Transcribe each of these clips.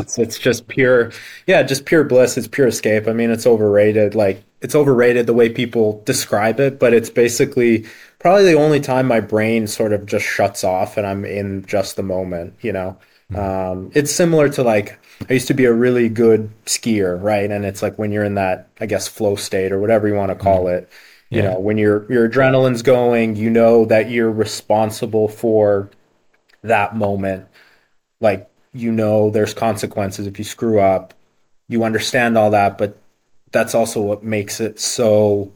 it's, it's just pure, yeah, just pure bliss. It's pure escape. I mean, it's overrated. Like it's overrated the way people describe it, but it's basically probably the only time my brain sort of just shuts off and I'm in just the moment. You know, mm-hmm. um, it's similar to like I used to be a really good skier, right? And it's like when you're in that, I guess, flow state or whatever you want to call mm-hmm. it. You yeah. know, when your your adrenaline's going, you know that you're responsible for that moment. Like you know there's consequences if you screw up. You understand all that, but that's also what makes it so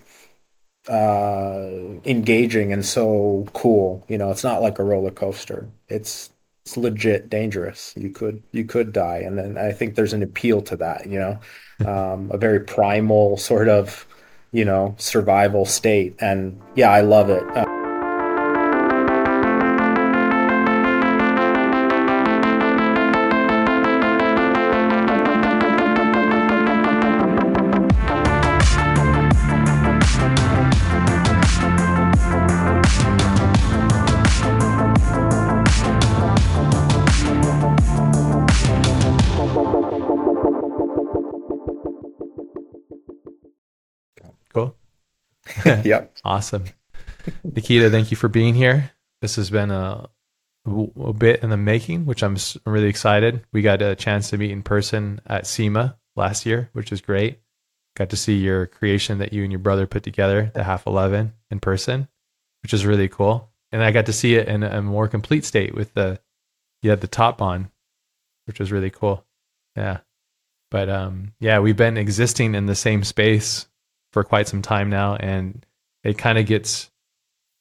uh, engaging and so cool. You know, it's not like a roller coaster. It's it's legit dangerous. You could you could die, and then I think there's an appeal to that. You know, um, a very primal sort of you know survival state, and yeah, I love it. Uh, yep. Awesome. Nikita, thank you for being here. This has been a, a bit in the making, which I'm really excited. We got a chance to meet in person at SEMA last year, which is great. Got to see your creation that you and your brother put together, the half 11 in person, which is really cool. And I got to see it in a more complete state with the, you had the top on, which was really cool. Yeah. But um, yeah, we've been existing in the same space for quite some time now, and it kind of gets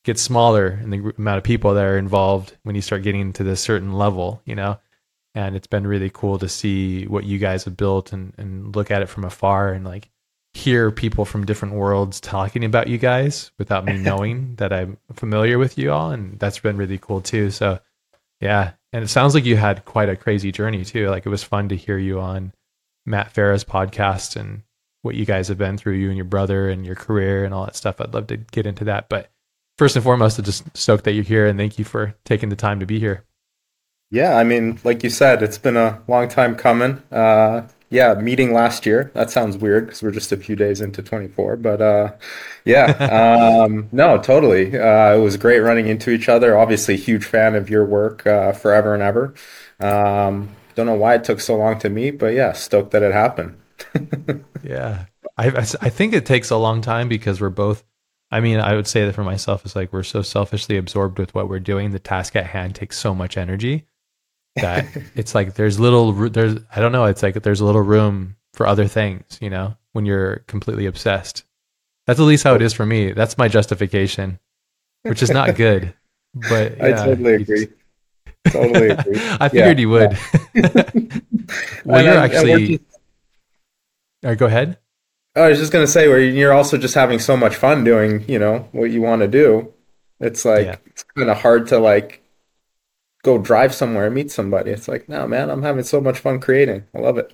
gets smaller in the amount of people that are involved when you start getting to this certain level, you know. And it's been really cool to see what you guys have built and and look at it from afar and like hear people from different worlds talking about you guys without me knowing that I'm familiar with you all, and that's been really cool too. So yeah, and it sounds like you had quite a crazy journey too. Like it was fun to hear you on Matt Farah's podcast and what you guys have been through, you and your brother, and your career and all that stuff. I'd love to get into that. But first and foremost, I'm just stoked that you're here and thank you for taking the time to be here. Yeah, I mean, like you said, it's been a long time coming. Uh, yeah, meeting last year. That sounds weird because we're just a few days into 24. But uh, yeah, um, no, totally. Uh, it was great running into each other. Obviously, huge fan of your work uh, forever and ever. Um, don't know why it took so long to meet, but yeah, stoked that it happened. Yeah, I, I think it takes a long time because we're both. I mean, I would say that for myself, it's like we're so selfishly absorbed with what we're doing. The task at hand takes so much energy that it's like there's little there's I don't know. It's like there's a little room for other things. You know, when you're completely obsessed. That's at least how it is for me. That's my justification, which is not good. But yeah, I totally agree. Totally agree. I figured yeah. you would. well, you're actually all right, go ahead. I was just gonna say, where you're also just having so much fun doing, you know, what you want to do. It's like yeah. it's kind of hard to like go drive somewhere and meet somebody. It's like, no, man, I'm having so much fun creating. I love it.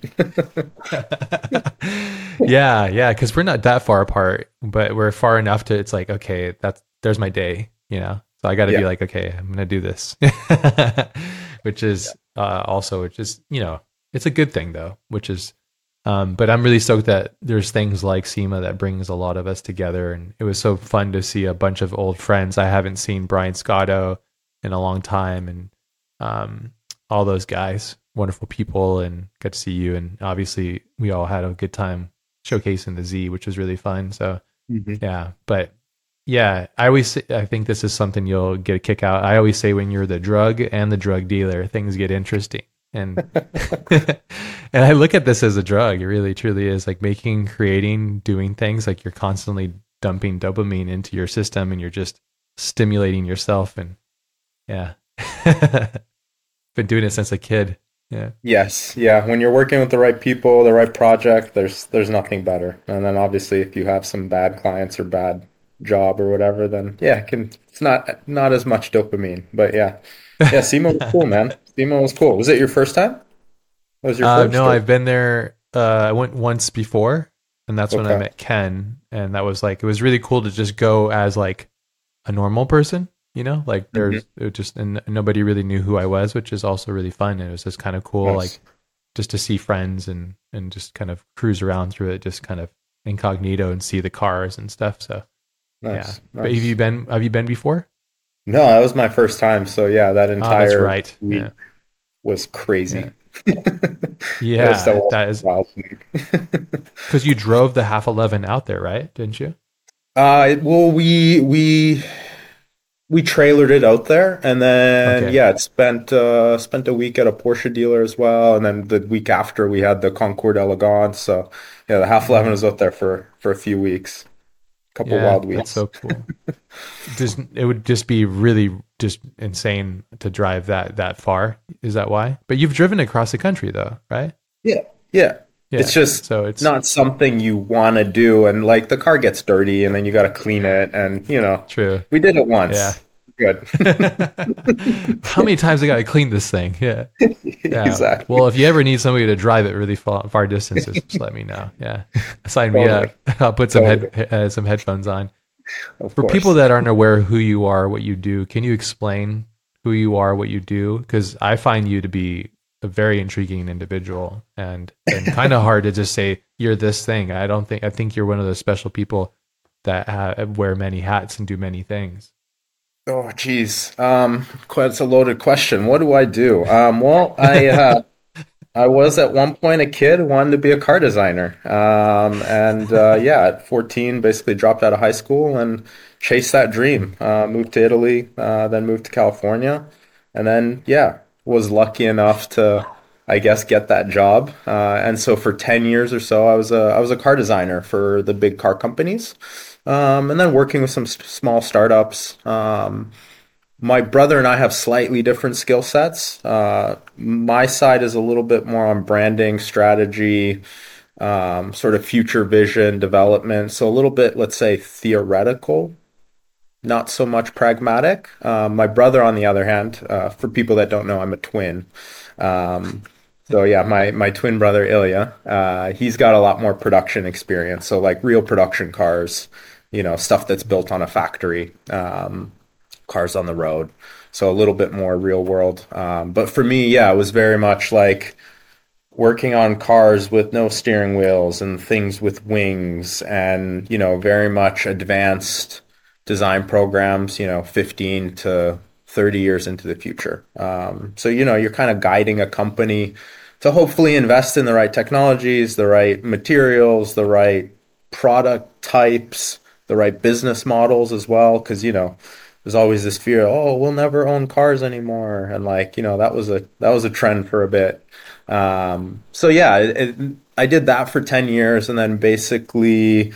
yeah, yeah, because we're not that far apart, but we're far enough to. It's like, okay, that's there's my day, you know. So I got to yeah. be like, okay, I'm gonna do this, which is yeah. uh, also, which is you know, it's a good thing though, which is um, but I'm really stoked that there's things like SEMA that brings a lot of us together. And it was so fun to see a bunch of old friends. I haven't seen Brian Scotto in a long time and um, all those guys, wonderful people, and got to see you. And obviously, we all had a good time showcasing the Z, which was really fun. So, mm-hmm. yeah. But yeah, I always say, I think this is something you'll get a kick out. I always say when you're the drug and the drug dealer, things get interesting and and I look at this as a drug. It really truly is like making, creating, doing things like you're constantly dumping dopamine into your system and you're just stimulating yourself and yeah. Been doing it since a kid. Yeah. Yes. Yeah. When you're working with the right people, the right project, there's there's nothing better. And then obviously if you have some bad clients or bad job or whatever, then yeah, it can it's not not as much dopamine. But yeah. Yeah, was cool, man. SEMA was cool. Was it your first time? was your uh, no, I've been there. Uh, I went once before, and that's okay. when I met Ken, and that was like it was really cool to just go as like a normal person, you know, like there's mm-hmm. it just and nobody really knew who I was, which is also really fun. And it was just kind of cool, nice. like just to see friends and and just kind of cruise around through it, just kind of incognito and see the cars and stuff. So nice, yeah. Nice. But have you been have you been before? No, that was my first time. So yeah, that entire oh, right. week yeah. was crazy. Yeah. yeah, that is wild because you drove the half eleven out there, right? Didn't you? Uh, well, we we we trailered it out there, and then okay. yeah, it spent uh, spent a week at a Porsche dealer as well, and then the week after we had the Concours d'Elegance. So yeah, the half eleven was out there for for a few weeks, couple yeah, wild. That's so cool. just it would just be really just insane to drive that that far. Is that why? But you've driven across the country though, right? Yeah, yeah. Yeah, it's just so it's not something you want to do, and like the car gets dirty, and then you got to clean it, and you know. True. We did it once. Yeah. Good. How many times I got to clean this thing? Yeah. yeah. Exactly. Well, if you ever need somebody to drive it really far, far distances, just let me know. Yeah. Sign me up. I'll put some totally. head uh, some headphones on. Of For course. people that aren't aware who you are, what you do, can you explain who you are, what you do? Because I find you to be a very intriguing individual and, and kind of hard to just say you're this thing. I don't think I think you're one of those special people that wear many hats and do many things. Oh, geez, um, that's a loaded question. What do I do? Um, well, I uh, I was at one point a kid who wanted to be a car designer, um, and uh, yeah, at 14, basically dropped out of high school and chased that dream. Uh, moved to Italy, uh, then moved to California, and then yeah, was lucky enough to, I guess, get that job. Uh, and so for ten years or so, I was a I was a car designer for the big car companies, um, and then working with some small startups. Um, my brother and I have slightly different skill sets. Uh, my side is a little bit more on branding, strategy, um, sort of future vision, development. So a little bit, let's say, theoretical not so much pragmatic. Um, my brother, on the other hand, uh, for people that don't know, I'm a twin. Um, so yeah, my my twin brother Iliya, uh, he's got a lot more production experience. So like real production cars, you know, stuff that's built on a factory, um, cars on the road. So a little bit more real world. Um, but for me, yeah, it was very much like working on cars with no steering wheels and things with wings and you know very much advanced design programs, you know, 15 to 30 years into the future. Um, so, you know, you're kind of guiding a company to hopefully invest in the right technologies, the right materials, the right product types, the right business models as well. Cause, you know, there's always this fear, oh, we'll never own cars anymore. And like, you know, that was a, that was a trend for a bit. Um, so yeah, it, it, I did that for 10 years and then basically,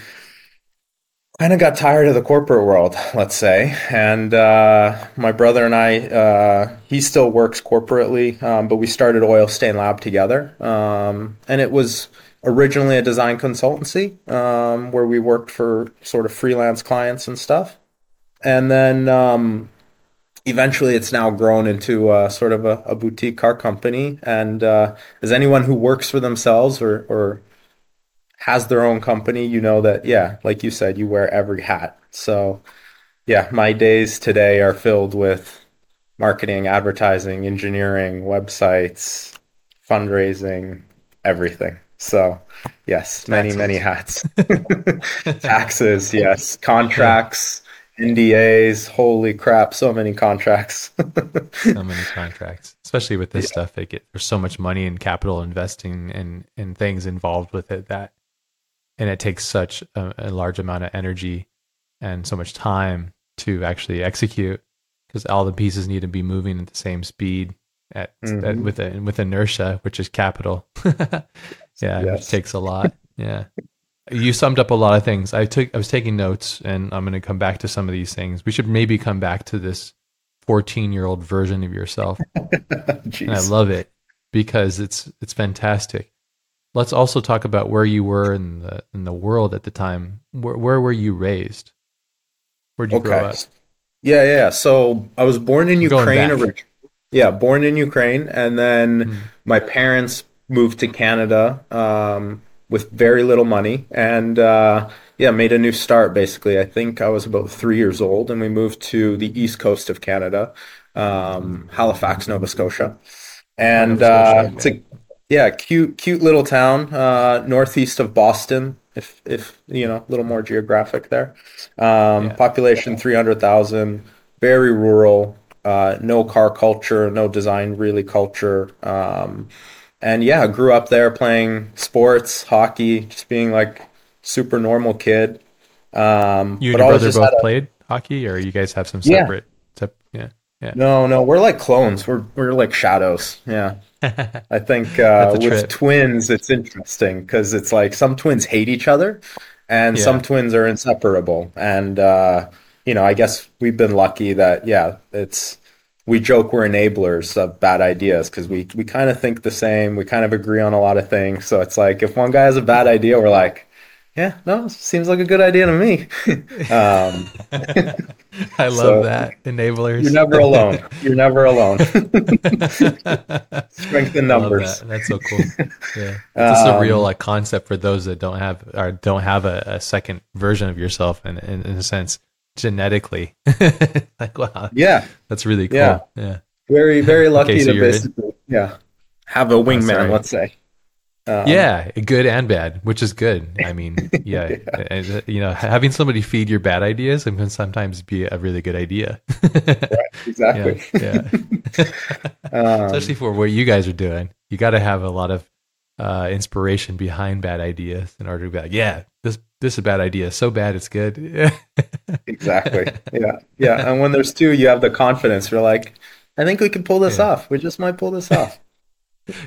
kind of got tired of the corporate world, let's say. And uh, my brother and I, uh, he still works corporately, um, but we started Oil Stain Lab together. Um, and it was originally a design consultancy um, where we worked for sort of freelance clients and stuff. And then um, eventually it's now grown into uh, sort of a, a, boutique car company. And uh, as anyone who works for themselves or, or has their own company, you know that, yeah, like you said, you wear every hat. So, yeah, my days today are filled with marketing, advertising, engineering, websites, fundraising, everything. So, yes, many, Taxes. many hats. Taxes, yes. Contracts, NDAs. Holy crap, so many contracts. so many contracts, especially with this yeah. stuff. They get, there's so much money and capital investing and, and things involved with it that and it takes such a, a large amount of energy and so much time to actually execute because all the pieces need to be moving at the same speed at, mm-hmm. at with a, with inertia, which is capital. yeah, yes. it takes a lot. Yeah, you summed up a lot of things. I took I was taking notes, and I'm going to come back to some of these things. We should maybe come back to this 14 year old version of yourself. and I love it because it's it's fantastic let's also talk about where you were in the in the world at the time. Where where were you raised? Where'd you okay. grow up? Yeah, yeah. So I was born in Ukraine. Originally. Yeah, born in Ukraine, and then mm. my parents moved to Canada um, with very little money, and uh, yeah, made a new start. Basically, I think I was about three years old, and we moved to the east coast of Canada, um, Halifax, Nova Scotia, and uh, to yeah, cute, cute little town, uh, northeast of Boston. If if you know, a little more geographic there. Um, Yeah. Population three hundred thousand. Very rural. Uh, no car culture, no design really culture. And yeah, grew up there playing sports, hockey, just being like super normal kid. Um, You and your brother both a- played hockey, or you guys have some Yeah. separate? sep- yeah, yeah. No, no, we're like clones. We're we're like shadows. Yeah. I think uh, with trip. twins, it's interesting because it's like some twins hate each other, and Yeah. some twins are inseparable. And uh, you know, I guess we've been lucky that yeah, it's we joke we're enablers of bad ideas because we we kind of think the same. We kind of agree on a lot of things. So it's like if one guy has a bad idea, we're like, yeah, no, seems like a good idea to me. um, I love So- that enablers. you're never alone. You're never alone. Strength in numbers. that. That's so cool. Yeah, it's just a Um, real like concept for those that don't have or don't have a, a second version of yourself, in, in, in a sense, genetically. like wow, Yeah. that's really cool. Yeah. yeah. Very, very lucky so to basically, yeah, have a wingman. sorry. let's say. Um, yeah, good and bad, which is good. I mean, yeah, and, uh, you know, having somebody feed your bad ideas can sometimes be a really good idea. yeah, exactly. yeah. Um, Especially for what you guys are doing, you got to have a lot of uh, inspiration behind bad ideas in order to be like, yeah, this this is a bad idea, so bad it's good. exactly. Yeah, yeah. And when there's two, you have the confidence. You're like, I think we can pull this Yeah. off. We just might pull this off.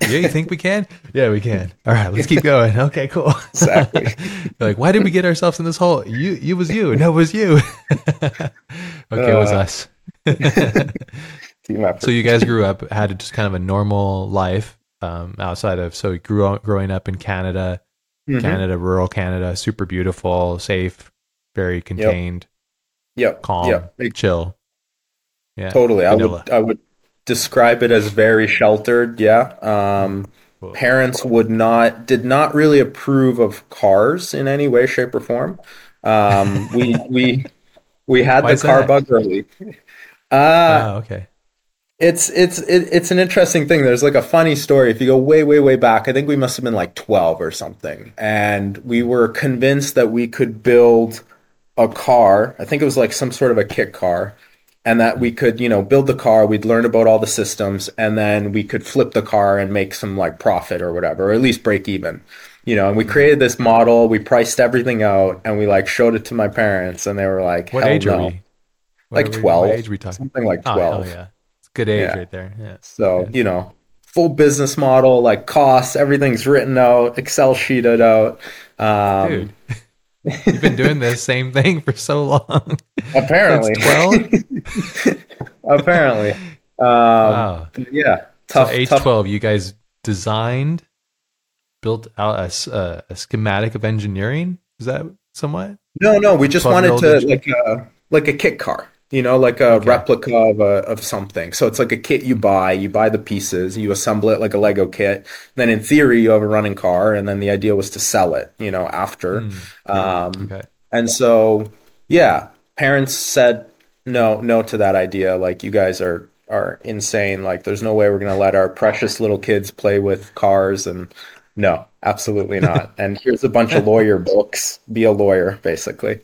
yeah, you think we can? Yeah, we can. All right, let's keep going. Okay, cool. Exactly. like, why did we get ourselves in this hole? You, you was you. No, it was you. okay, it was Uh, us. Team effort. so you guys grew up, had just kind of a normal life um, outside of. So grew up, growing up in Canada, Mhm. Canada, rural Canada, super beautiful, safe, very contained, Yep. calm, Yep. Ex- chill. Yeah, Totally. I would I would describe it as very sheltered. Yeah. Um, parents would not did not really approve of cars in any way, shape, or form. Um, we we we had Why the car that? bug early. Uh, Ah, okay. It's it's it, it's an interesting thing. There's like a funny story. If you go way way way back, I think we must have been like 12 or something, and we were convinced that we could build a car. I think it was like some sort of a kit car, and that we could you know build the car. We'd learn about all the systems, and then we could flip the car and make some like profit or whatever, or at least break even. You know, and we created this model. We priced everything out, and we like showed it to my parents, and they were like, What "Hell age no." are we? Like are we- 12. What age are we talking? Something like Oh, 12. hell yeah. A good age Yeah. right there. Yeah. So, you know, full business model, like costs, everything's written out, Excel sheeted out. Um, Dude, you've been doing this same thing for so long. apparently, That's 12? apparently. Um, wow. yeah, So tough, age tough. 12, you guys designed, built out a schematic of engineering? Is that somewhat? No, no, we just wanted to like a like a kit car, you know, like a Okay. replica of a, of something. So it's like a kit you buy, you buy the pieces, you assemble it like a Lego kit. Then in theory, you have a running car, and then the idea was to sell it, you know, after. Hmm. Um, Okay. And so, yeah, parents said no, no to that idea. Like, you guys are are insane. Like, there's no way we're gonna let our precious little kids play with cars. And no, absolutely not. and here's a bunch of lawyer books. Be a lawyer, basically.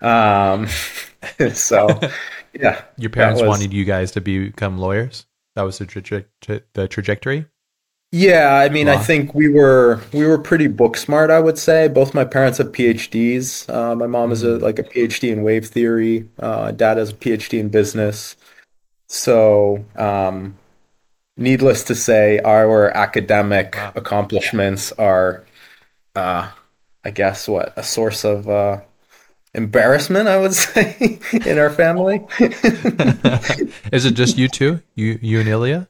Um, so, yeah, Your parents was- wanted you guys to become lawyers? That was the, traje- tra- the trajectory? Yeah, I mean, I think we were we were pretty book smart. I would say both my parents have PhDs. Uh, my mom is a, like a PhD in wave theory. Uh, dad has a PhD in business. So, um, needless to say, our academic Wow. accomplishments are, uh, I guess, what a source of uh, embarrassment. I would say in our family. Is it just you two? You you and Iliya?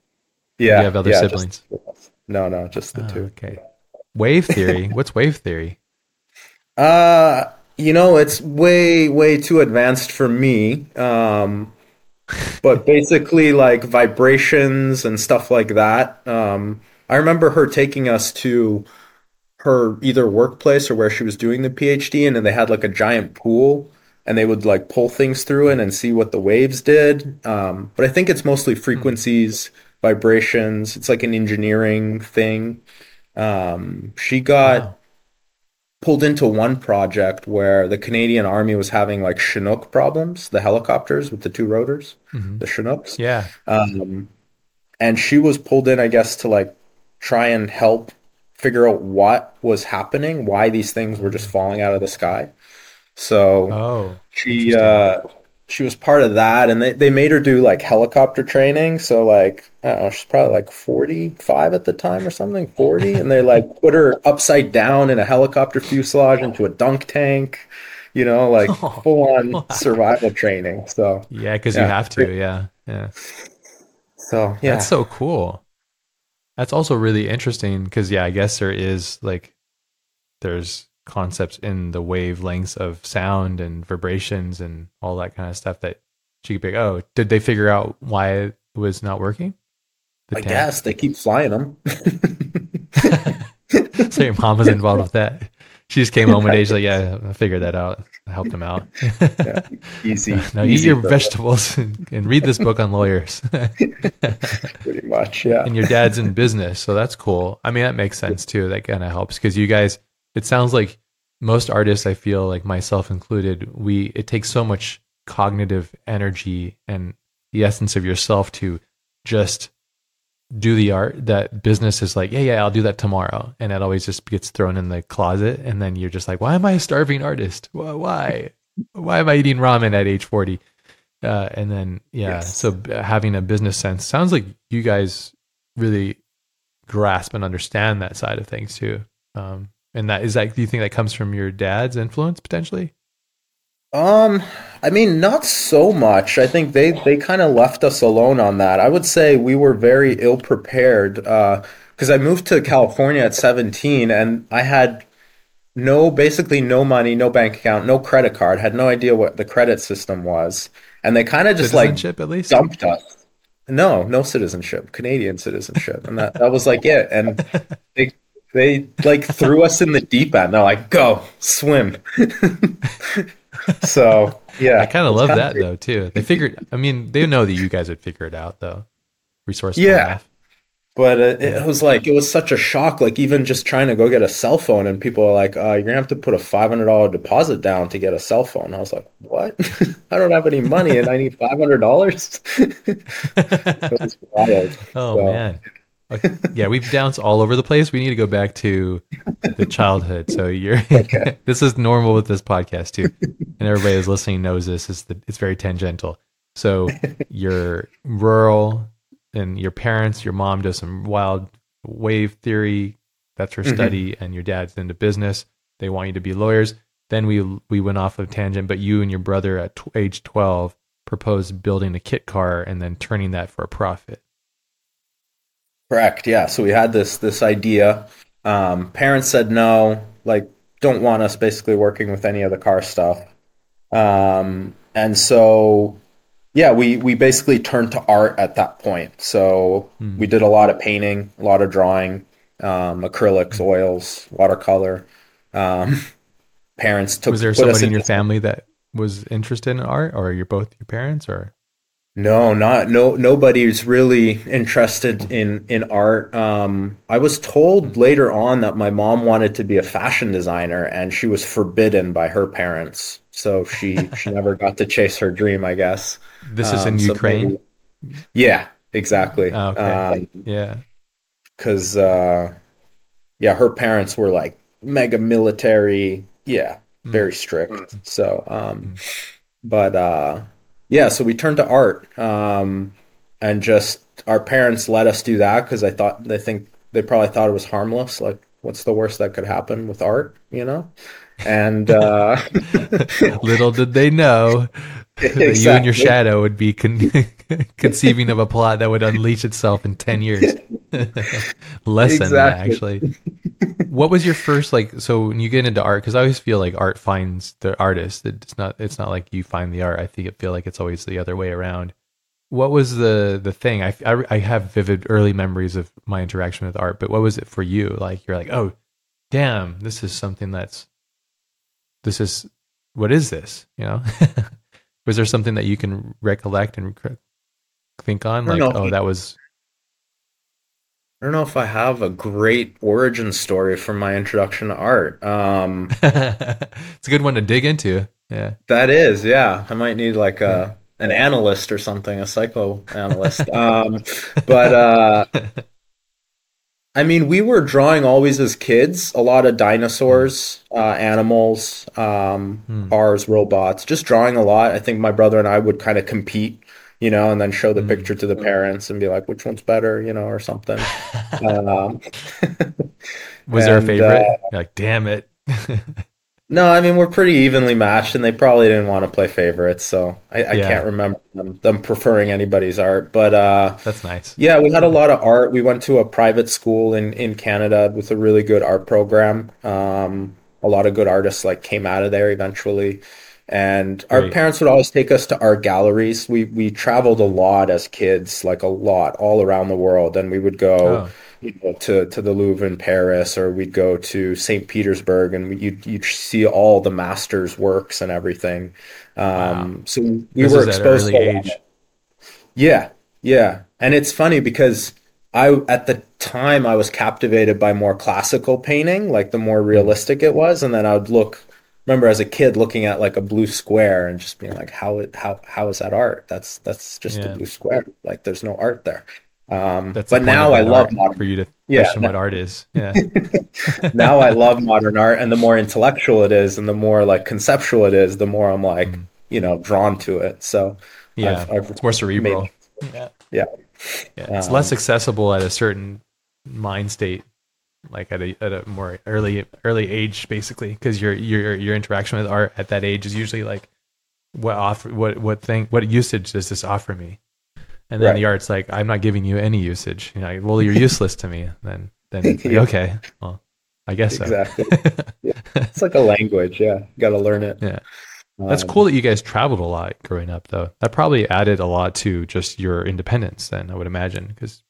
Yeah, you have other yeah, siblings? Just, no, no, just the Oh, two. okay. Wave theory. What's wave theory? Uh, you know, it's way, way too advanced for me. Um, but basically, like vibrations and stuff like that. Um, I remember her taking us to her either workplace or where she was doing the PhD, and then they had like a giant pool, and they would like pull things through it and see what the waves did. Um, but I think it's mostly frequencies, vibrations. It's like an engineering thing. Um, she got Wow. pulled into one project where the Canadian Army was having like Chinook problems, the helicopters with the two rotors, Mhm. the Chinooks. Yeah. Um, and she was pulled in, I guess, to like try and help figure out what was happening, why these things were just falling out of the sky. So Oh. she uh she was part of that and they, they made her do like helicopter training. So like I don't know, she's probably like 45 at the time or something, 40, and they like put her upside down in a helicopter fuselage into a dunk tank, you know, like Oh, full on wow. survival training. So Yeah, because you have to. Yeah. Yeah. so yeah. That's so cool. That's also really interesting because yeah, I guess there is like there's concepts in the wavelengths of sound and vibrations and all that kind of stuff that she could be. Oh, did they figure out why it was not working? The I tank? guess they keep flying them. so your mom was involved with that. She just came home one day. She's like, "Yeah, I figured that out. I helped him out." Easy. now eat easy your for- vegetables and, and read this book on lawyers. pretty much. Yeah. and your dad's in business, so that's cool. I mean, that makes sense too. That kind of helps because you guys. It sounds like most artists, I feel like myself included, we it takes so much cognitive energy and the essence of yourself to just do the art that business is like yeah yeah i'll do that tomorrow. And it always just gets thrown in the closet. And then you're just like why am i a starving artist? Why why, why am i eating ramen at age 40 uh, and then yeah Yes. so having a business sense sounds like you guys really grasp and understand that side of things too. Um, and that is that do you think that comes from your dad's influence potentially Um, I mean, not so much. I think they they kind of left us alone on that. I would say we were very ill prepared because I moved to California at 17 and I had no basically no money, no bank account, no credit card, had no idea what the credit system was. And they kind of just like at least dumped us. No, no citizenship, Canadian citizenship, and that that was like it. And they they like threw us in the deep end. They're like, "Go swim." so yeah, I kind of love that though too. They figured. I mean, they know that you guys would figure it out though. Resourceful Yeah. enough. But it, it was like it was such a shock. Like even just trying to go get a cell phone, and people are like, uh, "You're gonna have to put a five hundred dollar deposit down to get a cell phone." I was like, "What? I don't have any money, and I need five hundred dollars." It was wild. Oh So- man. Okay. Yeah, we've bounced all over the place. We need to go back to the childhood. So you're Okay. this is normal with this podcast too. And everybody who's listening knows this is the it's very tangential. So you're rural and your parents, your mom does some wild wave theory. That's her Mhm. study, and your dad's into business. They want you to be lawyers. Then we we went off of tangent, but you and your brother at tw- age twelve proposed building a kit car and then turning that for a profit. Correct. Yeah. So we had this this idea. Um, parents said no, like don't want us basically working with any of the car stuff. Um, and so yeah, we we basically turned to art at that point. So Hmm. we did a lot of painting, a lot of drawing, um, acrylics, oils, watercolor. Um, parents took was there somebody in your family that was interested in art, or you're both your parents, or No, not no. Nobody's really interested in in art. Um, I was told later on that my mom wanted to be a fashion designer, and she was forbidden by her parents, so she she never got to chase her dream. I guess. this is in Um, so Ukraine? maybe- yeah, exactly. Oh, okay. Um, yeah, because uh, yeah, her parents were like mega military. Yeah, Hmm. very strict. So, um, but uh, yeah, so we turned to art, um, and just our parents let us do that because I thought they think they probably thought it was harmless. Like, what's the worst that could happen with art, you know? And uh, little did they know that you and your shadow would be con- conceiving of a plot that would unleash itself in ten years. Less than that, actually. what was your first like? So when you get into art, because I always feel like art finds the artist. It's not. It's not like you find the art. I think it feel like it's always the other way around. What was the the thing? I, I I have vivid early memories of my interaction with art, but what was it for you? Like you're like, oh, damn, this is something that's this is what is this? You know, was there something that you can recollect and rec- think on? Like, oh, that was I don't know if I have a great origin story for my introduction to art. Um, it's a good one to dig into. Yeah. that is, yeah. I might need like a an analyst or something, a psychoanalyst. Um, but uh, I mean, we were drawing always as kids a lot of dinosaurs, uh, animals, um, Hmm. cars, robots, just drawing a lot. I think my brother and I would kind of compete, you know, and then show the Hmm. picture to the parents and be like, which one's better, you know, or something. Um, Was there a favorite? uh, like, damn it. no, I mean, we're pretty evenly matched, and they probably didn't want to play favorites, so I, I Yeah. can't remember them, them preferring anybody's art. But uh, That's nice. Yeah, we had a lot of art. We went to a private school in, in Canada with a really good art program. Um, a lot of good artists like came out of there eventually. And our parents would always take us to art galleries. We we traveled a lot as kids, like a lot, all around the world. And we would go, Oh. you know, to, to the Louvre in Paris, or we'd go to St. Petersburg, and you'd you'd see all the masters' works and everything. Um, so we This were is at an exposed to age. Yeah, yeah. And it's funny because I at the time I was captivated by more classical painting, like the more realistic it was, and then I would look remember as a kid looking at like a blue square and just being like how it how how is that art? That's that's just Yeah. a blue square. Like there's no art there. Um That's but now I love art, modern for you to Yeah, question no- what art is. Yeah. now I love modern art and the more intellectual it is and the more like conceptual it is, the more I'm like, Mm. you know, drawn to it. So Yeah. I've, I've it's more cerebral. made- Yeah. yeah. Yeah. It's Um, less accessible at a certain mind state, like at a at a more early early age, basically, because your your your interaction with art at that age is usually like, what offer what what thing what usage does this offer me? And then Right. the art's like, I'm not giving you any usage. You know, like, well, you're useless to me. Then then like, Yeah. okay, well, I guess so. Exactly. It's like a language, yeah. Got to learn it. Yeah. That's Um, cool that you guys traveled a lot growing up, though. That probably added a lot to just your independence, then, I would imagine, because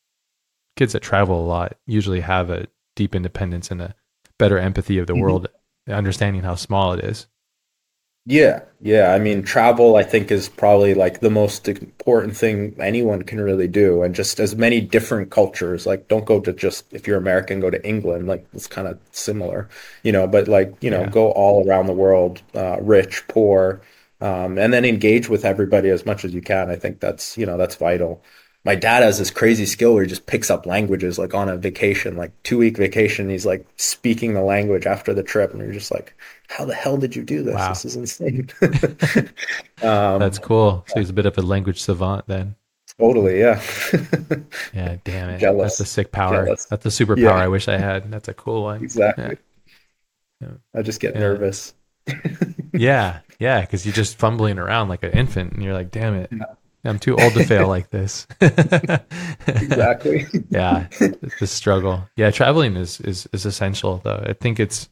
kids that travel a lot usually have a deep independence and a better empathy of the Mhm. world, understanding how small it is. Yeah, yeah. I mean, travel, I think, is probably like the most important thing anyone can really do. And just as many different cultures, like, don't go to just, if you're American, go to England. Like, it's kind of similar, you know, but like, you know, Yeah. go all around the world, uh, rich, poor, um, and then engage with everybody as much as you can. I think that's, you know, that's vital. My dad has this crazy skill where he just picks up languages like on a vacation, like two week vacation. He's like speaking the language after the trip, and you're just like, how the hell did you do this? Wow. This is insane. um, That's cool. So he's a bit of a language savant, then. totally, yeah. Yeah, damn it. Jealous. That's a sick power. Jealous. That's a superpower Yeah. I wish I had. That's a cool one. Exactly. Yeah. I just get Yeah. nervous. Yeah, yeah, because you're just fumbling around like an infant, and you're like, "Damn it, I'm too old to fail like this." Exactly. yeah, the struggle. Yeah, traveling is is is essential, though. I think it's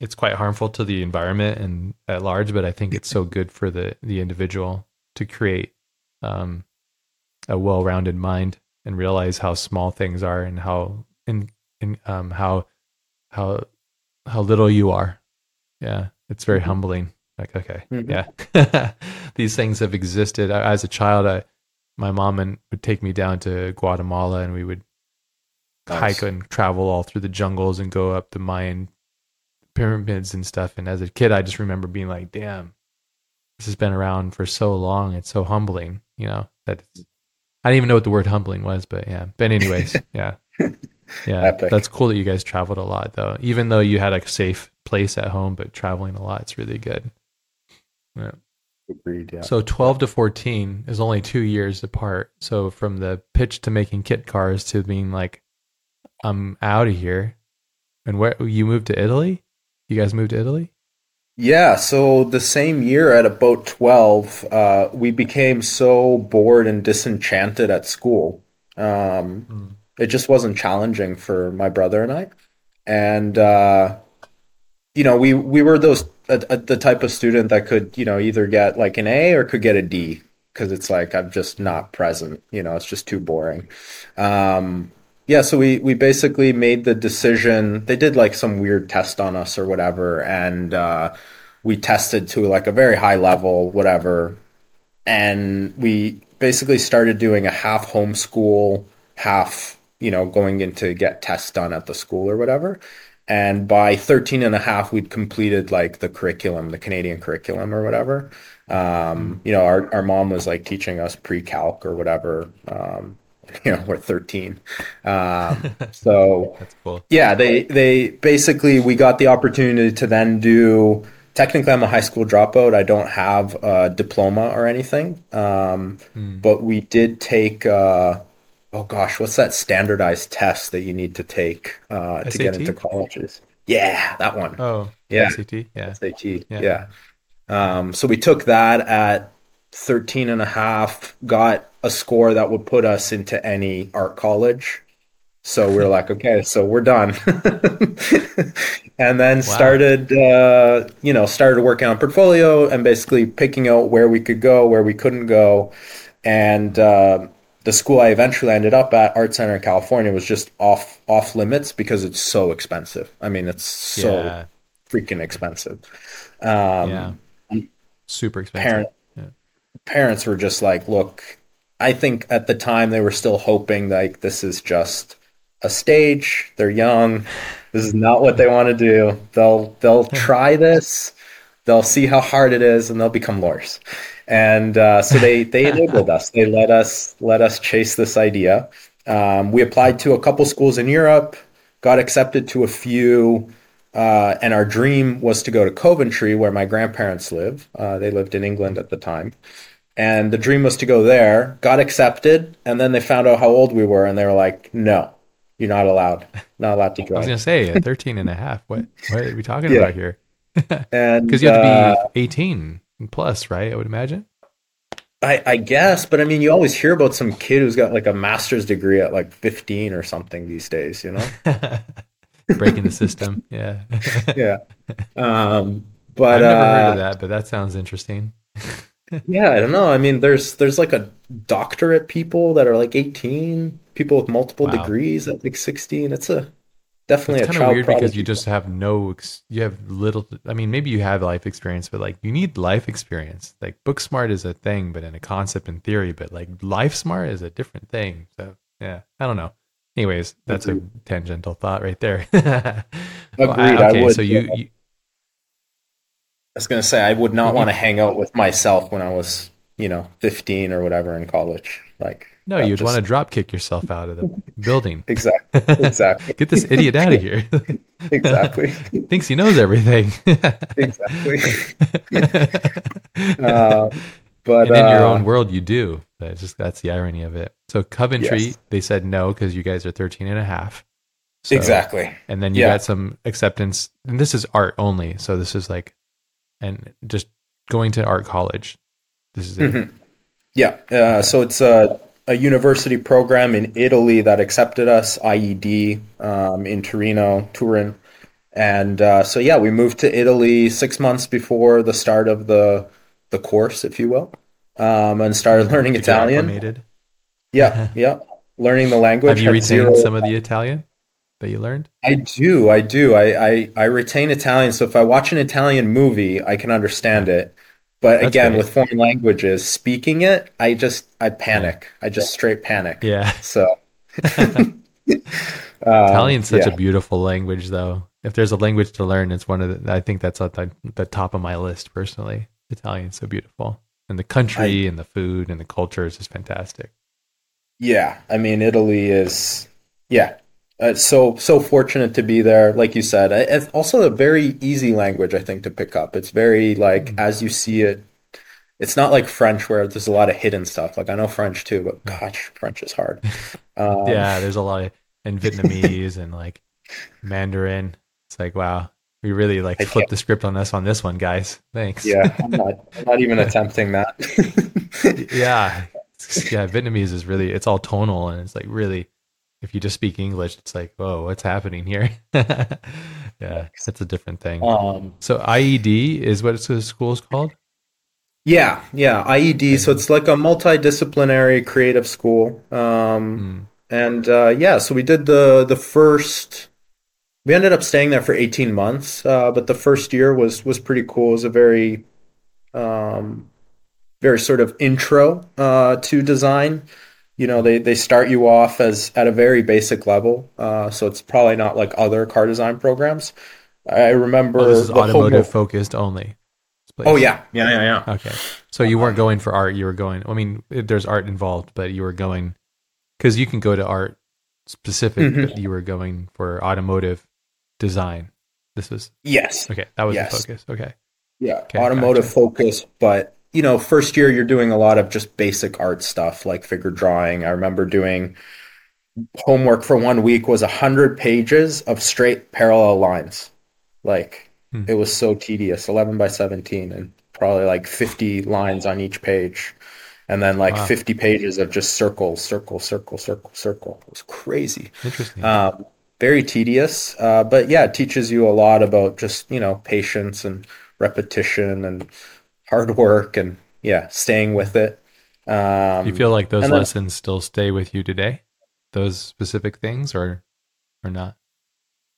it's quite harmful to the environment and at large, but I think it's so good for the the individual to create um, a well-rounded mind and realize how small things are and how in in um how how how little you are. Yeah, it's very Mhm. humbling. Like, okay, Mhm. yeah, these things have existed. I- As a child, I, my mom and would take me down to Guatemala, and we would Nice. hike and travel all through the jungles and go up the Mayan pyramids and stuff. And as a kid, I just remember being like, "Damn, this has been around for so long. It's so humbling." You know that. I didn't even know what the word humbling was, but yeah. But anyways, yeah, yeah. Epic. That's cool that you guys traveled a lot, though. Even though you had a safe place at home, but traveling a lot, it's really good. Yeah. Agreed, yeah. So 12 to 14 is only two years apart. So from the pitch to making kit cars to being like, I'm out of here. And where you moved to Italy? You guys moved to Italy? Yeah, so the same year at about 12, uh, we became so bored and disenchanted at school. Um, Mm. it just wasn't challenging for my brother and I. And, uh, you know, we, we were those, uh, uh, the type of student that could, you know, either get like an A or could get a D because it's like, I'm just not present. You know, it's just too boring. Um, yeah, so we we basically made the decision. They did like some weird test on us or whatever, and uh, we tested to like a very high level, whatever. And we basically started doing a half homeschool, half you know, going in to get tests done at the school or whatever. And by 13 and a half, we'd completed like the curriculum, the Canadian curriculum or whatever. Um, you know, our, our mom was like teaching us pre-calc or whatever. Um, you know, we're 13. Um, so That's cool. yeah, they they basically we got the opportunity to then do. Technically, I'm a high school dropout. I don't have a diploma or anything, um, but we did take. Uh, oh gosh, what's that standardized test that you need to take uh, to get into colleges? Yeah, that one. Oh, Yeah. SAT. Yeah. SAT. Yeah. Yeah. Um, so we took that at 13 and a half, got a score that would put us into any art college. So we are like, okay, so we're done. and then started, uh, you know, started working on portfolio and basically picking out where we could go, where we couldn't go. And, uh, the school I eventually ended up at, Art Center in California, was just off off limits because it's so expensive. I mean, it's so Yeah. freaking expensive. Um, yeah. Super expensive. parent- Yeah. Parents were just like, look, I think at the time they were still hoping like this is just a stage. They're young. This is not what they want to do. They'll they'll try this. They'll see how hard it is, and they'll become lawyers. And uh, so they they enabled us. They let us let us chase this idea. Um, we applied to a couple schools in Europe, got accepted to a few. Uh, and our dream was to go to Coventry, where my grandparents live. Uh, they lived in England at the time. And the dream was to go there, got accepted, and then they found out how old we were, and they were like, no, you're not allowed. Not allowed to go. I was going to say at 13 and a half. What, what are we talking Yeah. about here? And Because you have uh, to be 18 plus, right? I would imagine. I, I guess, but I mean, you always hear about some kid who's got like a master's degree at like 15 or something these days, you know? Breaking the system. Yeah. yeah. Um, I've but never heard uh, of that, but that sounds interesting. yeah, I don't know. I mean, there's there's like a doctorate people that are like 18, people with multiple Wow. degrees at like 16. It's a definitely It's a kind of child weird because prodigy. you just have no, ex- you have little, I mean, maybe you have life experience, but like you need life experience. Like book smart is a thing, but in a concept and theory, but like life smart is a different thing. So yeah, I don't know. Anyways, that's a tangential thought right there. Well, I- Agreed, I okay, would, so you, uh, you I was gonna say I would not Mhm. want to hang out with myself when I was, you know, 15 or whatever in college. Like no, you'd just- want to drop kick yourself out of the building. exactly, exactly, Get this idiot out of here. exactly, Thinks he knows everything. exactly. Uh, but and in your uh, own world you do that's just that's the irony of it so coventry Yes. they said no because you guys are 13 and a half So- exactly. and then you Yeah. got some acceptance and this is art only so this is like and just going to art college this is it Mhm. Yeah. Uh, so it's a, a university program in Italy that accepted us, IED, um, in Torino, Turin. And uh, so, yeah, we moved to Italy six months before the start of the, the course, if you will, um, and started learning You Italian. Yeah, yeah. Learning the language. have you retained some of the italian that you learned I do, I do. I, I, I retain Italian. So if I watch an Italian movie, I can understand it. But That's again, great. with foreign languages, speaking it, I just I panic. I just straight panic. yeah So italian's such Um, yeah. a beautiful language though if there's a language to learn it's one of the i think that's at the, the top of my list personally italian's so beautiful and the country and the food and the culture is just fantastic yeah, I mean Italy is yeah. Uh, so so fortunate to be there, like you said. It's also a very easy language, I think, to pick up. It's very like as you see it. It's not like French where there's a lot of hidden stuff. Like I know French too, but gosh, French is hard. Um, yeah, there's a lot of and Vietnamese and like Mandarin. It's like wow, we really like flipped the script on this on this one, guys. Thanks. yeah. I'm not. I'm not even attempting that. yeah, yeah. Vietnamese is really it's all tonal and it's like really if you just speak English, it's like whoa, what's happening here? yeah, it's a different thing. um, So IED is what the school's called. yeah, yeah. IED. So it's like a multidisciplinary creative school. Um, Mm. and uh, yeah, so we did the the first. We ended up staying there for 18 months, uh, but the first year was was pretty cool. It was a very, um, very sort of intro uh, to design. You know, they they start you off as at a very basic level, uh, so it's probably not like other car design programs. I remember Oh, this is the automotive Homo- focused only. This place. Oh yeah, yeah, yeah, yeah. Okay. So you weren't going for art. You were going. I mean, there's art involved, but you were going because you can go to art specific. Mhm. But you were going for automotive design. This was Yes, okay. That was Yes. the focus. Okay. yeah, Okay, automotive gotcha. focus, but you know, first year you're doing a lot of just basic art stuff like figure drawing. I remember doing homework for one week was a hundred pages of straight parallel lines. Like Hmm. it was so tedious, eleven by seventeen, and probably like fifty lines on each page, and then like Wow. fifty pages of just circles, circle, circle, circle, circle. It was crazy. Interesting. Um, very tedious, uh, but yeah, it teaches you a lot about just you know patience and repetition and hard work and yeah, staying with it. Um, you feel like those then- lessons still stay with you today? Those specific things, or or not?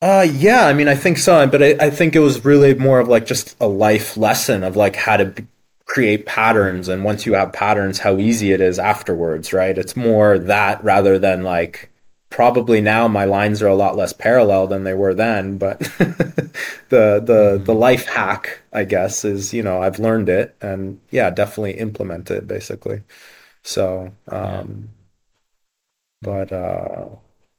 Uh, yeah, I mean, I think so, but I, I think it was really more of like just a life lesson of like how to b- create patterns, and once you have patterns, how easy it is afterwards, right? It's more that rather than like probably now my lines are a lot less parallel than they were then, but the the the life hack, I guess, is you know I've learned it and yeah, definitely implement it basically. So, um, but uh.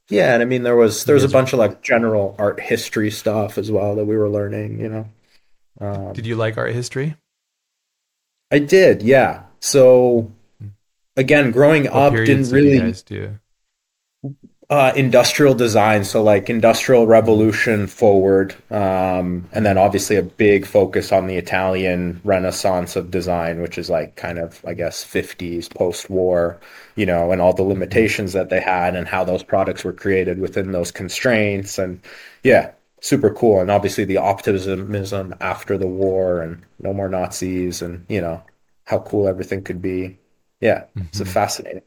Yeah, and I mean there was there was a bunch of like general art history stuff as well that we were learning, you know. Um, Did you like art history? I did, yeah. So again, growing What up didn't did really do? Uh, industrial design, so like industrial revolution forward, um, and then obviously a big focus on the Italian Renaissance of design, which is like kind of I guess 50s post-war, you know, and all the limitations that they had and how those products were created within those constraints, and yeah, super cool. And obviously the optimism after the war and no more Nazis, and you know how cool everything could be. Yeah, it's a Mhm. fascinating.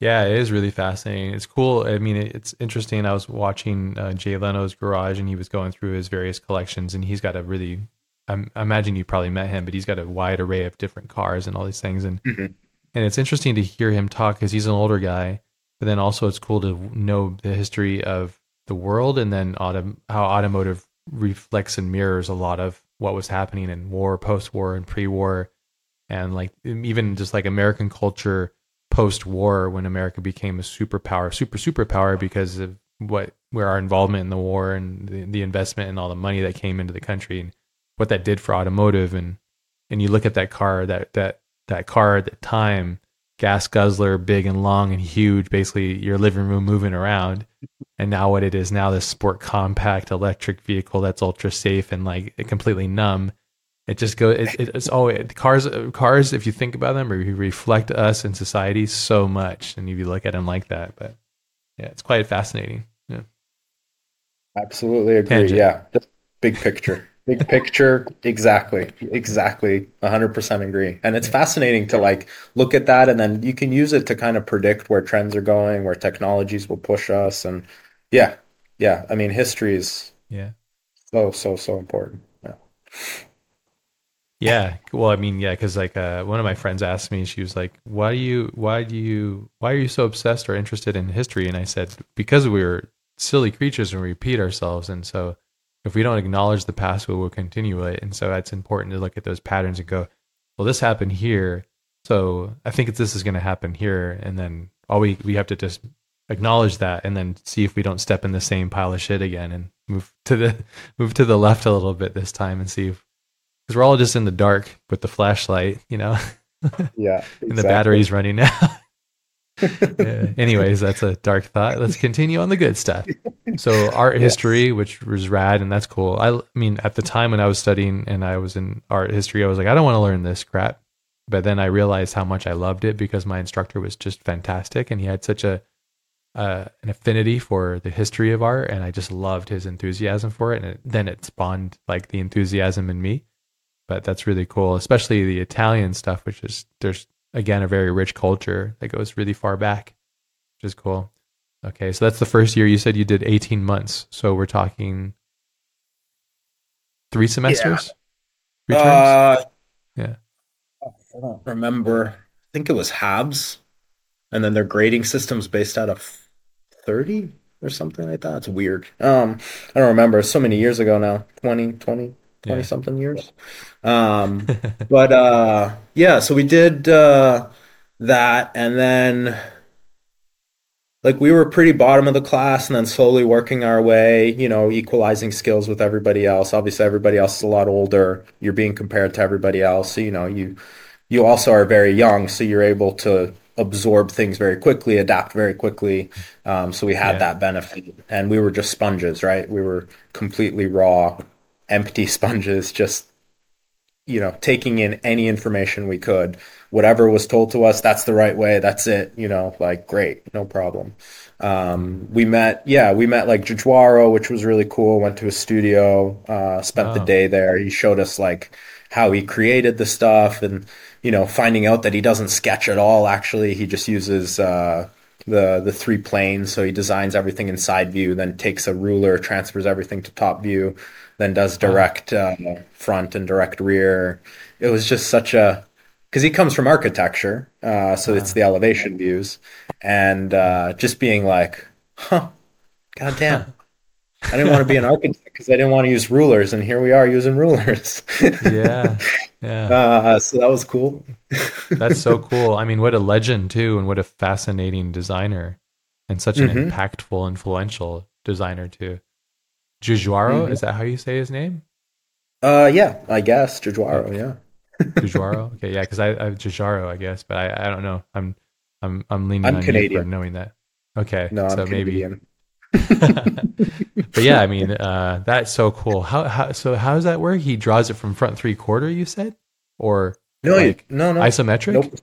Yeah, it is really fascinating. It's cool. I mean, it's interesting. I was watching uh, Jay Leno's garage, and he was going through his various collections, and he's got a really. I'm, I imagine you probably met him, but he's got a wide array of different cars and all these things, and Mhm. and it's interesting to hear him talk because he's an older guy, but then also it's cool to know the history of the world and then autom- how automotive reflects and mirrors a lot of what was happening in war, post-war, and pre-war, and like even just like American culture post-war when America became a superpower, super superpower because of what where our involvement in the war and the, the investment and all the money that came into the country and what that did for automotive. And and you look at that car that that that car at the time gas guzzler big and long and huge basically your living room moving around. And now what it is now this sport compact electric vehicle that's ultra safe and like completely numb it just goes it, it, it's always cars cars if you think about them re- reflect us in society so much and if you look at them like that but yeah it's quite fascinating yeah Absolutely agree. Tangent. Yeah. Just big picture. Big picture. Exactly. Exactly. 100% agree. And it's fascinating to like look at that and then you can use it to kind of predict where trends are going, where technologies will push us. And yeah. Yeah. I mean, history is yeah so, so, so important. Yeah. Yeah. Well, I mean, yeah, because like uh, one of my friends asked me, she was like, "Why do you? Why do you? Why are you so obsessed or interested in history?" And I said, "Because we're silly creatures and we repeat ourselves, and so if we don't acknowledge the past, we will continue it. And so it's important to look at those patterns and go, well, this happened here, so I think this is going to happen here, and then all we we have to just acknowledge that and then see if we don't step in the same pile of shit again and move to the move to the left a little bit this time and see if because we're all just in the dark with the flashlight, you know, Yeah. and the battery's running out. Yeah. Anyways, that's a dark thought. Let's continue on the good stuff. So art history, which was rad, and that's cool. I, I mean, at the time when I was studying and I was in art history, I was like, I don't want to learn this crap. But then I realized how much I loved it because my instructor was just fantastic, and he had such a uh, an affinity for the history of art, and I just loved his enthusiasm for it. And it, then it spawned like the enthusiasm in me. But that's really cool, especially the Italian stuff, which is there's again a very rich culture that goes really far back, which is cool. Okay, so that's the first year. You said you did 18 months, so we're talking three semesters. Three terms? Uh, Yeah. I don't remember. I think it was Habs. and then their grading system's based out of 30 or something like that. It's weird. Um, I don't remember. So many years ago now, 20, 20, 20 Yeah. something years. Um, but uh, yeah, so we did uh, that, and then like we were pretty bottom of the class, and then slowly working our way, you know, equalizing skills with everybody else. Obviously, everybody else is a lot older. You're being compared to everybody else, so you know you you also are very young, so you're able to absorb things very quickly, adapt very quickly. Um, so we had Yeah. that benefit, and we were just sponges, right? We were completely raw, empty sponges, just you know, taking in any information we could. Whatever was told to us, that's the right way. That's it. You know, like great, no problem. Um, we met, yeah, we met like Giugiaro, which was really cool. Went to a studio, uh, spent the day there. He showed us like how he created the stuff, and you know, finding out that he doesn't sketch at all. Actually, he just uses uh, the the three planes. So he designs everything in side view, then takes a ruler, transfers everything to top view, then does direct uh, front and direct rear. It was just such a because he comes from architecture, uh, so it's the elevation views, and uh, just being like, huh, goddamn. I didn't want to be an architect because I didn't want to use rulers, and here we are using rulers. Yeah. Yeah. uh, so that was cool. That's so cool. I mean, what a legend too, and what a fascinating designer, and such an Mhm. impactful, influential designer too. Jujuaro, Mhm. is that how you say his name? Uh, yeah, I guess Jajuaro. Yeah. Jujuaro. okay, yeah, because I, I Jujaro, I guess, but I, I don't know. I'm I'm I'm leaning I'm on you for knowing that. Okay, No, I'm so maybe. Canadian. but yeah, I mean, uh, that's so cool. How how so? How does that work? He draws it from front three quarter. You said, or No, like no, no. isometric? Nope.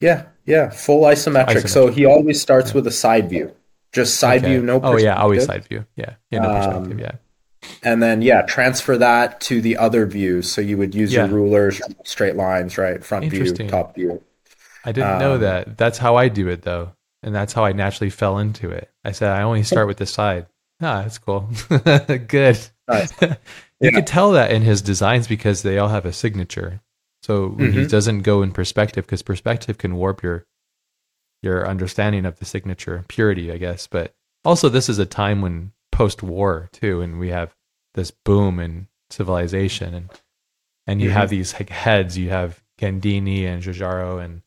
Yeah, yeah, full isometric. So he always starts with a side view, just side Okay. view, no. Oh yeah, always side view. Yeah, yeah, no perspective. Um, yeah. And then yeah, transfer that to the other views. So you would use Yeah. your rulers, straight lines, right? Front view, top view. I didn't know Um, that. That's how I do it though. And that's how I naturally fell into it. I said I only start with the side. Ah, that's cool. Good. Nice. you Yeah. could tell that in his designs because they all have a signature. So when he doesn't go in perspective because perspective can warp your your understanding of the signature purity, I guess. But also this is a time when post war too, and we have this boom in civilization and and you Mhm. have these like heads, you have Gandini and Giugiaro and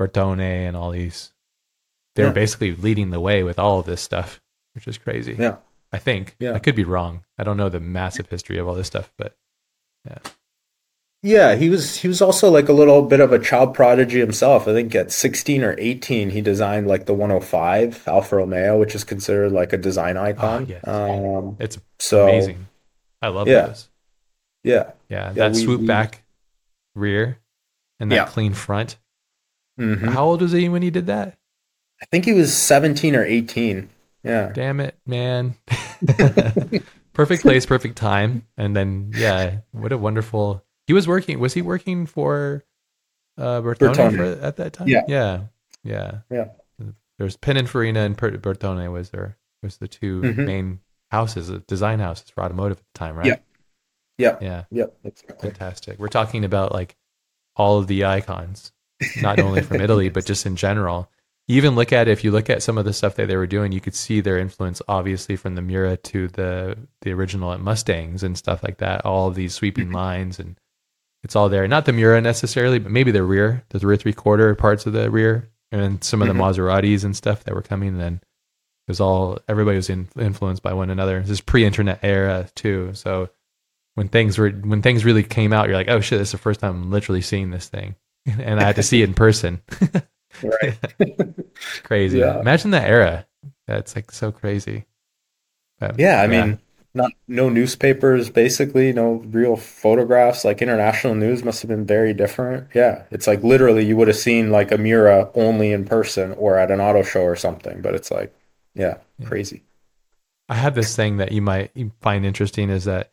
Bertone and all these they're Yeah. basically leading the way with all of this stuff, which is crazy. Yeah. I think. Yeah. I could be wrong. I don't know the massive history of all this stuff, but Yeah, he was he was also like a little bit of a child prodigy himself. I think at 16 or 18 he designed like the 105 Alfa Romeo, which is considered like a design icon. Oh, yes. Um it's so amazing. I love Yeah. those. yeah. Yeah, Yeah, that we- swoop we- back rear and that Yeah. clean front. Mhm. How old was he when he did that? I think he was 17 or 18. Yeah. Damn it, man. perfect place, perfect time. And then yeah, what a wonderful he was working was he working for uh Bertone, Bertone. For, at that time? Yeah. Yeah. Yeah. Yeah. There's Pininfarina and Bertone was there was the 2 Mhm. main houses, uh, design houses for automotive at the time, right? Yeah. Yeah. Yeah. Yep, exactly. Fantastic. We're talking about like all of the icons, not only from Italy, but just in general. You even look at if you look at some of the stuff that they were doing, you could see their influence obviously from the Miura to the the original Mustangs and stuff like that. All of these sweeping lines and it's all there. Not the Miura necessarily, but maybe the rear, the rear three quarter parts of the rear, and some of the Mhm. Maseratis and stuff that were coming. Then it was all everybody was in, influenced by one another. This is pre-internet era too, so when things were when things really came out, you're like, oh shit, this is the first time I'm literally seeing this thing, and I had to see it in person. Right. Crazy. Yeah. Imagine that era. That's like so crazy. But, Yeah, I mean, not no newspapers, basically, no real photographs. Like international news must have been very different. Yeah, it's like literally you would have seen like a Miura only in person or at an auto show or something. But it's like, yeah, Yeah. crazy. I have this thing that you might find interesting is that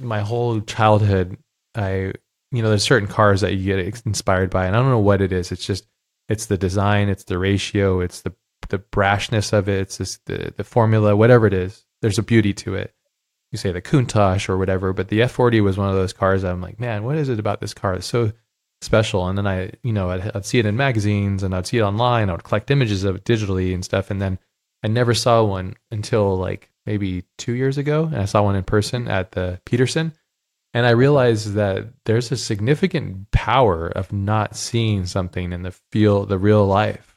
my whole childhood, I you know, there's certain cars that you get inspired by, and I don't know what it is. It's just it's the design, it's the ratio, it's the the brashness of it, it's just the the formula, whatever it is. There's a beauty to it. You say the Countach or whatever, but the F40 was one of those cars. I'm like, man, what is it about this car? It's so special. And then I, you know, I'd, I'd see it in magazines and I'd see it online. I would collect images of it digitally and stuff. And then I never saw one until like maybe two years ago. And I saw one in person at the Petersen. And I realized that there's a significant power of not seeing something in the feel, the real life.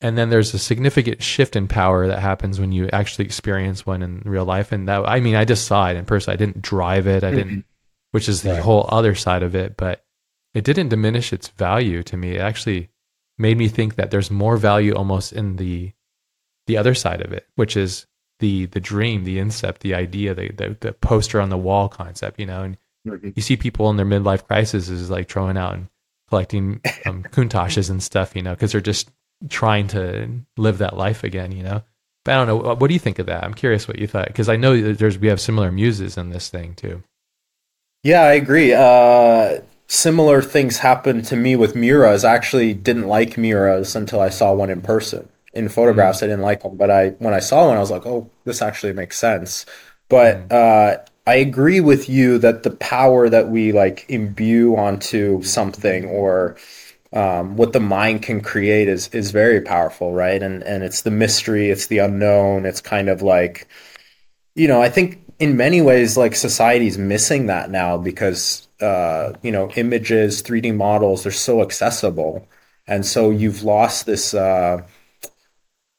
And then there's a significant shift in power that happens when you actually experience one in real life. And that, I mean, I just saw it in person. I didn't drive it. I didn't, mm-hmm. which is the right. whole other side of it. But it didn't diminish its value to me. It actually made me think that there's more value almost in the the other side of it, which is the the dream, the incept, the idea, the the, the poster on the wall concept, you know. And mm-hmm. you see people in their midlife crisis is like throwing out and collecting um, Countaches and stuff, you know, because they're just trying to live that life again, you know. But I don't know. What do you think of that? I'm curious what you thought because I know there's we have similar muses in this thing too. Yeah, I agree. Uh, similar things happened to me with Miuras. I actually didn't like Miuras until I saw one in person. In photographs, mm. I didn't like them, but I when I saw one, I was like, "Oh, this actually makes sense." But mm. uh, I agree with you that the power that we like imbue onto something or um, what the mind can create is is very powerful, right? And and it's the mystery, it's the unknown. It's kind of like, you know, I think in many ways, like society's missing that now because uh, you know, images, 3D models, they're so accessible. And so you've lost this, uh,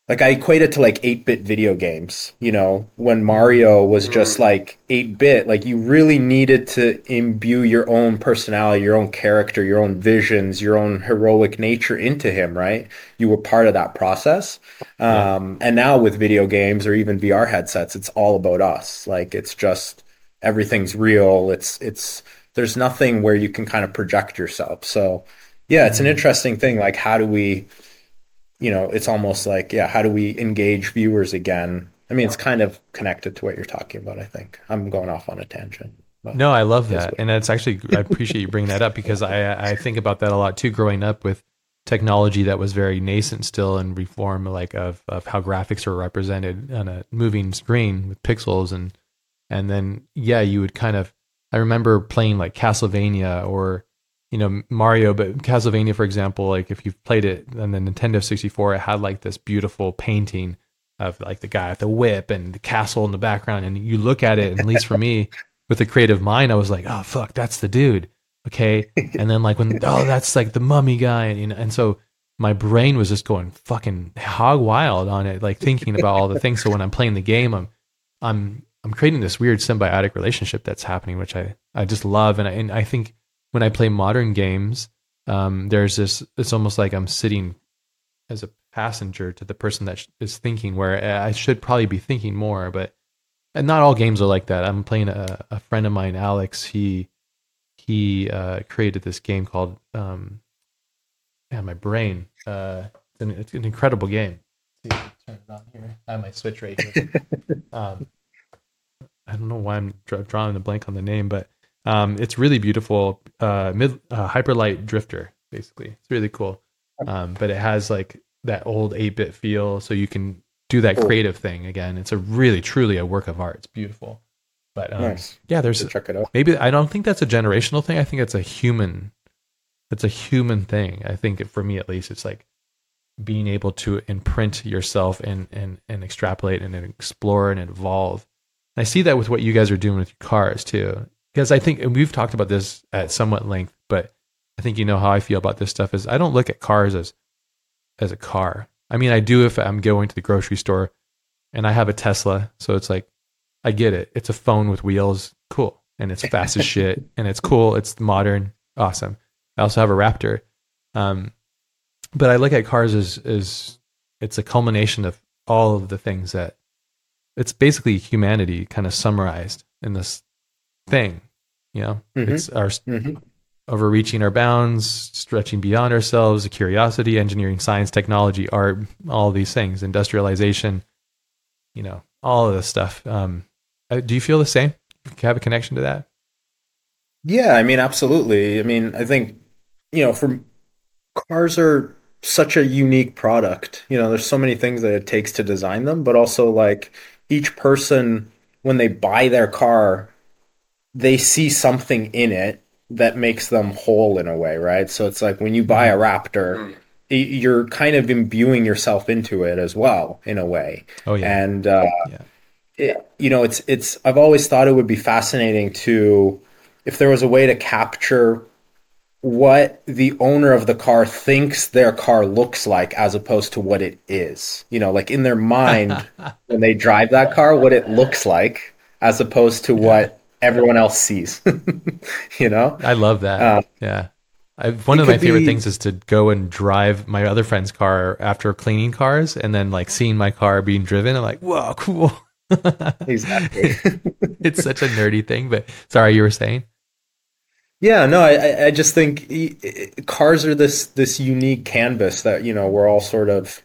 like I equate it to like 8-bit video games, you know, when Mario was just like 8-bit, like you really needed to imbue your own personality, your own character, your own visions, your own heroic nature into him, right? You were part of that process. Um, and now with video games or even VR headsets, it's all about us. Like it's just everything's real. It's, it's, there's nothing where you can kind of project yourself. So yeah, it's an mm-hmm. interesting thing. Like how do we, you know, it's almost like, yeah, how do we engage viewers again? I mean, it's kind of connected to what you're talking about, I think. I'm going off on a tangent. No, I love that. And it's actually, I appreciate you bringing that up because I, I think about that a lot too, growing up with technology that was very nascent still and reform like of, of how graphics were represented on a moving screen with pixels and, and then, yeah, you would kind of, I remember playing like Castlevania or you know Mario, but Castlevania, for example, like if you've played it on the Nintendo 64, it had like this beautiful painting of like the guy with the whip and the castle in the background, and you look at it, and at least for me, with a creative mind, I was like, oh fuck, that's the dude, okay. And then like when oh that's like the mummy guy, and you know, and so my brain was just going fucking hog wild on it, like thinking about all the things. So when I'm playing the game, I'm I'm I'm creating this weird symbiotic relationship that's happening, which I, I just love. And I, and I think when I play modern games, um, there's this, it's almost like I'm sitting as a passenger to the person that is thinking where I should probably be thinking more, but and not all games are like that. I'm playing a, a friend of mine, Alex. He, he, uh, created this game called, um, man, my brain, uh, it's an, it's an incredible game. Let's see, turn it on here. I have my switch right here. um, I don't know why I'm drawing a blank on the name, but um, it's really beautiful. Uh, mid uh, hyperlight drifter, basically. It's really cool. Um, but it has like that old 8-bit feel, so you can do that creative thing again. It's a really, truly a work of art. It's beautiful. But um, nice. yeah, there's check it out. Maybe I don't think that's a generational thing. I think it's a human. It's a human thing. I think for me at least, it's like being able to imprint yourself and and and extrapolate and explore and evolve I see that with what you guys are doing with your cars too. Because I think, and we've talked about this at somewhat length, but I think you know how I feel about this stuff is I don't look at cars as as a car. I mean, I do if I'm going to the grocery store and I have a Tesla, so it's like I get it. It's a phone with wheels, cool, and it's fast as shit, and it's cool. It's modern, awesome. I also have a Raptor, um, but I look at cars as as it's a culmination of all of the things that it's basically humanity kind of summarized in this thing. You know, mm-hmm. it's our mm-hmm. overreaching our bounds, stretching beyond ourselves, curiosity, engineering, science, technology, art, all these things, industrialization. You know, all of this stuff. Um, uh, do you feel the same? Do you have a connection to that? Yeah, I mean, absolutely. I mean, I think you know, for cars are such a unique product. You know, there's so many things that it takes to design them, but also like each person when they buy their car they see something in it that makes them whole in a way, right? So it's like when you buy a Raptor, y- you're kind of imbuing yourself into it as well in a way. Oh yeah. And uh, Yeah. it, you know, it's it's. I've always thought it would be fascinating to, if there was a way to capture what the owner of the car thinks their car looks like as opposed to what it is. You know, like in their mind when they drive that car, what it looks like as opposed to what everyone else sees. you know? I love that. Uh, yeah. I, one of my favorite be- things is to go and drive my other friend's car after cleaning cars and then like seeing my car being driven. I'm like, whoa, cool. Exactly. it's such a nerdy thing, but sorry, you were saying? Yeah, no, I, I- just think cars are this this unique canvas that you know we're all sort of,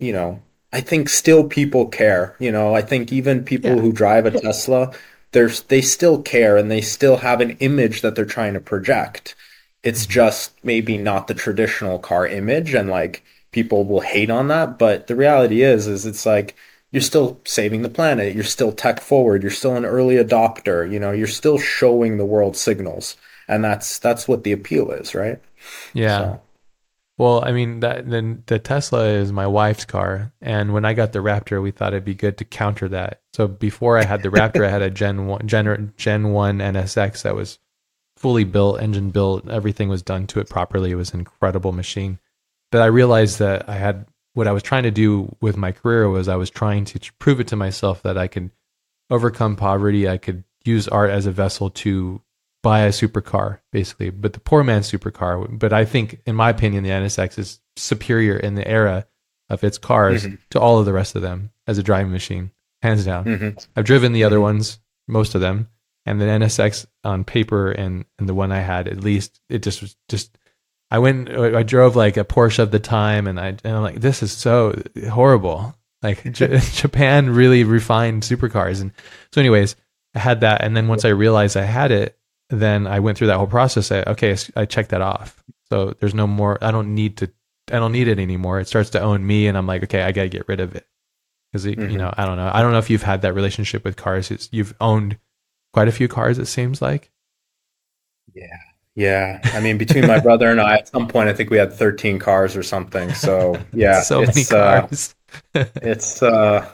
you know, I think still people care. You know, I think even people Yeah. who drive a Tesla, there's they still care and they still have an image that they're trying to project. It's mm-hmm. just maybe not the traditional car image, and like people will hate on that. But the reality is, is it's like you're still saving the planet. You're still tech forward. You're still an early adopter. You know, you're still showing the world signals, and that's that's what the appeal is, right? Yeah. So- Well, I mean that then the Tesla is my wife's car, and when I got the Raptor, we thought it'd be good to counter that. So before I had the Raptor, I had a Gen one Gen Gen one NSX that was fully built, engine built, everything was done to it properly. It was an incredible machine. But I realized that I had what I was trying to do with my career was I was trying to prove it to myself that I could overcome poverty. I could use art as a vessel to buy a supercar, basically, but the poor man's supercar. But I think, in my opinion, the NSX is superior in the era of its cars mm-hmm. to all of the rest of them as a driving machine, hands down. Mhm. I've driven the other mm-hmm. ones, most of them, and the NSX on paper and, and the one I had, at least, it just was just. I went, I drove like a Porsche of the time, and I and I'm like, this is so horrible. Like mm-hmm. J- Japan really refined supercars, and so, anyways, I had that, and then once I realized I had it, then I went through that whole process. I, okay, I checked that off. So there's no more. I don't need to. I don't need it anymore. It starts to own me, and I'm like, okay, I got to get rid of it because you Mhm. know, I don't know. I don't know if you've had that relationship with cars. It's, you've owned quite a few cars. It seems like. Yeah, yeah. I mean, between my brother and I, at some point, I think we had 13 cars or something. So yeah, so many it's uh, cars. it's uh,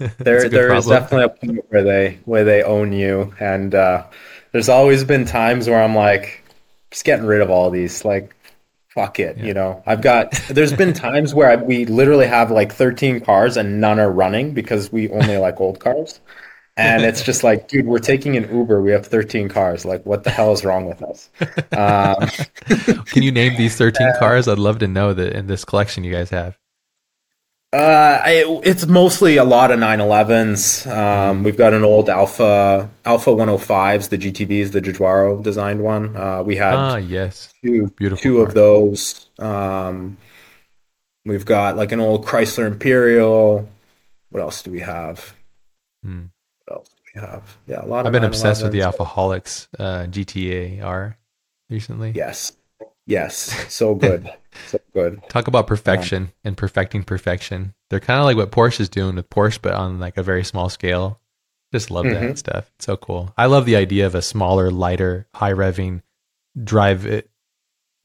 a there there is definitely a point where they where they own you, and uh, there's always been times where I'm like, just getting rid of all these, like, fuck it, Yeah. you know. I've got. There's been times where I, we literally have like 13 cars and none are running because we only like old cars. And it's just like, dude, we're taking an Uber. We have 13 cars. Like, what the hell is wrong with us? Um, Can you name these 13 cars? I'd love to know that in this collection you guys have. Uh, I, it's mostly a lot of 911s. Um, we've got an old Alfa Alfa 105s, the GTVs, the Giugiaro designed one. Uh, we had Ah, yes. two beautiful two of those. Um, we've got like an old Chrysler Imperial. What else do we have? Hmm. What else do we have? Yeah, a lot I've been obsessed with the 911s. Alfaholics uh, GTA R recently. Yes, yes, so good, so good. Talk about perfection and perfecting perfection. They're kind of like what Porsche is doing with Porsche, but on like a very small scale. Just love that Mhm. stuff. It's so cool. I love the idea of a smaller, lighter, high revving, drive it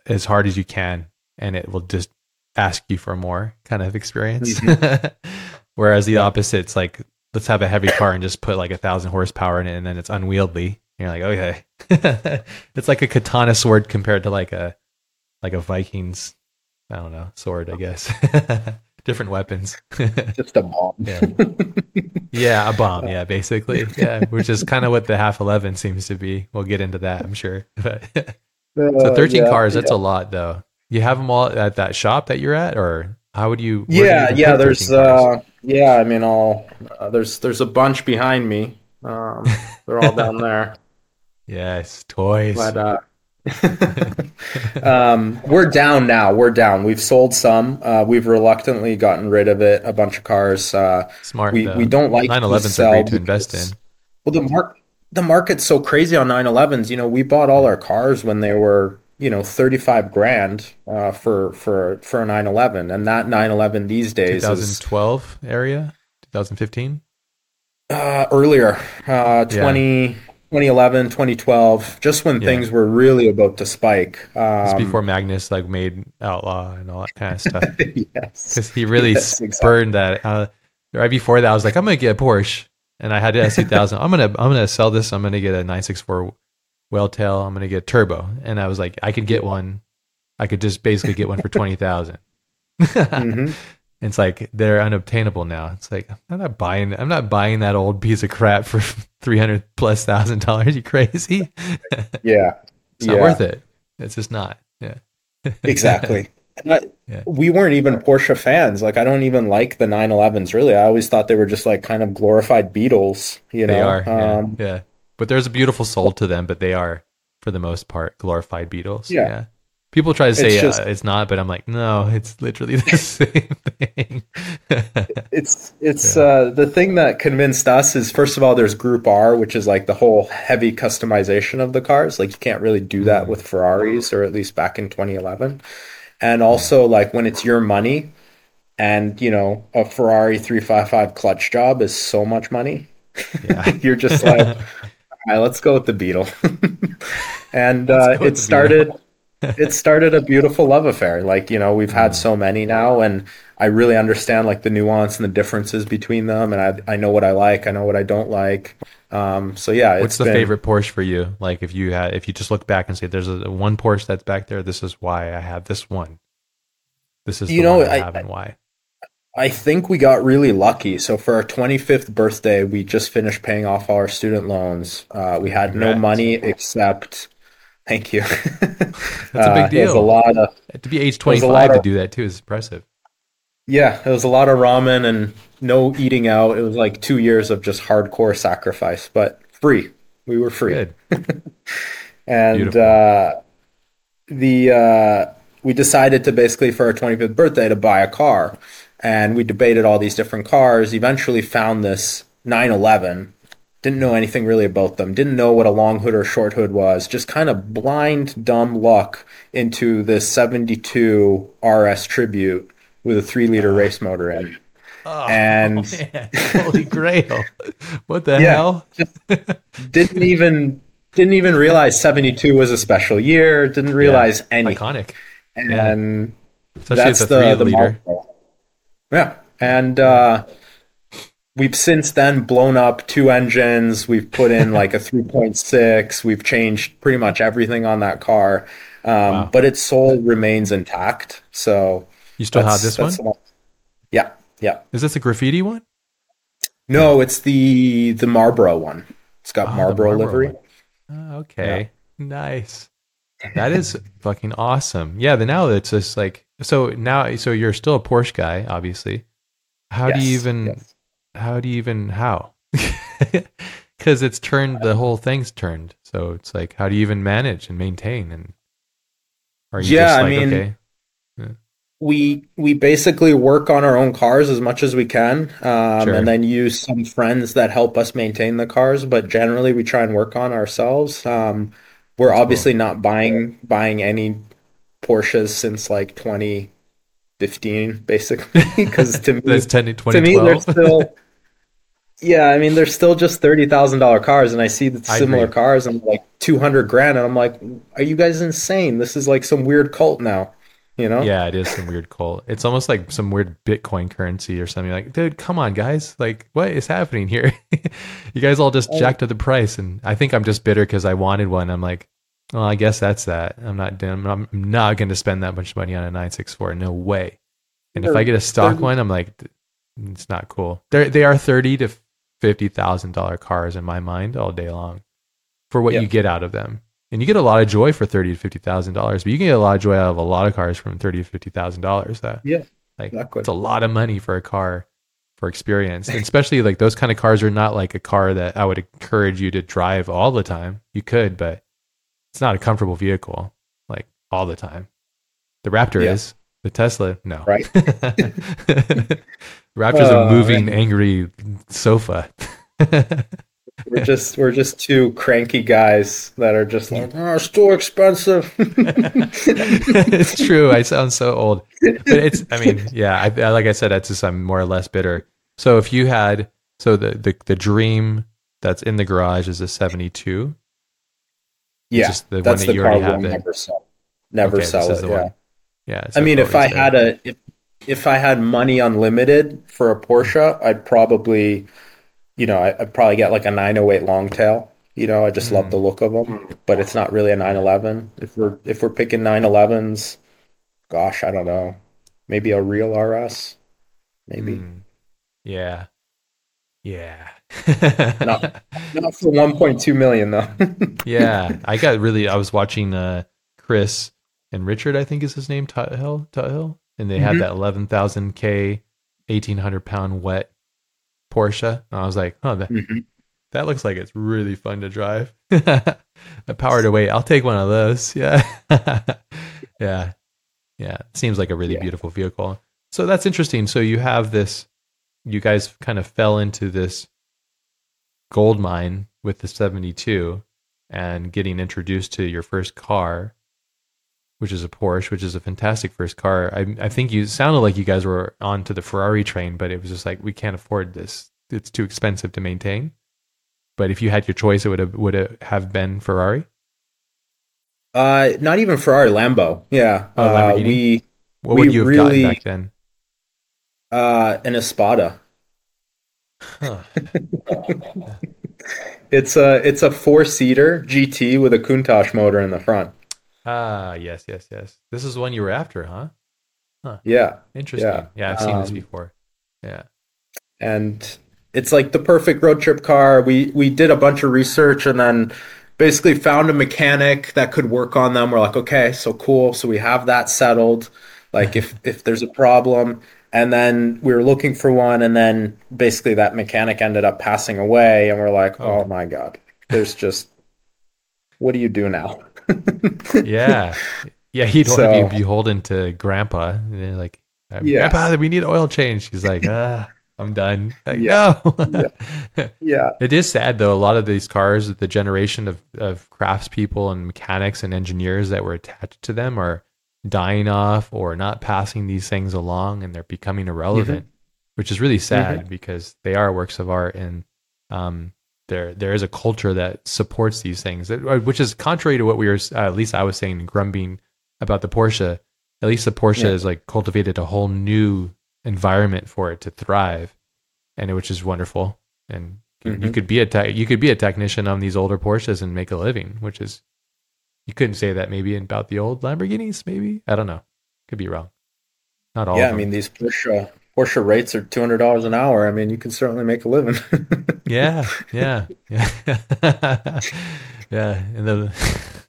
as hard as you can, and it will just ask you for more kind of experience. Whereas the opposite, it's like let's have a heavy car and just put like a thousand horsepower in it, and then it's unwieldy. You're like, okay, it's like a katana sword compared to like a like a Vikings, I don't know, sword, I guess. Different weapons. Just a bomb. yeah. yeah, a bomb. Yeah, basically. Yeah, which is kind of what the half eleven seems to be. We'll get into that, I'm sure. But so Uh, 13 yeah, cars, that's yeah. a lot, though. You have them all at that shop that you're at, or how would you? do you Yeah, yeah. There's uh, yeah. I mean, all uh, there's there's a bunch behind me. Um, they're all down there. yes, toys. But uh, um, we're down now. We're down. We've sold some. Uh, we've reluctantly gotten rid of it. A bunch of cars. Uh, Smart. we though. we don't like to 911s are great to invest in. Well, the mark the market's so crazy on 911s. You know, we bought all our cars when they were you know 35 grand uh, for for for a 911, and that 911 these days is 2012 area, 2015. uh, earlier, uh, 20. 2011, 2012, just when Yeah. things were really about to spike. It's Um, before Magnus like made Outlaw and all that kind of stuff. yes. Because he really Yes, exactly. that. Uh, right before that, I was like, I'm gonna get a Porsche, and I had a S2000. I'm gonna I'm gonna sell this. I'm gonna get a 964 whale tail. I'm gonna get turbo, and I was like, I could get one. I could just basically get one for twenty thousand. Mhm. It's like they're unobtainable now. It's like I'm not buying. I'm not buying that old piece of crap for three hundred plus thousand dollars. You crazy? Yeah. It's not Yeah. worth it. It's just not. Yeah. exactly. I- Yeah. We weren't even Porsche fans. Like, I don't even like the 911s, really. I always thought they were just like kind of glorified Beetles. you know? They are. Um, yeah. But there's a beautiful soul to them, but they are, for the most part, glorified Beetles. Yeah. People try to say It's just- uh, it's not, but I'm like, no, it's literally the same thing. It's it's uh, the thing that convinced us is first of all there's Group R, which is like the whole heavy customization of the cars. Like you can't really do Mm. that with Ferraris, or at least back in 2011. And also like when it's your money, and you know a Ferrari 355 clutch job is so much money. yeah. You're just like, all right, let's go with the Beetle. and uh, it started. It started a beautiful love affair. Like you know, we've Mm. had so many now, and I really understand like the nuance and the differences between them, and I I know what I like, I know what I don't like. Um, so yeah, What's the been- favorite Porsche for you? Like if you had, if you just look back and say, there's a one Porsche that's back there. This is why I have this one. This is You the know, one I, I- have and why. I think we got really lucky. So for our 25th birthday, we just finished paying off all our student loans. Uh, we had no money except. Thank you. That's a big It was a deal. lot of To be age There's a 25 lot to of- do that too is impressive. Yeah, it was a lot of ramen and no eating out. It was like two years of just hardcore sacrifice, but free. We were free. And uh, the uh, we decided to basically for our 25th birthday to buy a car, and we debated all these different cars. Eventually, found this 911. Didn't know anything really about them. Didn't know what a long hood or short hood was. Just kind of blind, dumb luck into this 72 RS Tribute with a three liter race motor in. Oh, And- man. holy grail. What the Yeah. hell? didn't even didn't even realize 72 was a special year. Didn't realize any Iconic. And Especially that's the the, the model. Yeah, and uh, we've since then blown up two engines. We've put in like a 3.6. We've changed pretty much everything on that car, um, Wow. but its soul remains intact. So You still have this one? Yeah, yeah. Is this a graffiti one? No, it's the the Marlboro one. It's got Oh, Marlboro, Marlboro livery. Oh, okay. Nice. That is fucking awesome. Yeah, the now it's just like so now so you're still a Porsche guy, obviously. How do you even yes. How do you even how? Cuz it's turned the whole thing's turned. So it's like how do you even manage and maintain and are you Yeah, just I mean- okay. we we basically work on our own cars as much as we can um, Sure. and then use some friends that help us maintain the cars but generally we try and work on ourselves um, we're obviously not buying buying any porsches since like 2015 basically because to me That's 10 to me they're 2012. still yeah i mean they're still just $30000 cars and i see the similar cars and like 200 grand and i'm like are you guys insane this is like some weird cult now you know Yeah, it is some weird cult. It's almost like some weird Bitcoin currency or something. Like, dude, come on, guys! Like, what is happening here? you guys all just um, jacked up the price, and I think I'm just bitter because I wanted one. I'm like, well, I guess that's that. I'm not. I'm, I'm not going to spend that much money on a 964. No way. And if I get a stock one, I'm like, it's not cool. They they are thirty to fifty thousand dollar cars in my mind all day long for what Yeah. you get out of them. And you get a lot of joy for thirty to fifty thousand dollars, but you can get a lot of joy out of a lot of cars from thirty to fifty thousand dollars. That Yeah, like exactly. it's a lot of money for a car for experience, and especially like those kind of cars are not like a car that I would encourage you to drive all the time. You could, but it's not a comfortable vehicle like all the time. The Raptor Yeah. is. The Tesla, no. Right. Raptor's Oh, uh, a moving, man. angry sofa. We're just we're just two cranky guys that are just like, oh, it's too expensive. it's true. I sound so old, but it's. I mean, yeah. I, I like I said, that's just I'm more or less bitter. So if you had, so the the the dream, that's in the garage is a 72. Yeah, just the one that's that the you car already we'll have never sell. Never Okay, sell it. Yeah. one. Yeah. I mean, if I had a if if I had money unlimited for a Porsche, I'd probably, you know, I- I'd probably get like a 908 long tail. You know, I just love Mm. the look of them, but it's not really a 911. If we're if we're picking 911s, gosh, I don't know, maybe a real RS, maybe Mm. Yeah. Yeah. not not for 1.2 million though. yeah. I got really I was watching uh Chris and Richard, I think is his name, Tuthill, Tuthill. And they had Mhm. that eleven thousand K eighteen hundred pound wet Porsche. And I was like, oh that, Mhm. that looks like it's really fun to drive. a power to weight. I'll take one of those. Yeah. yeah. Yeah. Seems like a really Yeah. beautiful vehicle. So that's interesting. So you have this you guys kind of fell into this gold mine with the 72 and getting introduced to your first car which is a Porsche which is a fantastic first car I, I think you sounded like you guys were onto the Ferrari train but it was just like we can't afford this it's too expensive to maintain but if you had your choice it would have would it have been Ferrari Uh, not even Ferrari, Lambo. Yeah, Oh, uh, we what We would you have really- gotten back then uh an Espada. Huh. It's a it's a four seater GT with a Countach motor in the front. Ah yes yes yes this is one you were after huh Huh. Yeah, interesting Yeah. yeah, I've seen this Um, before yeah and it's like the perfect road trip car. We we did a bunch of research and then basically found a mechanic that could work on them. We're like, okay, so cool. So we have that settled. Like if if there's a problem, and then we were looking for one, and then basically that mechanic ended up passing away, and we're like, Oh. oh my god, there's just what do you do now? Yeah, yeah. He don't So- want to be beholden to Grandpa. Like, uh, Yeah. Grandpa, we need oil change. He's like, ah, I'm done. Like, Yeah. No. yeah, it is sad though. A lot of these cars, the generation of of craftspeople and mechanics and engineers that were attached to them are dying off or not passing these things along, and they're becoming irrelevant, which is really sad because they are works of art and um, there there is a culture that supports these things, uh, which is contrary to what we were uh, at least I was saying grumbling about the Porsche. At least the Porsche Yeah. has like cultivated a whole new environment for it to thrive, and it, which is wonderful. And you- you could be a tech you could be a technician on these older Porsches and make a living, which is you couldn't say that maybe about the old Lamborghinis. Maybe I don't know. Could be wrong. Not all. yeah. I mean, these Porsche Porsche rates are two hundred dollars an hour. I mean, you can certainly make a living. Yeah, yeah, yeah, yeah. And then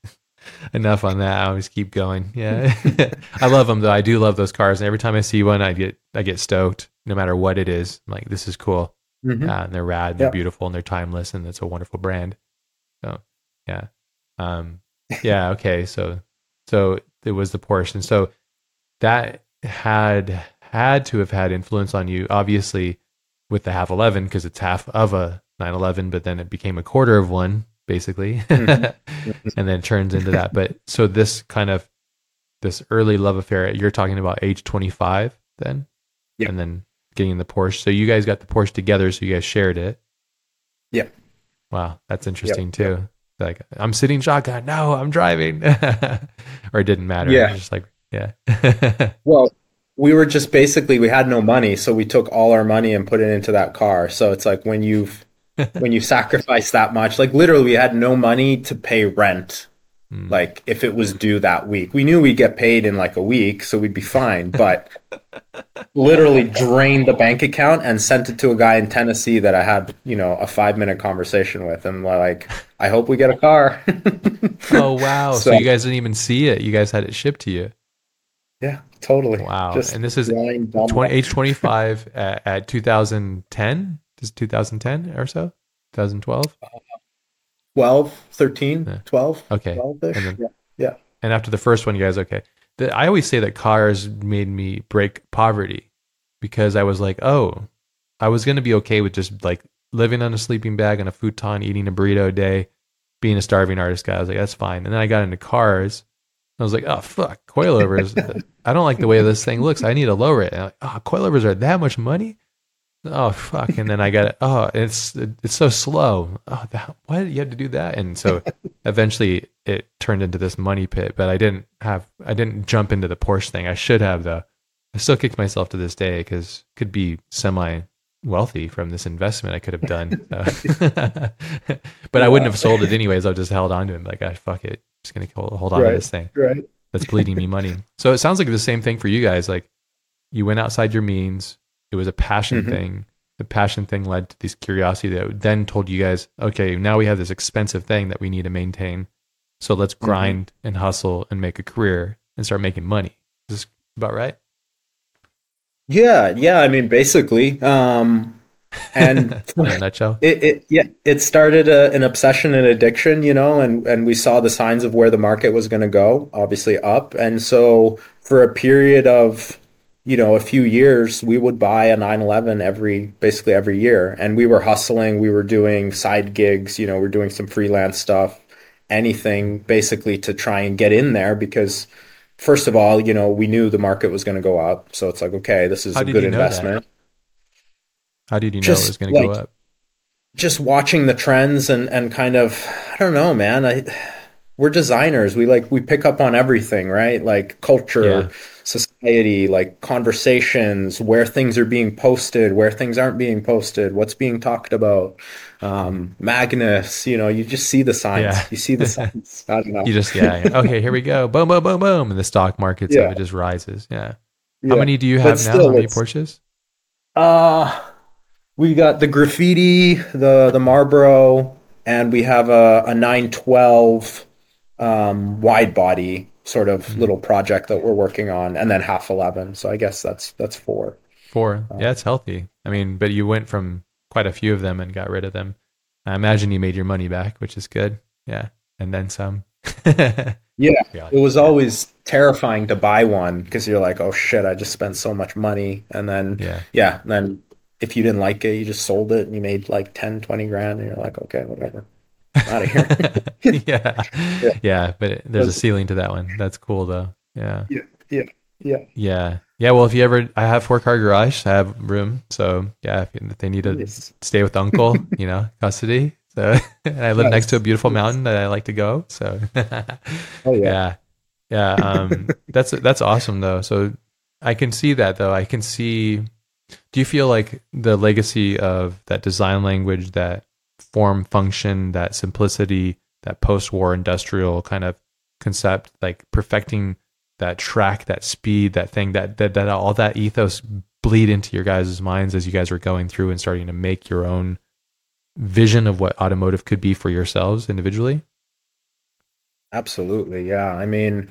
enough on that. I always keep going. Yeah, I love them though. I do love those cars, and every time I see one, I get I get stoked. No matter what it is, I'm like this is cool. Mhm. Yeah, and they're rad, and they're beautiful, and they're timeless, and it's a wonderful brand. So, yeah, um, yeah, okay. So, so it was the Porsche, and so that had had to have had influence on you, obviously, with the half eleven because it's half of a 911, but then it became a quarter of one, basically, Mhm. and then turns into that. But so this kind of this early love affair, you're talking about age 25 then, Yeah. and then getting the Porsche. So you guys got the Porsche together, so you guys shared it. Yeah. Wow, that's interesting too. Like I'm sitting shotgun. No, I'm driving. or it didn't matter. Yeah. Just like yeah. Well, we were just basically we had no money, so we took all our money and put it into that car. So it's like when you've when you sacrifice that much, like literally we had no money to pay rent. Mm. Like if it was due that week. We knew we'd get paid in like a week, so we'd be fine, but literally drained the bank account and sent it to a guy in Tennessee that I had, you know, a 5-minute conversation with and like, I hope we get a car. oh wow. So, So- you guys didn't even see it. You guys had it shipped to you. Yeah, totally. Wow. Just and this is 20, age 25 at, at 2010. This is 2010 or so. 2012. Uh, 12, 13, Yeah. 12, Okay. 12-ish. And then- yeah. yeah. And after the first one, you guys okay? The, I always say that cars made me break poverty because I was like, oh, I was gonna be okay with just like living on a sleeping bag and a futon, eating a burrito a day, being a starving artist guy. I was like, that's fine. And then I got into cars. I was like, oh fuck, coilovers. I don't like the way this thing looks. I need to lower it. And I'm like, oh, coilovers are that much money. oh fuck. And then i got it. Oh it's it's so slow. Oh that, did you have to do that? And so eventually it turned into this money pit but i didn't have i didn't jump into the porsche thing. I should have though. I still kick myself to this day because could be semi wealthy from this investment i could have done but i wouldn't have sold it anyways. I just held on to it like i ah, fuck it just gonna hold, hold on right, to this thing right that's bleeding me money so it sounds like the same thing for you guys like you went outside your means it was a passion mm-hmm. thing. The passion thing led to this curiosity that then told you guys, okay, now we have this expensive thing that we need to maintain. So let's mm-hmm. grind mm-hmm. and hustle and make a career and start making money. Is this about right? Yeah, yeah. I mean, basically, um, and in a nutshell, it, it yeah, it started a, an obsession and addiction, you know, and and we saw the signs of where the market was going to go, obviously up, and so for a period of you know, a few years, we would buy a 911 every, basically every year. And we were hustling, we were doing side gigs, you know, we're doing some freelance stuff, anything basically to try and get in there because, first of all, you know, we knew the market was going to go up. So it's like, okay, this is How a good investment. That? How did you know just it was going to go up? Just watching the trends and, and kind of, I don't know, man. I, we're designers. We like, we pick up on everything, right? Like culture. Yeah society, like conversations, where things are being posted, where things aren't being posted, what's being talked about. Um, Magnus, you know, you just see the signs. Yeah. You see the signs. I don't know. You just yeah. Okay, here we go. Boom, boom, boom, boom, and the stock market yeah. it just rises. Yeah. How many do you have now? How many Porsches? Uh we got the graffiti, the the Marlboro, and we have a, a 912 um, wide body sort of mm-hmm. little project that we're working on, and then half eleven. So I guess that's that's four. Four, um, yeah, it's healthy. I mean, but you went from quite a few of them and got rid of them. I imagine you made your money back, which is good. Yeah, and then some. yeah, it was always terrifying to buy one because you're like, oh shit, I just spent so much money, and then yeah, yeah, then if you didn't like it, you just sold it and you made like 10, 20 grand, and you're like, okay, whatever out of here. yeah. yeah. yeah, But there's That's, a ceiling to that one. That's cool though. Yeah. Yeah. Yeah. Yeah. Yeah. Yeah. Well, if you ever, I have four car garage. I have room. So yeah, if, if they need to yes. stay with uncle, you know, custody. So I live next to a beautiful mountain that I like to go. So oh, yeah. Yeah. Yeah. Um, that's, that's awesome though. So I can see that though. I can see, do you feel like the legacy of that design language that form function, that simplicity, that post war industrial kind of concept, like perfecting that track, that speed, that thing, that, that, that all that ethos bleed into your guys' minds as you guys are going through and starting to make your own vision of what automotive could be for yourselves individually? Absolutely. Yeah. I mean,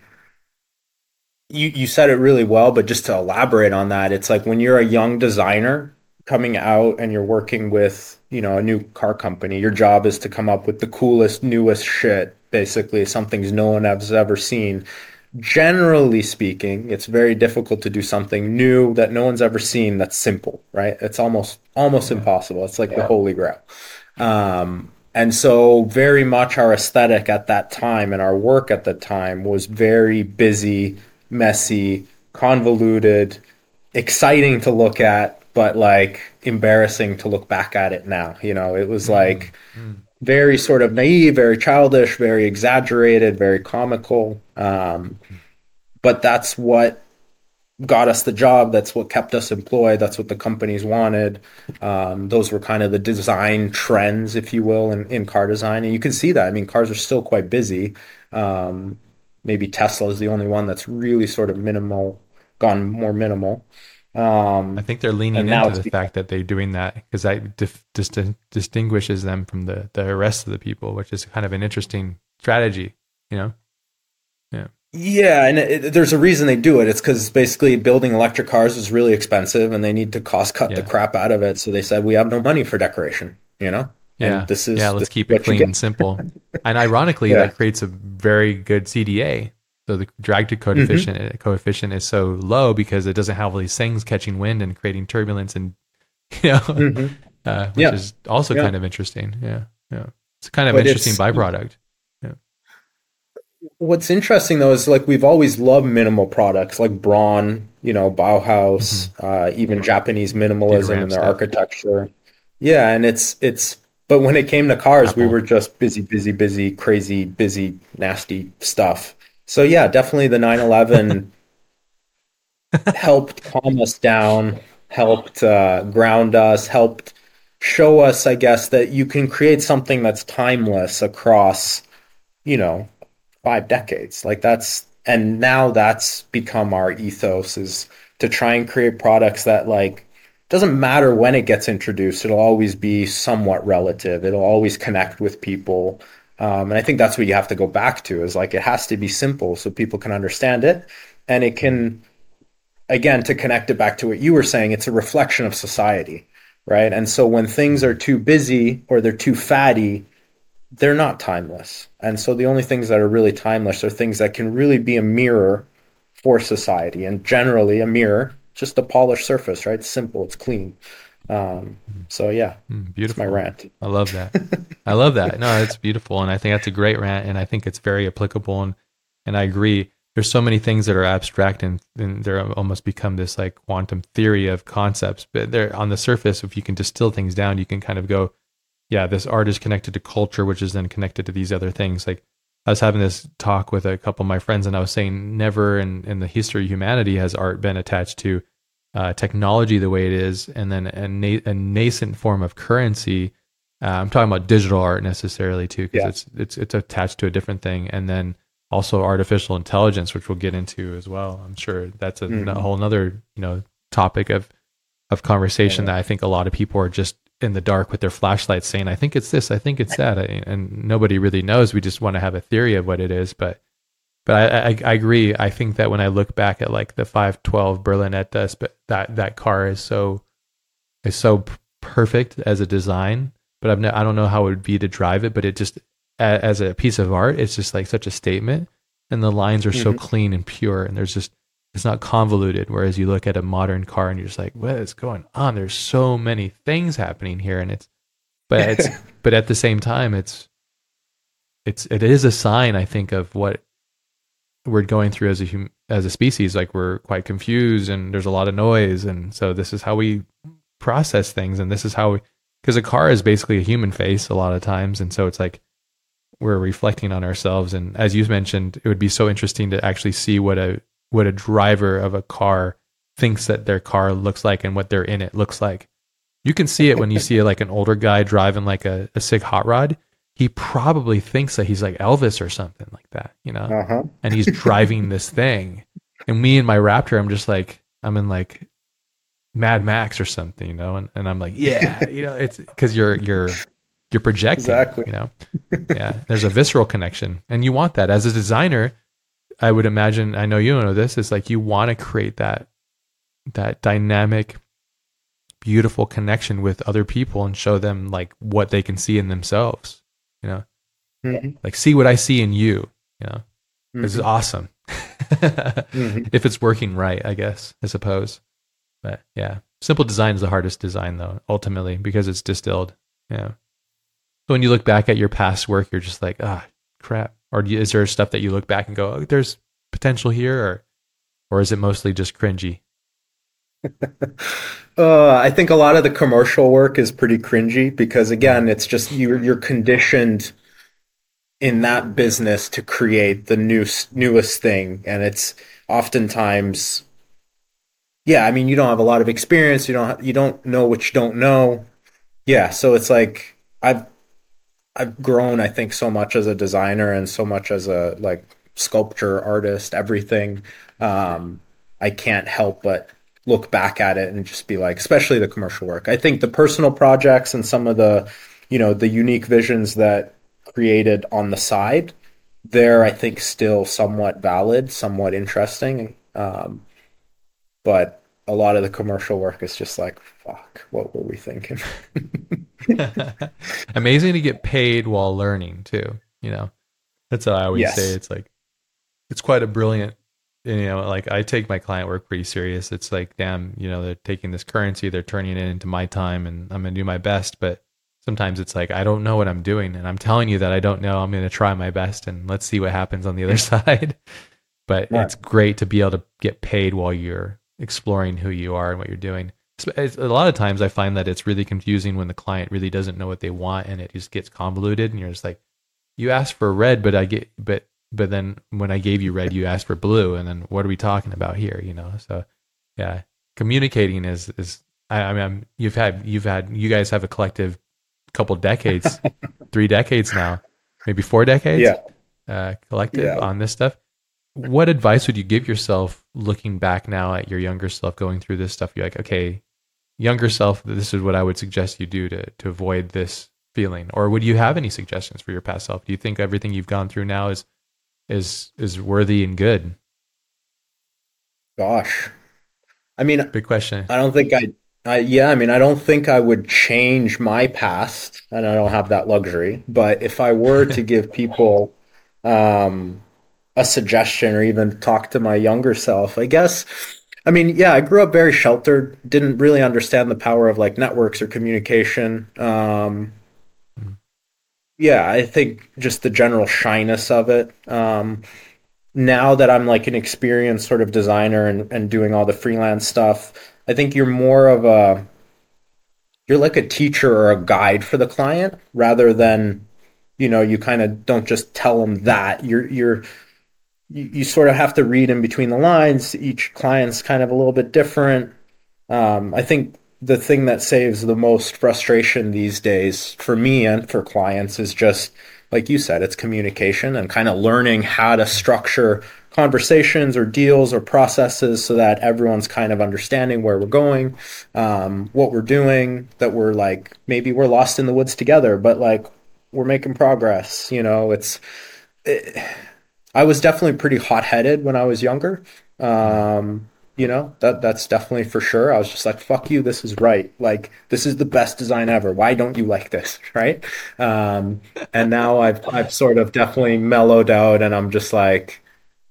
you, you said it really well, but just to elaborate on that, it's like when you're a young designer coming out and you're working with you know a new car company your job is to come up with the coolest newest shit basically something's no one has ever seen generally speaking it's very difficult to do something new that no one's ever seen that's simple right it's almost almost yeah. impossible it's like yeah. the holy grail um, and so very much our aesthetic at that time and our work at the time was very busy messy convoluted exciting to look at but like embarrassing to look back at it now. You know, it was mm-hmm. like mm-hmm. very sort of naive, very childish, very exaggerated, very comical. Um, but that's what got us the job. That's what kept us employed. That's what the companies wanted. Um, those were kind of the design trends, if you will, in, in car design. And you can see that. I mean, cars are still quite busy. Um, maybe Tesla is the only one that's really sort of minimal, gone more minimal. Um, I think they're leaning into the fact that they're doing that because that dif- dis- distinguishes them from the, the rest of the people, which is kind of an interesting strategy, you know? Yeah. Yeah, and it, there's a reason they do it. It's because basically building electric cars is really expensive, and they need to cost cut yeah. the crap out of it. So they said we have no money for decoration. You know. Yeah. This is yeah. Let's keep it clean and simple. and ironically, yeah. that creates a very good CDA so the drag to coefficient mm-hmm. coefficient is so low because it doesn't have all these things catching wind and creating turbulence and you know, mm-hmm. uh, which yeah. is also yeah. kind of interesting. Yeah, yeah, it's kind of but interesting byproduct. Yeah. What's interesting though is like we've always loved minimal products like Braun, you know, Bauhaus, mm-hmm. uh, even Japanese minimalism in their stuff. architecture. Yeah, and it's it's but when it came to cars, Apple. we were just busy, busy, busy, crazy, busy, nasty stuff. So yeah, definitely the 911 helped calm us down, helped uh, ground us, helped show us, I guess, that you can create something that's timeless across, you know, five decades. Like that's and now that's become our ethos is to try and create products that like doesn't matter when it gets introduced it'll always be somewhat relative. It'll always connect with people. Um, and i think that's what you have to go back to is like it has to be simple so people can understand it. And it can again to connect it back to what you were saying it's a reflection of society right? And so when things are too busy or they're too fatty they're not timeless. And so the only things that are really timeless are things that can really be a mirror for society and generally a mirror just a polished surface, right? It's simple, it's clean. Um, so yeah, mm, beautiful. my rant. I love that. I love that. No, it's beautiful, and I think that's a great rant, and I think it's very applicable. And and I agree. There's so many things that are abstract, and, and they're almost become this like quantum theory of concepts. But they're on the surface. If you can distill things down, you can kind of go, yeah, this art is connected to culture, which is then connected to these other things. Like I was having this talk with a couple of my friends, and I was saying never in, in the history of humanity has art been attached to uh, technology the way it is, and then a, na- a nascent form of currency. Uh, I'm talking about digital art necessarily too, because yeah. it's it's it's attached to a different thing, and then also artificial intelligence, which we'll get into as well. I'm sure that's a, mm-hmm. a whole other you know topic of of conversation yeah. that I think a lot of people are just in the dark with their flashlights saying, I think it's this, I think it's that. And nobody really knows. We just want to have a theory of what it is. But, but I, I, I agree. I think that when I look back at like the 512 Berlinetta, but that, that car is so, is so perfect as a design, but I've no, I don't know how it would be to drive it, but it just, as a piece of art, it's just like such a statement. And the lines are mm-hmm. so clean and pure. And there's just, it's not convoluted. Whereas you look at a modern car and you're just like, what is going on? There's so many things happening here, and it's, but it's, but at the same time, it's, it's, it is a sign, I think, of what we're going through as a hum, as a species. Like we're quite confused, and there's a lot of noise, and so this is how we process things, and this is how we, because a car is basically a human face a lot of times, and so it's like we're reflecting on ourselves. And as you mentioned, it would be so interesting to actually see what a what a driver of a car thinks that their car looks like and what they're in it looks like. You can see it when you see like an older guy driving like a, a sick hot rod. He probably thinks that he's like Elvis or something like that, you know? Uh-huh. And he's driving this thing. And me and my Raptor, I'm just like, I'm in like Mad Max or something, you know? And, and I'm like, yeah, you know, it's because you're, you're, you're projecting, exactly. you know? Yeah. There's a visceral connection. And you want that as a designer I would imagine I know you don't know this is like you want to create that that dynamic beautiful connection with other people and show them like what they can see in themselves you know? Mm-hmm. like see what i see in you you know? Mm-hmm. this is awesome. Mm-hmm. if it's working right i guess i suppose. But yeah. Simple design is the hardest design though ultimately because it's distilled yeah. So when you look back at your past work you're just like ah crap or is there stuff that you look back and go, oh, "There's potential here," or or is it mostly just cringy? uh, I think a lot of the commercial work is pretty cringy because again, it's just you're you're conditioned in that business to create the new newest thing, and it's oftentimes, yeah. I mean, you don't have a lot of experience. You don't you don't know what you don't know. Yeah, so it's like I've I've grown, I think, so much as a designer and so much as a like sculpture artist, everything. Um, I can't help but look back at it and just be like, especially the commercial work. I think the personal projects and some of the, you know, the unique visions that created on the side, they're I think still somewhat valid, somewhat interesting. Um, but a lot of the commercial work is just like, fuck, what were we thinking? Amazing to get paid while learning too. You know, that's how I always yes. say. It's like it's quite a brilliant. You know, like I take my client work pretty serious. It's like, damn, you know, they're taking this currency, they're turning it into my time, and I'm gonna do my best. But sometimes it's like I don't know what I'm doing, and I'm telling you that I don't know. I'm gonna try my best, and let's see what happens on the other side. but right. it's great to be able to get paid while you're exploring who you are and what you're doing. A lot of times I find that it's really confusing when the client really doesn't know what they want and it just gets convoluted and you're just like, you asked for red, but I get, but, but then when I gave you red, you asked for blue. And then what are we talking about here? You know? So yeah, communicating is, is, I, I mean, I'm, you've had, you've had, you guys have a collective couple decades, three decades now, maybe four decades. Yeah. Uh, collective yeah. on this stuff what advice would you give yourself looking back now at your younger self going through this stuff? You're like, okay, younger self, this is what I would suggest you do to to avoid this feeling. Or would you have any suggestions for your past self? Do you think everything you've gone through now is is is worthy and good? Gosh, I mean, big question. I don't think I. I, yeah, I mean, I don't think I would change my past, and I don't have that luxury. But if I were to give people um, a suggestion or even talk to my younger self, I guess I mean, yeah, I grew up very sheltered, didn't really understand the power of like networks or communication. Um, yeah, I think just the general shyness of it. Um, now that I'm like an experienced sort of designer and, and doing all the freelance stuff, I think you're more of a you're like a teacher or a guide for the client rather than you know you kind of don't just tell them that you're you're you, you sort of have to read in between the lines. Each client's kind of a little bit different. Um, I think the thing that saves the most frustration these days for me and for clients is just like you said, it's communication and kind of learning how to structure conversations or deals or processes so that everyone's kind of understanding where we're going, um, what we're doing, that we're like maybe we're lost in the woods together, but like we're making progress. You know, it's. It, I was definitely pretty hot headed when I was younger. Um, you know that that's definitely for sure. I was just like, "Fuck you! This is right. Like this is the best design ever. Why don't you like this?" Right? Um, and now I've I've sort of definitely mellowed out, and I'm just like,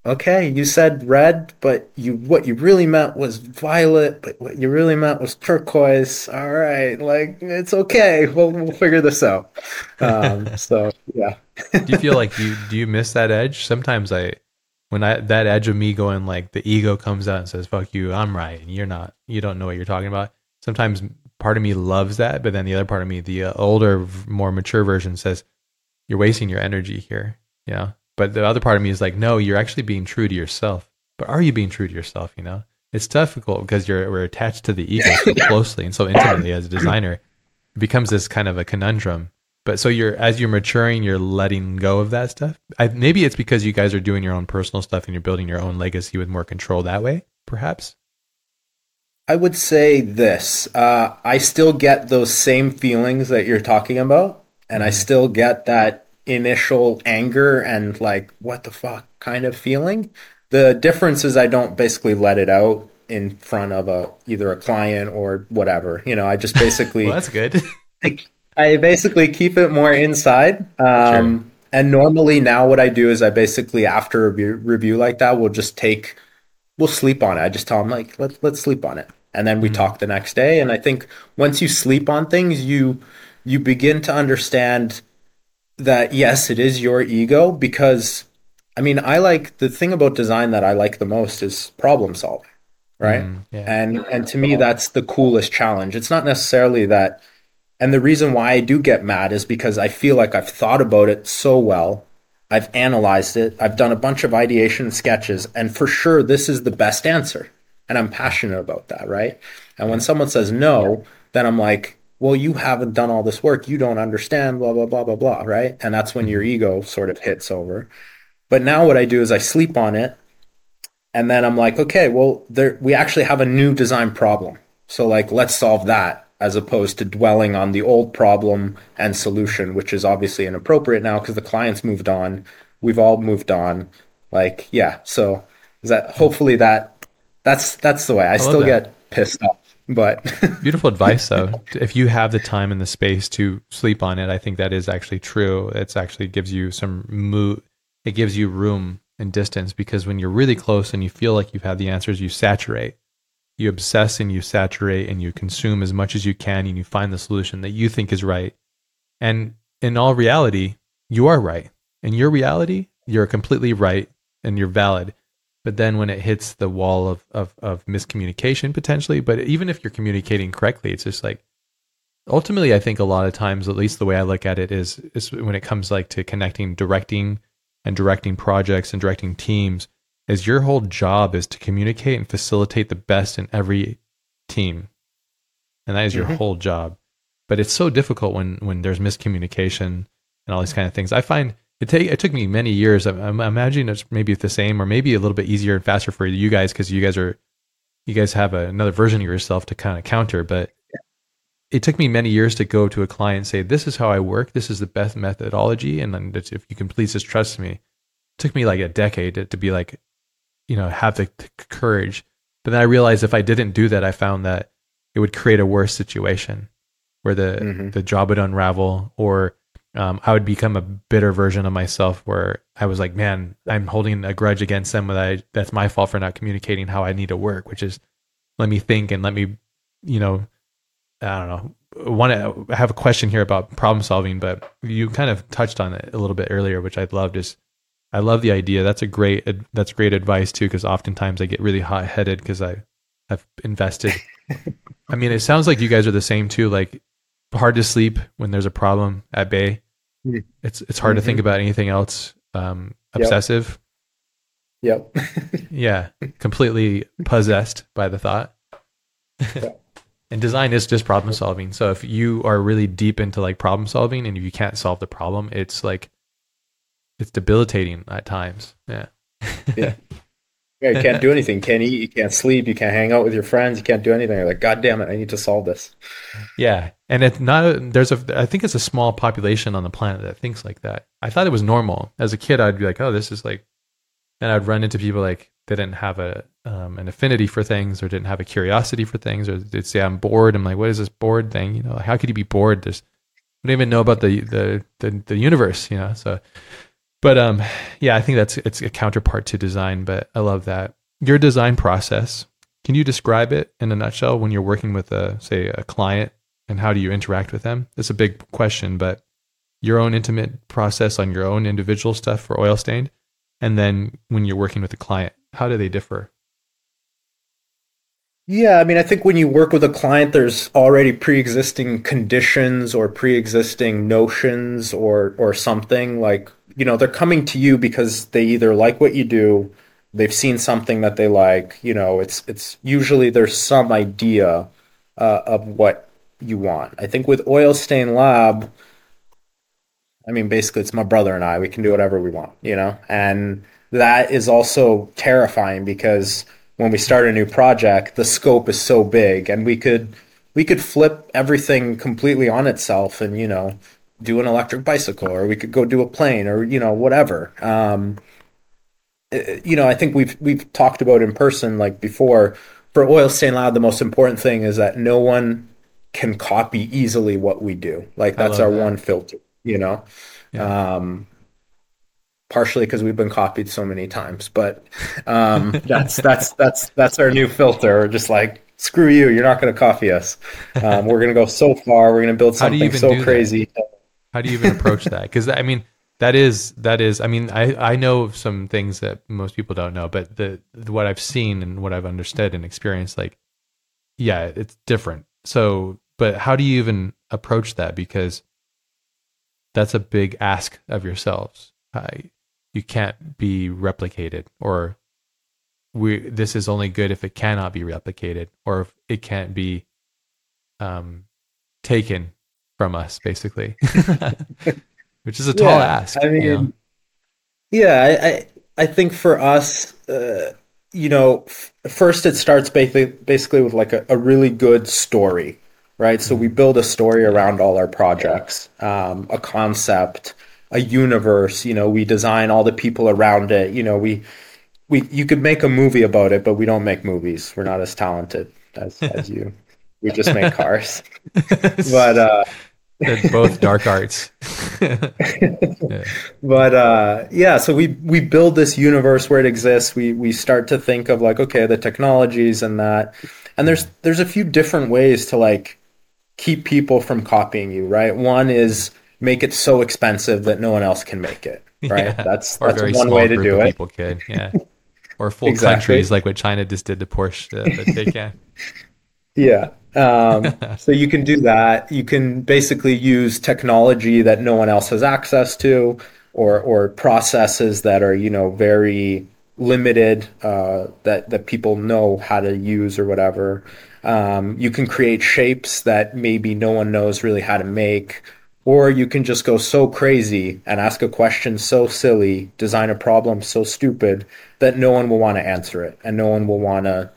okay, you said red, but you what you really meant was violet, but what you really meant was turquoise. All right, like it's okay. We'll we'll figure this out. Um, so yeah. Do you feel like you do you miss that edge? Sometimes I when I that edge of me going like the ego comes out and says "fuck you," I'm right, and you're not. You don't know what you're talking about. Sometimes part of me loves that, but then the other part of me, the uh, older, more mature version, says you're wasting your energy here. Yeah. But the other part of me is like, no, you're actually being true to yourself. But are you being true to yourself? You know, it's difficult because you're we're attached to the ego so closely and so intimately as a designer. It becomes this kind of a conundrum. But so you're as you're maturing, you're letting go of that stuff. I, maybe it's because you guys are doing your own personal stuff and you're building your own legacy with more control that way. Perhaps. I would say this: uh, I still get those same feelings that you're talking about, and I mm-hmm. still get that initial anger and like what the fuck kind of feeling. The difference is I don't basically let it out in front of a either a client or whatever. You know, I just basically well, that's good. I basically keep it more inside. Um, sure. And normally now what I do is I basically after a review, review like that, we'll just take, we'll sleep on it. I just tell them like, let's let's sleep on it, and then we mm-hmm. talk the next day. And I think once you sleep on things, you you begin to understand that yes, it is your ego because I mean, I like the thing about design that I like the most is problem solving, right? Mm, yeah. And and to me that's the coolest challenge. It's not necessarily that and the reason why I do get mad is because I feel like I've thought about it so well. I've analyzed it. I've done a bunch of ideation sketches and for sure this is the best answer. And I'm passionate about that, right? And when someone says no, then I'm like, well, you haven't done all this work. You don't understand, blah, blah, blah, blah, blah, right? And that's when your ego sort of hits over. But now what I do is I sleep on it. And then I'm like, okay, well, there, we actually have a new design problem. So, like, let's solve that as opposed to dwelling on the old problem and solution, which is obviously inappropriate now because the client's moved on. We've all moved on. Like, yeah. So, is that hopefully that that's that's the way I, I still get pissed off but beautiful advice though. If you have the time and the space to sleep on it, I think that is actually true. It's actually gives you some mood. It gives you room and distance because when you're really close and you feel like you've had the answers, you saturate. You obsess and you saturate and you consume as much as you can and you find the solution that you think is right. And in all reality, you are right. In your reality, you're completely right and you're valid. but then when it hits the wall of, of, of miscommunication potentially, but even if you're communicating correctly, it's just like, ultimately, I think a lot of times, at least the way I look at it is, is when it comes like to connecting, directing and directing projects and directing teams is your whole job is to communicate and facilitate the best in every team. And that is your mm-hmm. whole job. But it's so difficult when, when there's miscommunication and all these kind of things. I find it, take, it took me many years. I'm, I'm imagining it's maybe the same or maybe a little bit easier and faster for you guys because you guys are you guys have a, another version of yourself to kind of counter. But it took me many years to go to a client and say, "This is how I work. This is the best methodology, and then if you can please just trust me." It took me like a decade to, to be like, you know, have the courage. But then I realized if I didn't do that, I found that it would create a worse situation where the mm-hmm. the job would unravel or um, I would become a bitter version of myself where I was like, man, I'm holding a grudge against them. That I, that's my fault for not communicating how I need to work, which is let me think and let me, you know, I don't know. Want to have a question here about problem solving, but you kind of touched on it a little bit earlier, which I loved. Is I love the idea. That's a great that's great advice too, because oftentimes I get really hot headed because I I've invested. I mean, it sounds like you guys are the same too. Like hard to sleep when there's a problem at bay Mm. It's it's hard mm-hmm. to think mm-hmm. about anything else. Um, obsessive. Yep. yeah, completely possessed by the thought. and design is just problem solving. So if you are really deep into like problem solving and if you can't solve the problem, it's like it's debilitating at times. Yeah. yeah. Yeah, you can't do anything. You can't eat. You can't sleep. You can't hang out with your friends. You can't do anything. You're like, God damn it, I need to solve this. Yeah, and it's not. A, there's a. I think it's a small population on the planet that thinks like that. I thought it was normal. As a kid, I'd be like, oh, this is like. And I'd run into people like they didn't have a um, an affinity for things or didn't have a curiosity for things or they'd say I'm bored. I'm like, what is this bored thing? You know, how could you be bored? There's, I don't even know about the the the, the universe. You know, so but um, yeah, I think that's it's a counterpart to design. But I love that your design process. Can you describe it in a nutshell when you're working with a say a client and how do you interact with them? It's a big question, but your own intimate process on your own individual stuff for oil stained, and then when you're working with a client, how do they differ? Yeah, I mean, I think when you work with a client, there's already pre-existing conditions or pre-existing notions or or something like you know, they're coming to you because they either like what you do, they've seen something that they like. You know, it's it's usually there's some idea uh, of what you want. I think with Oil Stain Lab, I mean, basically, it's my brother and I. We can do whatever we want, you know, and that is also terrifying because when we start a new project, the scope is so big, and we could we could flip everything completely on itself, and you know, do an electric bicycle or we could go do a plane or you know whatever um, eh, you know i think we've we've talked about in person like before for Oil Stain Lab the most important thing is that no one can copy easily what we do like that's our that. one filter you know yeah. um, partially because we've been copied so many times but um, that's that's that's that's our new filter just like screw you you're not going to copy us um, we're going to go so far we're going to build something so crazy that? How do you even approach that? Because I mean, that is that is. I mean, I I know some things that most people don't know, but the what I've seen and what I've understood and experienced, like, yeah, it's different. So, but how do you even approach that? Because that's a big ask of yourselves. You can't be replicated, or we. This is only good if it cannot be replicated, or if it can't be um, taken from us, basically, which is a tall yeah, ask. I mean, you know? yeah, I, I, I think for us, uh, you know, f- first it starts basically basically with like a, a really good story, right? So we build a story around all our projects, um, a concept, a universe. You know, we design all the people around it. You know, we we you could make a movie about it, but we don't make movies. We're not as talented as as you. We just make cars. but uh, they're both dark arts. yeah. But uh, yeah, so we we build this universe where it exists. We we start to think of like okay, the technologies and that, and there's there's a few different ways to like keep people from copying you. Right, one is make it so expensive that no one else can make it. Right, yeah. that's that's one way to do it. People could, yeah. or full Exactly. countries like what China just did to Porsche uh, the Taycan. Yeah. Um, so you can do that. You can basically use technology that no one else has access to, or or processes that are you know very limited uh, that that people know how to use or whatever. Um, you can create shapes that maybe no one knows really how to make, or you can just go so crazy and ask a question so silly, design a problem so stupid that no one will want to answer it, and no one will want to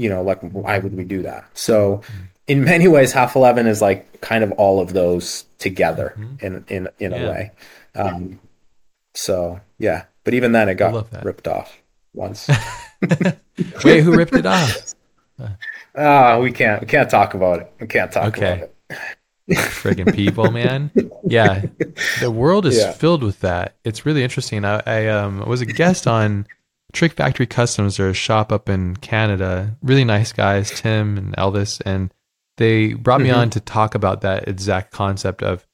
you know, like why would we do that? So in many ways, half eleven is like kind of all of those together in in in Yeah. a way. Um, so yeah, but even then, it got ripped off once. Wait, who ripped it off? Ah, we can't we can't talk about it. We can't talk Okay. about it. Friggin' people, man. Yeah, the world is Yeah. filled with that. It's really interesting. I, I um, was a guest on Trick Factory Customs, are a shop up in Canada. Really nice guys, Tim and Elvis, and they brought me Mhm. on to talk about that exact concept of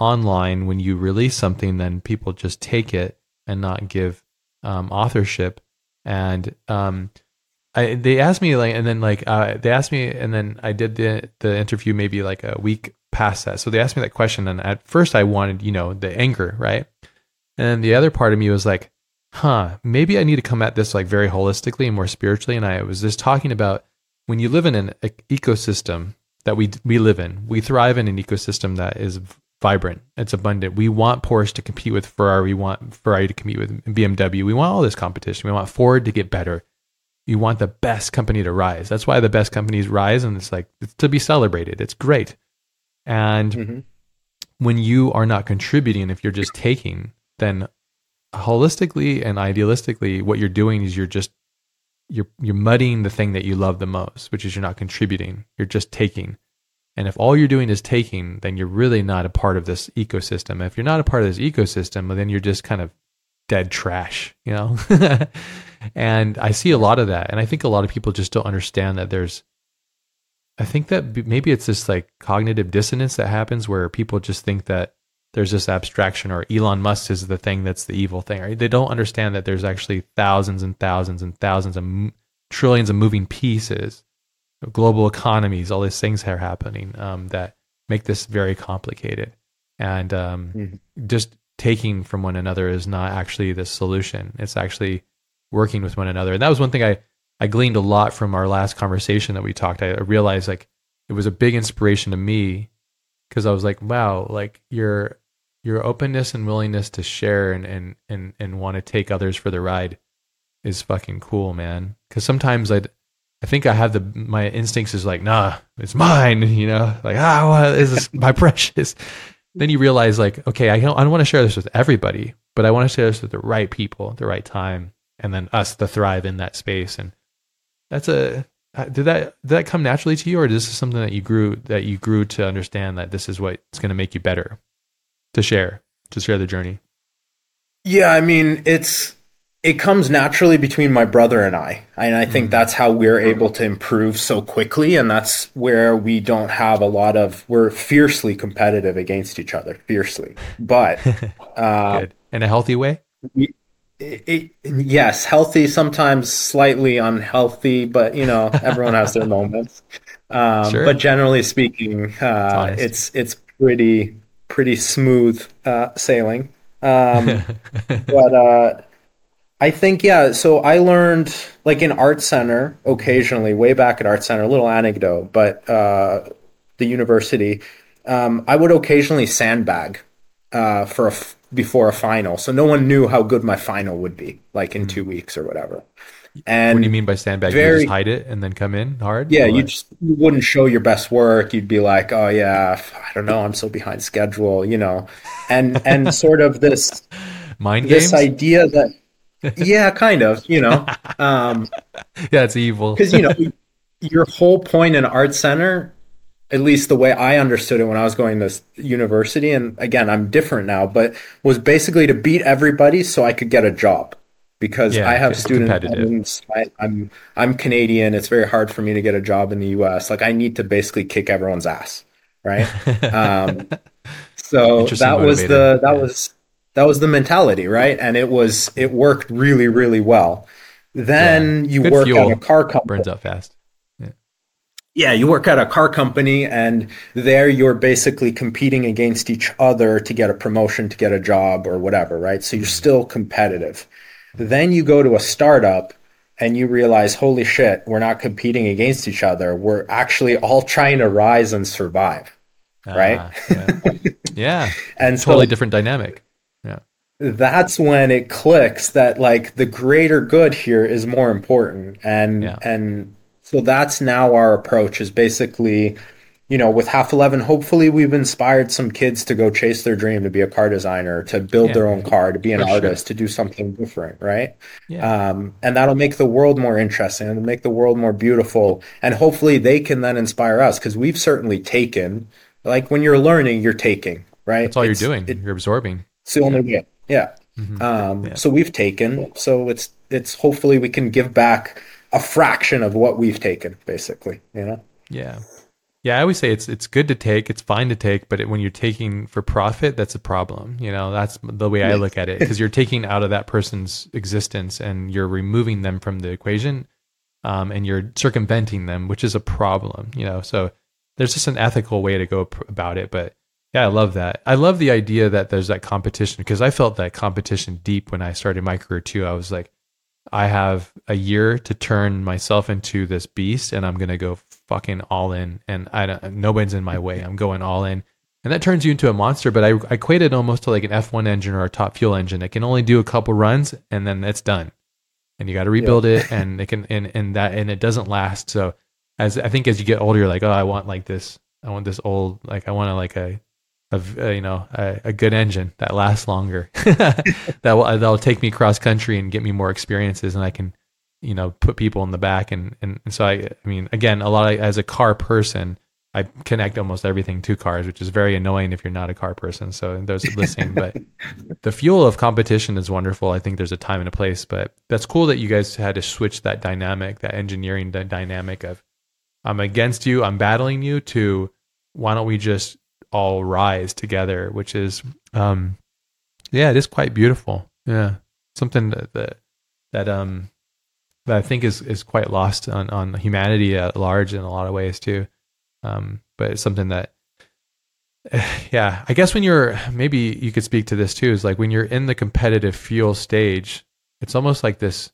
online when you release something, then people just take it and not give um, authorship. And um, I, they asked me like, and then like uh, they asked me, and then I did the the interview maybe like a week past that. So they asked me that question, and at first I wanted you know the anger, right? And then the other part of me was like, huh, maybe I need to come at this like very holistically and more spiritually. And I was just talking about when you live in an ecosystem that we we live in, we thrive in an ecosystem that is vibrant, it's abundant. We want Porsche to compete with Ferrari, we want Ferrari to compete with BMW, we want all this competition. We want Ford to get better. You want the best company to rise. That's why the best companies rise, and it's like it's to be celebrated. It's great. And Mhm. when you are not contributing, if you're just taking, then holistically and idealistically, what you're doing is you're just you're you're muddying the thing that you love the most, which is you're not contributing. You're just taking. And if all you're doing is taking, then you're really not a part of this ecosystem. If you're not a part of this ecosystem, then you're just kind of dead trash, you know? and I see a lot of that. And I think a lot of people just don't understand that there's I think that maybe it's this like cognitive dissonance that happens where people just think that there's this abstraction or Elon Musk is the thing that's the evil thing. Right? They don't understand that there's actually thousands and thousands and thousands of m- trillions of moving pieces, global economies, all these things are happening um, that make this very complicated. And um, Mhm. just taking from one another is not actually the solution. It's actually working with one another. And that was one thing I, I gleaned a lot from our last conversation that we talked. I realized like it was a big inspiration to me because I was like, wow, like your your openness and willingness to share and and and, and want to take others for the ride is fucking cool, man. Because sometimes I I think I have the my instincts is like, nah, it's mine, you know, like ah, is this is my precious? Then you realize like, okay, I don't I don't want to share this with everybody, but I want to share this with the right people, the right time, and then us to thrive in that space. And that's a did that did that come naturally to you, or is this something that you grew that you grew to understand that this is what's going to make you better to share to share the journey? Yeah, I mean, it's it comes naturally between my brother and I. And I think Mhm. that's how we're able to improve so quickly and that's where we don't have a lot of we're fiercely competitive against each other, fiercely. But uh in a healthy way. It, it, yes, healthy, sometimes slightly unhealthy, but you know, everyone has their moments. Um, Sure. But generally speaking, uh, it's it's pretty pretty smooth uh, sailing. Um, but uh, I think yeah. So I learned like in art center occasionally, way back at art center. A little anecdote, but uh, the university, um, I would occasionally sandbag uh, for a before a final, so no one knew how good my final would be, like in two weeks or whatever. And what do you mean by sandbag? you just hide it and then come in hard? yeah, Or you just you wouldn't show your best work. You'd be like, "Oh yeah, I don't know, I'm so behind schedule," you know, and and sort of this mind this games. idea that yeah, kind of, you know, um, yeah, it's evil. because you know your whole point in art center at least the way i understood it when i was going to university and again i'm different now but was basically to beat everybody so i could get a job because Yeah, i have it's student competitive. I, i'm i'm canadian it's very hard for me to get a job in the us like i need to basically kick everyone's ass right um, so that was the that yeah. was that was the mentality right and it was it worked really really well Then Yeah. you Good work fuel. at a car company. Burns out fast. Yeah, you work at a car company, and there you're basically competing against each other to get a promotion, to get a job, or whatever, right? So you're still competitive. Then you go to a startup and you realize, holy shit, we're not competing against each other. We're actually all trying to rise and survive. Right? Ah, yeah. yeah. And Totally so different dynamic. Yeah. that's when it clicks that like the greater good here is more important and Yeah. and so that's now our approach is basically you know with half 11 hopefully we've inspired some kids to go chase their dream to be a car designer to build Yeah. their own car to be an For sure. artist to do something different right Yeah. um, and that'll make the world more interesting and make the world more beautiful and hopefully they can then inspire us because we've certainly taken like when you're learning you're taking right That's all It's- you're doing. it- you're absorbing. it's the only way. Yeah. Mhm. Um, Yeah. So we've taken. So it's it's hopefully we can give back a fraction of what we've taken, basically. You know. Yeah. Yeah, I always say it's it's good to take, it's fine to take, but it, when you're taking for profit, that's a problem. You know, that's the way I look at it because you're taking out of that person's existence and you're removing them from the equation, um, and you're circumventing them, which is a problem. You know, so there's just an ethical way to go pr- about it. But yeah, I love that. I love the idea that there's that competition because I felt that competition deep when I started my career too. I was like, I have a year to turn myself into this beast, and I'm gonna go fucking all in, and I don't, nobody's in my way. I'm going all in, and that turns you into a monster. But I, I equate it almost to like an F1 engine or a top fuel engine. It can only do a couple runs, and then it's done, and you got to rebuild it, and it can and and that and it doesn't last. So as I think as you get older, you're like, oh, I want like this. I want this old, like I want to like a of uh, you know a, a good engine that lasts longer. That will that'll take me cross country and get me more experiences and I can you know put people in the back and and, and so I I mean again a lot of, as a car person I connect almost everything to cars which is very annoying if you're not a car person. So those listening but the fuel of competition is wonderful. I think there's a time and a place but that's cool that you guys had to switch that dynamic that engineering dy- dynamic of I'm against you I'm battling you to why don't we just all rise together, which is, um, yeah, it is quite beautiful. Yeah, something that that, that um that I think is is quite lost on on humanity at large in a lot of ways too. Um, but it's something that, yeah, I guess when you're maybe you could speak to this too is like when you're in the competitive fuel stage, it's almost like this.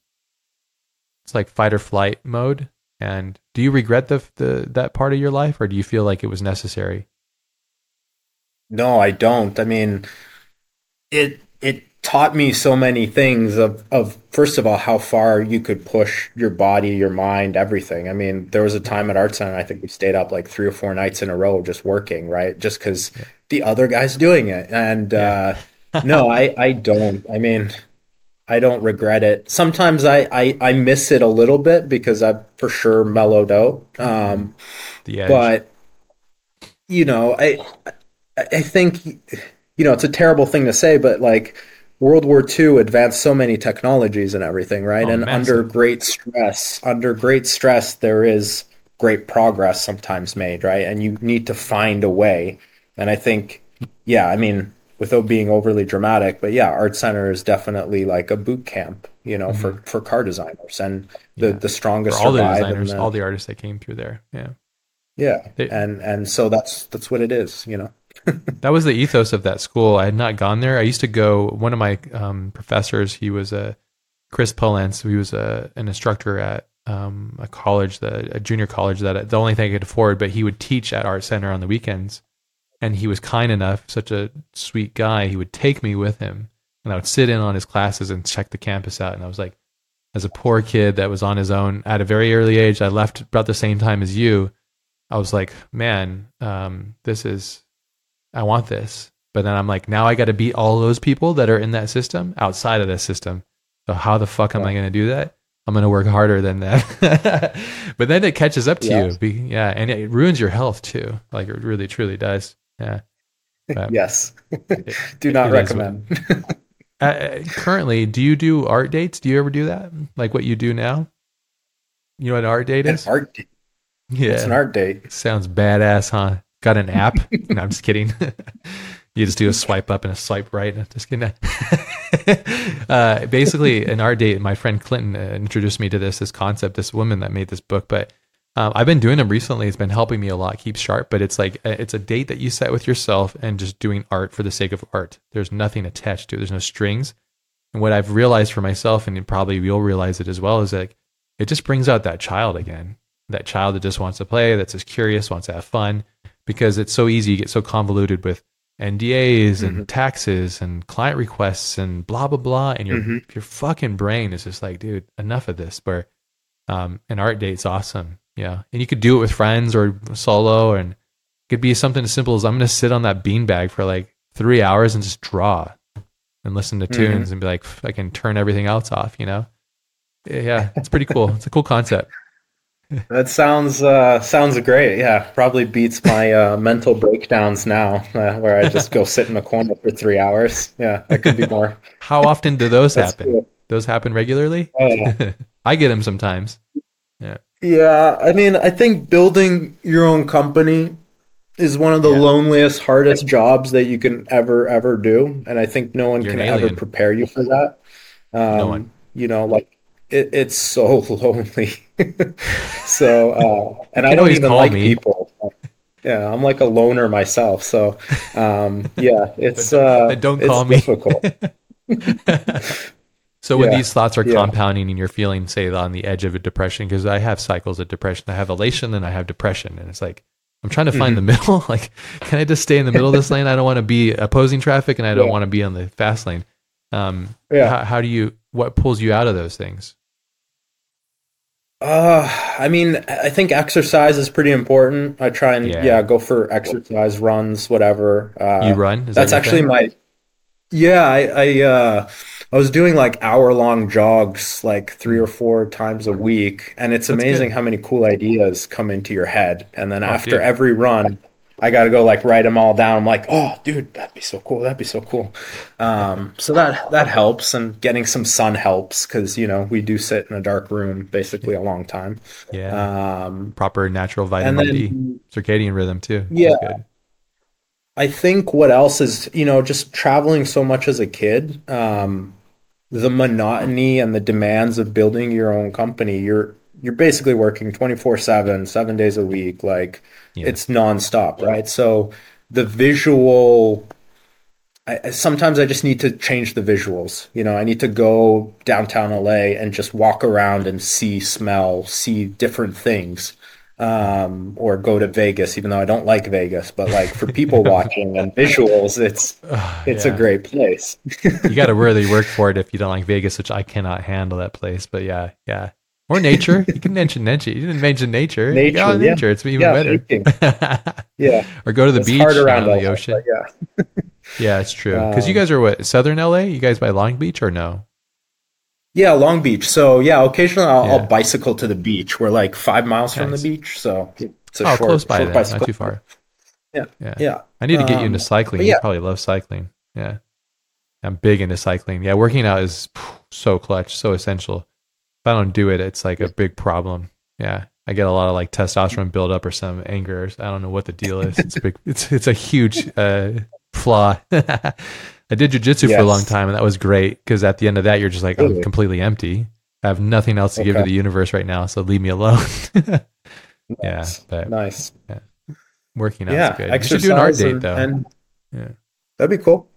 It's like fight or flight mode. And do you regret the the that part of your life, or do you feel like it was necessary? No, I don't. I mean, it it taught me so many things of of first of all how far you could push your body, your mind, everything. I mean, there was a time at Art Center I think we stayed up like three or four nights in a row just working, right? Just because the other guy's doing it. And uh, no, I I don't. I mean, I don't regret it. Sometimes I I, I miss it a little bit because I've for sure mellowed out. Um, The edge. but you know, I I think you know it's a terrible thing to say, but like World War II advanced so many technologies and everything, right? Oh, and massive. under great stress, under great stress, there is great progress sometimes made, right? And you need to find a way. And I think, yeah, I mean, without being overly dramatic, but yeah, Art Center is definitely like a boot camp, you know, for mm-hmm. for car designers, and the Yeah. the for strongest all the designers, the- all the artists that came through there. Yeah. yeah, They- and and so that's that's what it is, you know. That was the ethos of that school. I had not gone there. I used to go. One of my um, professors, he was a Chris Polence. He was a an instructor at um, a college, the, a junior college that the only thing I could afford. But he would teach at Art Center on the weekends, and he was kind enough, such a sweet guy. He would take me with him, and I would sit in on his classes and check the campus out. And I was like, as a poor kid that was on his own at a very early age, I left about the same time as you. I was like, man, um, this is I want this. But then I'm like, now I got to beat all those people that are in that system outside of this system. So how the fuck am I going to do that? I'm going to work harder than that. but then it catches up to Yeah. you. Be, yeah. And it ruins your health too. Like it really, truly does. Yeah. But Yes. it- Do not it is what- recommend. uh, uh, currently, do you do art dates? Do you ever do that? Like what you do now? You know what an art date An is? art date. yeah. It's an art date. Sounds badass, huh? Got an app? no, I'm just kidding. You just do a swipe up and a swipe right. I'm just kidding. uh, basically, in our date. My friend Clinton uh, introduced me to this this concept. This woman that made this book, but um, I've been doing them recently. It's been helping me a lot keep sharp. But it's like uh, it's a date that you set with yourself and just doing art for the sake of art. There's nothing attached to it. There's no strings. And what I've realized for myself, and probably you'll realize it as well, is like it just brings out that child again. That child that just wants to play, that's just curious, wants to have fun, because it's so easy. You get so convoluted with NDAs and mm-hmm. taxes and client requests and blah blah blah, and your mm-hmm. your fucking brain is just like, dude, enough of this. Where um, an art date's awesome, yeah, and you could do it with friends or solo, and it could be something as simple as I'm gonna sit on that beanbag for like three hours and just draw and listen to tunes mm-hmm. and be like, I can turn everything else off, you know? Yeah, it's pretty cool. it's a cool concept. That sounds uh, sounds great. Yeah, probably beats my uh, mental breakdowns now, uh, where I just go sit in a corner for three hours. Yeah, that could be more. How often do those happen? Cool. Those happen regularly. Oh, I get them sometimes. Yeah. Yeah, I mean, I think building your own company is one of the yeah. loneliest, hardest jobs that you can ever, ever do. And I think no one You're can ever prepare you for that. Um, no one. You know, like it, it's so lonely. so, uh, and I don't even like me. people. Yeah, I'm like a loner myself. So, um, yeah, it's uh, don't call it's me. difficult. so when yeah, these thoughts are yeah. compounding and you're feeling, say, on the edge of a depression, because I have cycles of depression. I have elation and I have depression, and it's like I'm trying to find mm-hmm. the middle. like, can I just stay in the middle of this lane? I don't want to be opposing traffic, and I don't yeah. want to be on the fast lane. Um, yeah. How, how, do you? What pulls you out of those things? Uh, I mean, I think exercise is pretty important. I try and yeah, yeah go for exercise runs, whatever. Uh, you run? Is that's that actually thing? my. Yeah, I, I uh, I was doing like hour long jogs like three or four times a week. And it's That's amazing good. how many cool ideas come into your head. And then oh, after dude. every run, I got to go like write them all down. I'm like, oh, dude, that'd be so cool. That'd be so cool. Um, so that that helps, and getting some sun helps because you know we do sit in a dark room basically a long time. Yeah. Um, Proper natural vitamin then, D, circadian rhythm too. Yeah. I think what else is you know just traveling so much as a kid. Um, the monotony and the demands of building your own company, you're you're basically working 24/7, 7 days a week like yeah. it's nonstop, right? So the visual I, sometimes I just need to change the visuals. You know, I need to go downtown LA and just walk around and see, smell, see different things um, or go to Vegas, even though I don't like Vegas. But like for people watching and visuals, it's it's yeah. a great place. you got to really work for it if you don't like Vegas, which I cannot handle that place. But yeah, yeah. Or nature. You can mention nature. You didn't mention nature. Nature, yeah. nature. It's even yeah, better. yeah. Or go to the it's beach around the ocean. yeah. yeah, it's true. Because um, you guys are what southern LA? You guys by Long Beach or no? Yeah, Long Beach. So yeah, occasionally I'll, yeah. I'll bicycle to the beach. We're like five miles nice. from the beach, so it's a oh, short, close by short bicycle. Not too far. Yeah, yeah, yeah. I need to get um, you into um, cycling. Yeah. You probably love cycling. Yeah, I'm big into cycling. Yeah, working out is so clutch, so essential. If I don't do it, it's like a big problem. Yeah, I get a lot of like testosterone buildup or some anger. I don't know what the deal is. It's big. It's it's a huge uh, flaw. I did jujitsu yes. for a long time, and that was great because at the end of that, you're just like, really? I'm completely empty. I have nothing else to okay. give to the universe right now, so leave me alone. nice. Yeah, but, nice. Yeah. Working out yeah, good. Exercise you should do an art date though. And yeah, that'd be cool.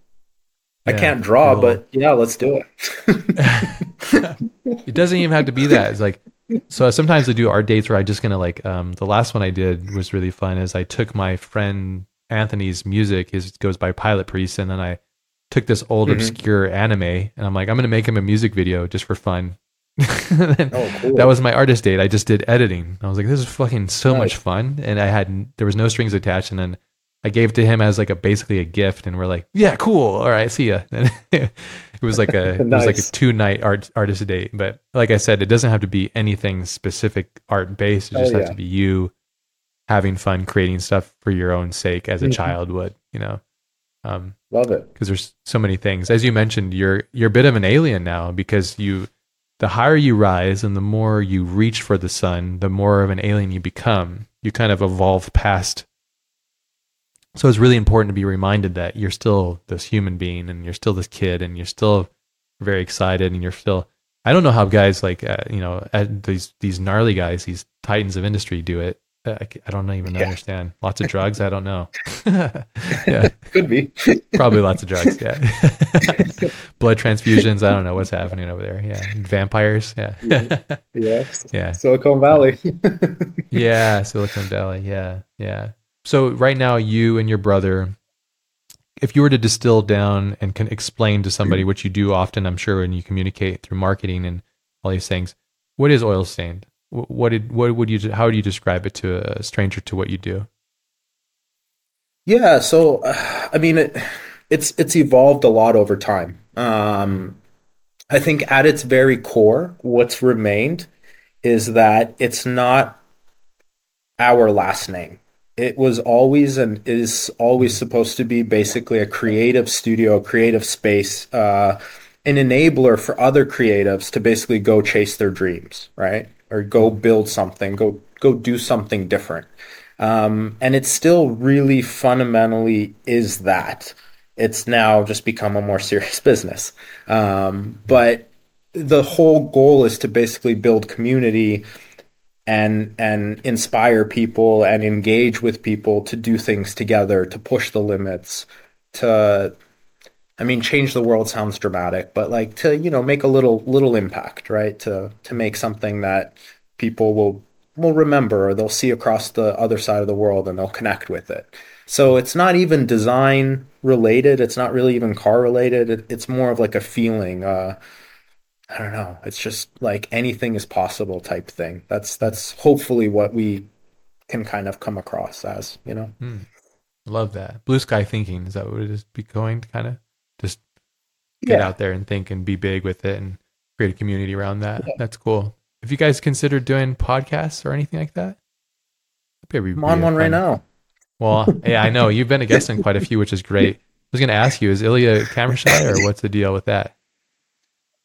Yeah, I can't draw, cool. but yeah, let's do it. it doesn't even have to be that. It's like so sometimes I do art dates where I just gonna like um the last one I did was really fun is I took my friend Anthony's music, his goes by Pilot Priest, and then I took this old mm-hmm. obscure anime and I'm like, I'm gonna make him a music video just for fun. oh, cool. That was my artist date. I just did editing. I was like, this is fucking so nice. much fun, and I had there was no strings attached, and then I gave it to him as like a basically a gift, and we're like, yeah, cool. All right, see ya. it was like a nice. it was like a two night art artist date. But like I said, it doesn't have to be anything specific art based. It just oh, has yeah. to be you having fun creating stuff for your own sake as a mm-hmm. child would, you know. Um, Love it because there's so many things. As you mentioned, you're you're a bit of an alien now because you, the higher you rise and the more you reach for the sun, the more of an alien you become. You kind of evolve past so it's really important to be reminded that you're still this human being and you're still this kid and you're still very excited and you're still I don't know how guys like uh, you know these these gnarly guys, these titans of industry do it. Uh, I, I don't even yeah. understand. Lots of drugs. I don't know. yeah, could be. Probably lots of drugs. Yeah. Blood transfusions. I don't know what's happening over there. Yeah. Vampires. Yeah. yeah. Yeah. Silicon Valley. yeah. Silicon Valley. Yeah. Yeah. So right now, you and your brother if you were to distill down and can explain to somebody what you do often, I'm sure when you communicate through marketing and all these things, what is oil stained? What did what would you how would you describe it to a stranger to what you do? Yeah, so uh, I mean, it, it's it's evolved a lot over time. Um, I think at its very core, what's remained is that it's not our last name it was always and is always supposed to be basically a creative studio, a creative space, uh, an enabler for other creatives to basically go chase their dreams, right? Or go build something, go go do something different. Um, and it still really fundamentally is that. It's now just become a more serious business. Um, but the whole goal is to basically build community and and inspire people and engage with people to do things together to push the limits to I mean change the world sounds dramatic but like to you know make a little little impact right? To to make something that people will will remember or they'll see across the other side of the world and they'll connect with it. So it's not even design related it's not really even car related it, it's more of like a feeling uh I don't know. It's just like anything is possible type thing. That's that's hopefully what we can kind of come across as, you know. Hmm. Love that. Blue sky thinking. Is that what it is be going to kind of just get yeah. out there and think and be big with it and create a community around that. Yeah. That's cool. Have you guys considered doing podcasts or anything like that? I'm on one right now. Well, yeah, I know you've been a guest on quite a few, which is great. I was going to ask you, is Iliya camera shy or what's the deal with that?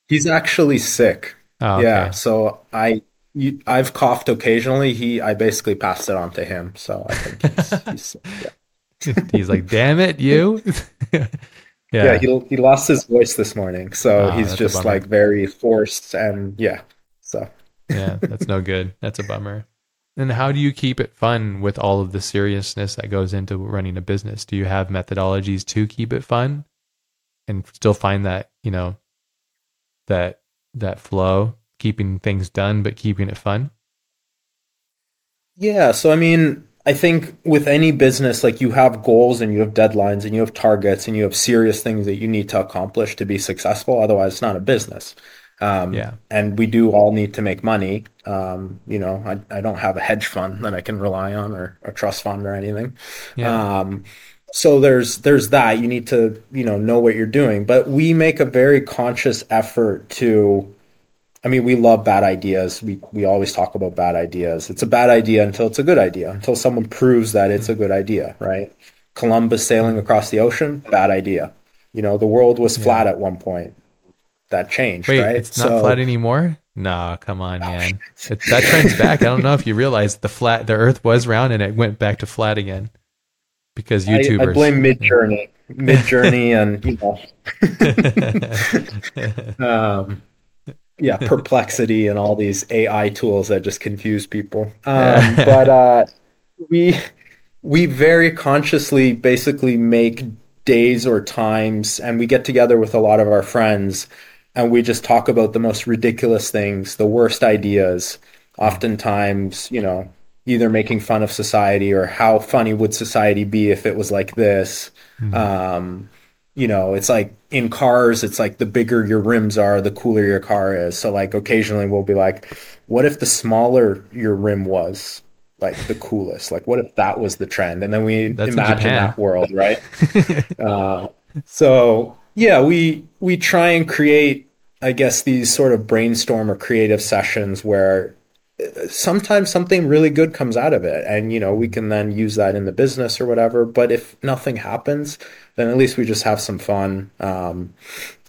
He's actually sick. Oh, okay. Yeah, so I you, I've coughed occasionally. He I basically passed it on to him. So I think he's, he's sick. Yeah. he's like, "Damn it, you." yeah. yeah, he he lost his voice this morning, so oh, he's just like very forced and yeah. So yeah, that's no good. That's a bummer. And how do you keep it fun with all of the seriousness that goes into running a business? Do you have methodologies to keep it fun and still find that, you know, that that flow, keeping things done but keeping it fun? Yeah, so I mean, I think with any business, like you have goals and you have deadlines and you have targets and you have serious things that you need to accomplish to be successful. Otherwise, it's not a business. Um, yeah. And we do all need to make money. Um, you know, I, I don't have a hedge fund that I can rely on or a trust fund or anything. Yeah. Um, so there's there's that. You need to you know know what you're doing. But we make a very conscious effort to i mean we love bad ideas. We we always talk about bad ideas. It's a bad idea until it's a good idea until someone proves that it's a good idea right? Columbus sailing across the ocean bad idea. You know the world was yeah. flat at one point. That changed Wait, right? it's not so, flat anymore? No come on oh, man. it, that trend's back. I don't know if you realize the flat the earth was round and it went back to flat again because YouTubers. I, I blame Midjourney, Midjourney, and you know, um, yeah, Perplexity and all these AI tools that just confuse people. Um, but uh, we we very consciously basically make days or times, and we get together with a lot of our friends, and we just talk about the most ridiculous things, the worst ideas. Oftentimes, you know, either making fun of society or how funny would society be if it was like this. Mm-hmm. Um, you know, it's like in cars, it's like the bigger your rims are, the cooler your car is. So like occasionally we'll be like, what if the smaller your rim was? Like the coolest. Like what if that was the trend? And then we That's imagine that world, right? uh, so yeah, we we try and create, I guess, these sort of brainstorm or creative sessions where sometimes something really good comes out of it and you know we can then use that in the business or whatever but if nothing happens then at least we just have some fun um,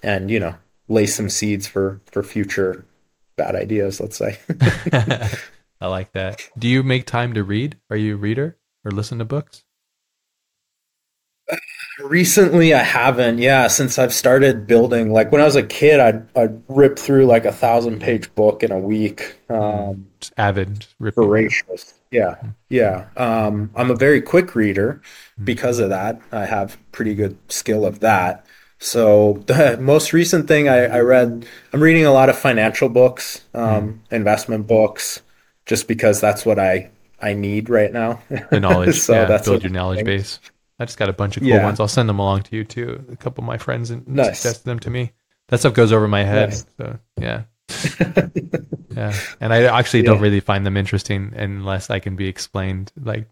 and you know lay some seeds for for future bad ideas let's say. I like that. Do you make time to read? Are you a reader or listen to books Recently, I haven't. Yeah, since I've started building, like when I was a kid, I'd I'd rip through like a thousand page book in a week. Um, Just avid ripping. voracious. Yeah, yeah. Um, I'm a very quick reader because of that. I have pretty good skill of that. So the most recent thing I, I read, I'm reading a lot of financial books, um, investment books, just because that's what I I need right now. The knowledge. So yeah, that's build your knowledge base. I just got a bunch of cool Yeah. ones. I'll send them along to you too. A couple of my friends and Nice. suggested them to me. That stuff goes over my head. Nice. So yeah. yeah. And I actually don't really find them interesting unless I can be explained like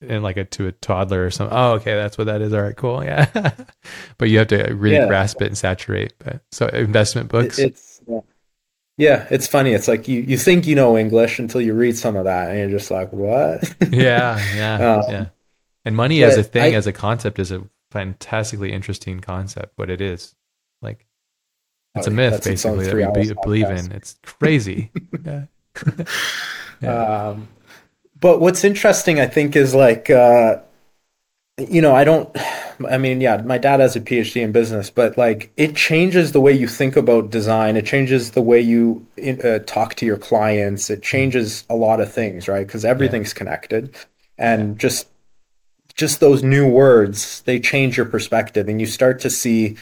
in like a to a toddler or something. Oh, okay, that's what that is. All right, cool. Yeah. but you have to really Yeah. grasp it and saturate. But so investment books. It's yeah. yeah, it's funny. It's like you you think you know English until you read some of that, and you're just like, what? yeah, yeah, Um, yeah. And money as a thing, I- as a concept, is a fantastically interesting concept. But it is, like, it's Oh, a myth its own basically that we believe podcast. in. It's crazy. yeah. Yeah. Um, but what's interesting, I think, is like, uh, you know, I don't, I mean, yeah, my dad has a PhD in business, but like it changes the way you think about design. It changes the way you in- uh, talk to your clients. It changes a lot of things, right? Because everything's connected. And just, just those new words, they change your perspective and you start to see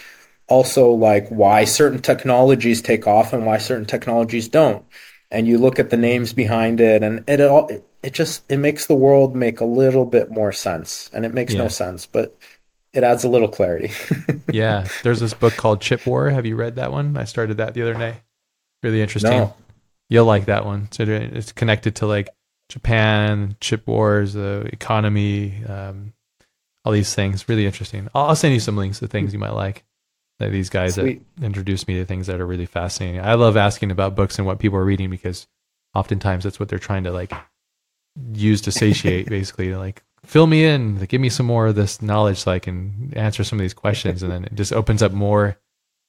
also like why certain technologies take off and why certain technologies don't and you look at the names behind it and it all it, it just it makes the world make a little bit more sense and it makes Yeah. no sense but it adds a little clarity yeah. There's this book called Chip War. Have you read that one? I started that the other day. Really interesting. no You'll like that one. So it's connected to like Japan, chip wars, the economy, um, all these things. Really interesting. I'll, I'll send you some links to things you might like. These guys Sweet. that introduced me to things that are really fascinating. I love asking about books and what people are reading because oftentimes that's what they're trying to like use to satiate, basically. Like fill me in, like, give me some more of this knowledge so I can answer some of these questions, and then it just opens up more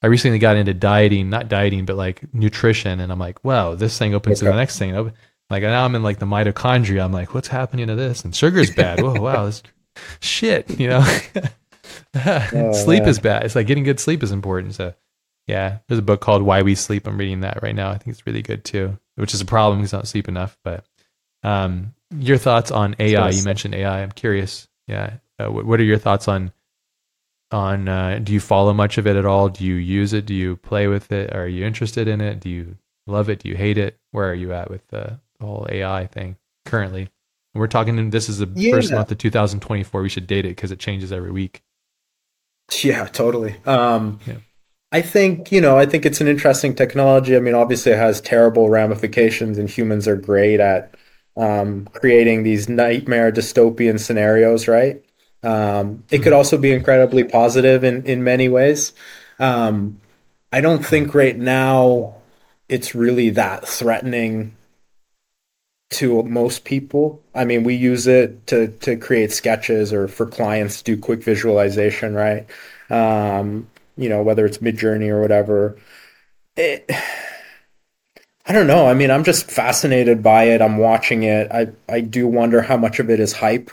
I recently got into dieting, not dieting, but like nutrition, and I'm like, wow, this thing opens to the next thing. Like now I'm in like the mitochondria. I'm like, what's happening to this? And sugar's bad. Whoa, wow, this shit. You know, sleep man. is bad. It's like getting good sleep is important. So yeah, there's a book called Why We Sleep. I'm reading that right now. I think it's really good too, which is a problem because I don't sleep enough. But um, your thoughts on AI? You mentioned AI. I'm curious. Yeah, uh, what, what are your thoughts on on uh, do you follow much of it at all do you use it do you play with it are you interested in it do you love it do you hate it where are you at with the, the whole ai thing currently we're talking this is the first month of 2024 we should date it because it changes every week Yeah, totally. Um, Yeah. I think, you know, I think it's an interesting technology. I mean, obviously it has terrible ramifications, and humans are great at um, creating these nightmare dystopian scenarios, right? Um, it could also be incredibly positive in, in many ways. Um, I don't think right now it's really that threatening to most people. I mean, we use it to to create sketches or for clients to do quick visualization, right? Um, you know, whether it's Midjourney or whatever. It, I don't know. I mean, I'm just fascinated by it. I'm watching it. I I do wonder how much of it is hype.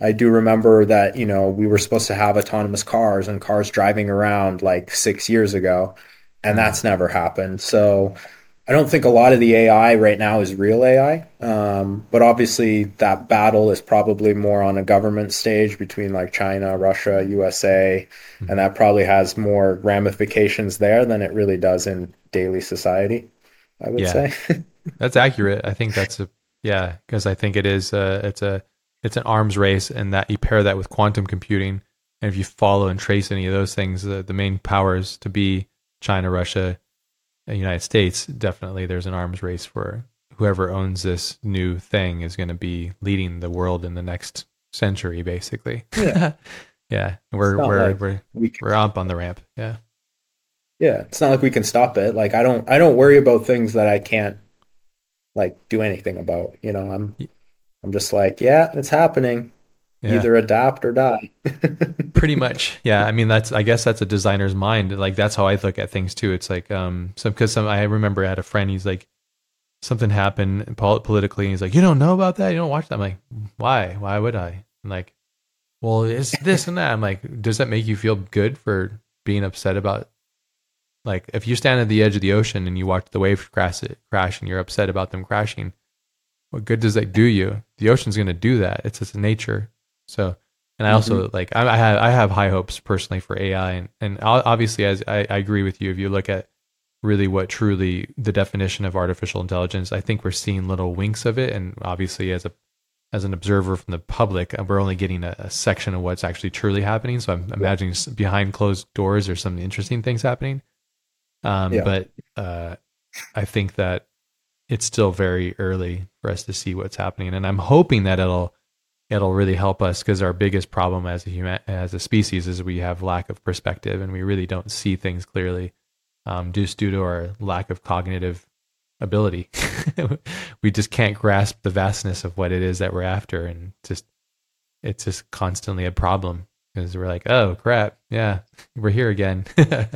I do remember that, you know, we were supposed to have autonomous cars and cars driving around like six years ago, and that's never happened. So I don't think a lot of the AI right now is real AI. Um, but obviously, that battle is probably more on a government stage between like China, Russia, USA, and that probably has more ramifications there than it really does in daily society, I would Yeah. say. that's accurate i think that's a yeah because i think it is uh it's a it's an arms race and that you pair that with quantum computing and if you follow and trace any of those things the, the main powers to be china russia and united states definitely there's an arms race for whoever owns this new thing is going to be leading the world in the next century basically Yeah. yeah we're we're, like- we're we can, we're up on the ramp yeah yeah, it's not like we can stop it. Like I don't I don't worry about things that I can't like do anything about. You know, I'm I'm just like, yeah, it's happening. Yeah Either adapt or die. pretty much yeah i mean that's i guess that's a designer's mind like that's how i look at things too it's like um some because some i remember i had a friend he's like something happened politically and he's like you don't know about that you don't watch that i'm like why why would i and like well, it's this and that. I'm like, does that make you feel good for being upset about? Like, if you stand at the edge of the ocean and you watch the waves crash, crash and you're upset about them crashing, what good does that do you? The ocean's going to do that. It's just nature. So, and I also mm-hmm. like I, I, have I have high hopes personally for AI, and and obviously as I, I agree with you. If you look at really what truly the definition of artificial intelligence, I think we're seeing little winks of it, and obviously as a as an observer from the public, uh, we're only getting a, a section of what's actually truly happening. So I'm imagining behind closed doors, there's some interesting things happening. Um, yeah. But uh, I think that it's still very early for us to see what's happening, and I'm hoping that it'll it'll really help us because our biggest problem as a human as a species is we have lack of perspective and we really don't see things clearly, um, just due to our lack of cognitive ability. we just can't grasp the vastness of what it is that we're after, and just it's just constantly a problem because we're like, oh crap, yeah, we're here again. um,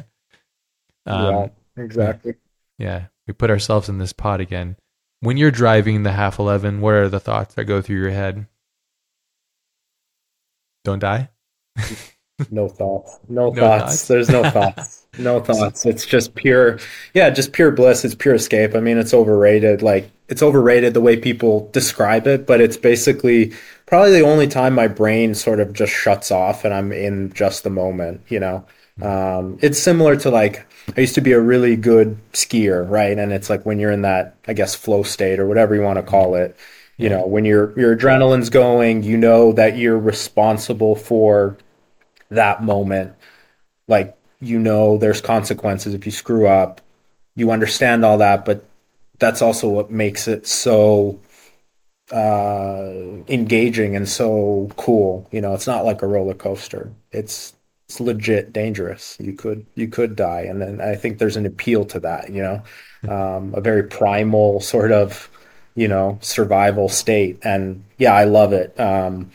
yeah, exactly. Yeah, we put ourselves in this pot again. When you're driving the Half-11, what are the thoughts that go through your head? Don't die. no thoughts. No, no thoughts. thoughts. There's no thoughts. No thoughts. It's just pure, yeah, just pure bliss. It's pure escape. I mean, it's overrated. Like, it's overrated the way people describe it, but it's basically probably the only time my brain sort of just shuts off and I'm in just the moment, you know? Um, it's similar to like, I used to be a really good skier, right? And it's like when you're in that, I guess, flow state or whatever you want to call it, you know, when your your adrenaline's going, you know that you're responsible for that moment. Like you know there's consequences if you screw up. You understand all that, but that's also what makes it so uh, engaging and so cool. You know, it's not like a roller coaster. It's it's legit dangerous. You could you could die, and then I think there's an appeal to that. You know, um, a very primal sort of you know survival state, and yeah, I love it. Um,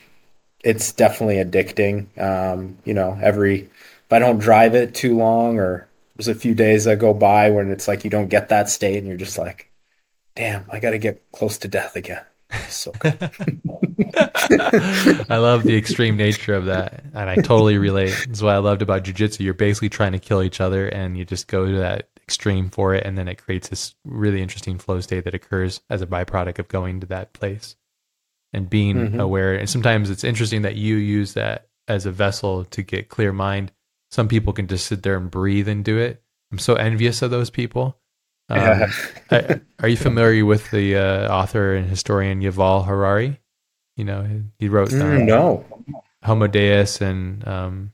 it's definitely addicting. Um, you know, every if I don't drive it too long, or there's a few days that go by when it's like you don't get that state, and you're just like, damn, I got to get close to death again. So I love the extreme nature of that, and I totally relate. That's what I loved about jujitsu. You're basically trying to kill each other, and you just go to that extreme for it, and then it creates this really interesting flow state that occurs as a byproduct of going to that place and being mm-hmm. aware. And sometimes it's interesting that you use that as a vessel to get clear mind. Some people can just sit there and breathe and do it. I'm so envious of those people. Um, I, are you familiar with the uh, author and historian Yuval Harari? You know, he wrote mm, no Homo Deus, and um,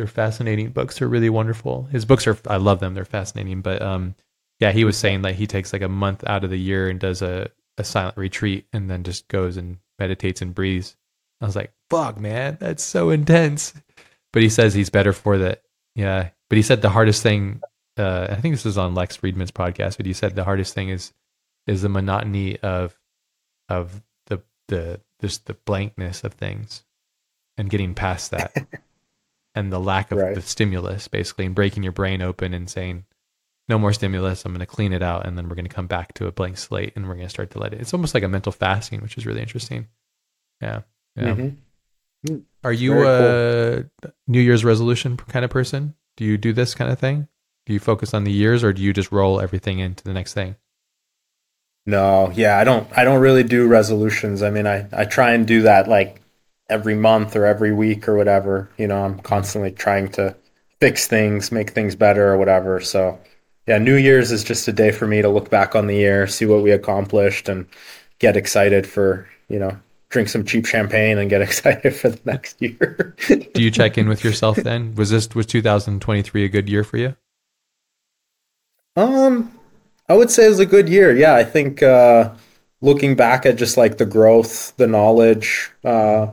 they're fascinating books. They're really wonderful. His books are I love them. They're fascinating. But um, yeah, he was saying that he takes like a month out of the year and does a a silent retreat and then just goes and meditates and breathes. I was like, fuck, man, that's so intense. But he says he's better for that. Yeah. But he said the hardest thing, uh, I think this is on Lex Fridman's podcast, but he said the hardest thing is is the monotony of of the the just the blankness of things and getting past that and the lack of right. the stimulus basically and breaking your brain open and saying no more stimulus. I'm going to clean it out, and then we're going to come back to a blank slate, and we're going to start to let it. It's almost like a mental fasting, which is really interesting. Yeah. Yeah. Mm-hmm. Are you a cool. New Year's resolution kind of person? Do you do this kind of thing? Do you focus on the years, or do you just roll everything into the next thing? No, yeah, I don't. I don't really do resolutions. I mean, I I try and do that like every month or every week or whatever. You know, I'm constantly trying to fix things, make things better or whatever. So yeah, New Year's is just a day for me to look back on the year, see what we accomplished, and get excited for you know drink some cheap champagne and get excited for the next year. Do you check in with yourself then? Was this was 2023 a good year for you? Um, I would say it was a good year. Yeah, I think uh, looking back at just like the growth, the knowledge, uh,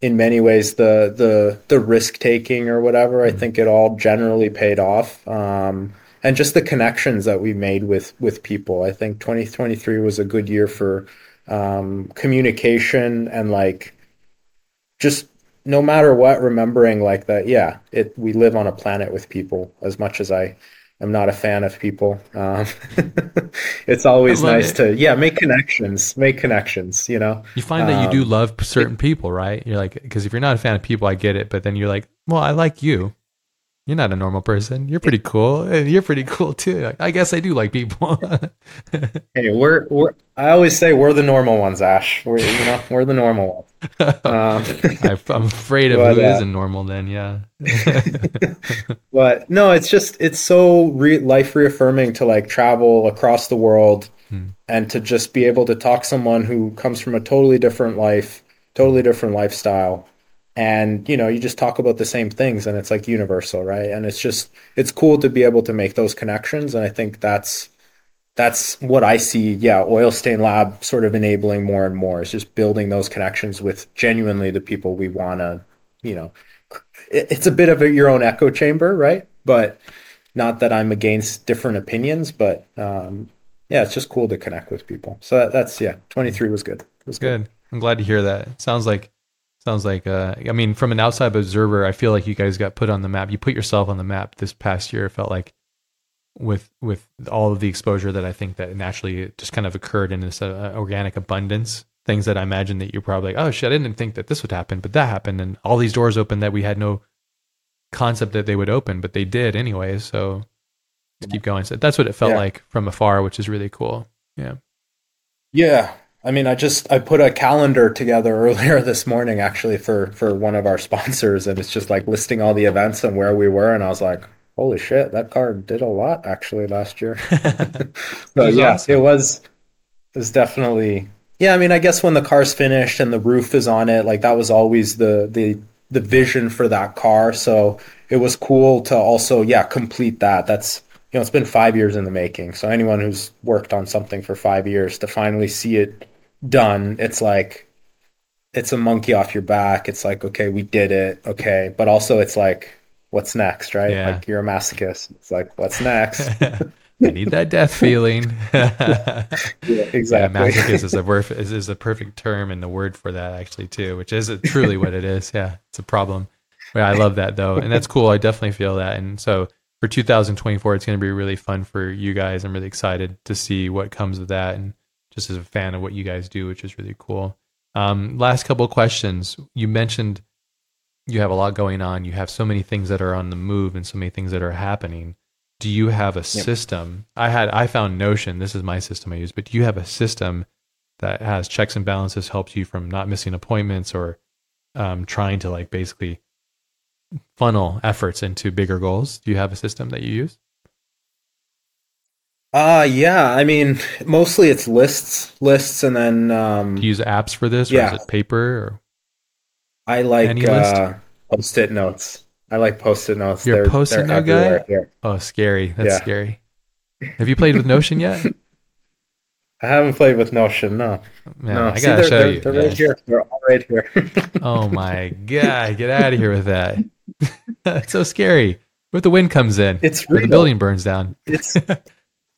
in many ways the the the risk taking or whatever, I mm-hmm. think it all generally paid off. Um, and just the connections that we made with with people. I think 2023 was a good year for um, communication and like just no matter what, remembering like that. Yeah, it we live on a planet with people as much as I I'm not a fan of people. Um, it's always nice it. to yeah make connections, make connections. You know, you find that you do um, love certain people, right? You're like because if you're not a fan of people, I get it, but then you're like, well, I like you. You're not a normal person. You're pretty cool, and you're pretty cool too. I guess I do like people. hey, we're we're. I always say we're the normal ones, Ash. We're you know we're the normal ones. Um, I'm afraid of but, who uh, not normal. Then, yeah. but no, it's just it's so re- life reaffirming to like travel across the world hmm. and to just be able to talk to someone who comes from a totally different life, totally different lifestyle and you know you just talk about the same things and it's like universal right? And it's just it's cool to be able to make those connections. And i think that's that's what i see yeah oil stain lab sort of enabling more and more is just building those connections with genuinely the people we want to you know it's a bit of a, your own echo chamber right? But not that i'm against different opinions but um, yeah it's just cool to connect with people. So that, that's yeah 23 was good. It was good. good. I'm glad to hear that. Sounds like Sounds like, uh, I mean, from an outside observer, I feel like you guys got put on the map. You put yourself on the map this past year. It felt like with with all of the exposure that I think that naturally just kind of occurred in this uh, organic abundance. Things that I imagine that you're probably like, oh shit, I didn't think that this would happen, but that happened, and all these doors opened that we had no concept that they would open, but they did anyways. So to keep going, so that's what it felt yeah. like from afar, which is really cool. Yeah. Yeah, I mean, I just I put a calendar together earlier this morning actually for for one of our sponsors, and it's just like listing all the events and where we were, and I was like, holy shit, that car did a lot actually last year. so yeah, awesome. it was it was definitely yeah. I mean, I guess when the car's finished and the roof is on it, like that was always the the the vision for that car. So it was cool to also yeah complete that. That's you know it's been five years in the making. So anyone who's worked on something for five years to finally see it done, it's like it's a monkey off your back. It's like, okay, we did it. Okay. But also it's like, what's next, right? Yeah. Like you're a masochist. It's like, what's next? I need that death feeling. yeah, exactly. Yeah, masochist is a word is, is a perfect term and the word for that actually too, which is truly what it is. Yeah, it's a problem. I love that though, and that's cool. I definitely feel that, and so for 2024, it's going to be really fun for you guys. I'm really excited to see what comes of that, and just as a fan of what you guys do, which is really cool. Um, last couple questions. You mentioned you have a lot going on. You have so many things that are on the move and so many things that are happening. Do you have a yep. system? I had I found Notion. This is my system I use. But do you have a system that has checks and balances, helps you from not missing appointments or um, trying to like basically funnel efforts into bigger goals? Do you have a system that you use? Uh yeah, I mean mostly it's lists, lists and then um Do you use apps for this yeah. or is it paper or I like uh, post-it notes. I like post-it notes. You're a post-it note guy? Here. Oh, scary. That's yeah. scary. Have you played with Notion yet? I haven't played with Notion. No, Man, no. I gotta See, show they're, you. They're yeah. right here. They're all right here. oh my god! Get out of here with that. That's so scary. If the wind comes in? It's real. the building burns down. It's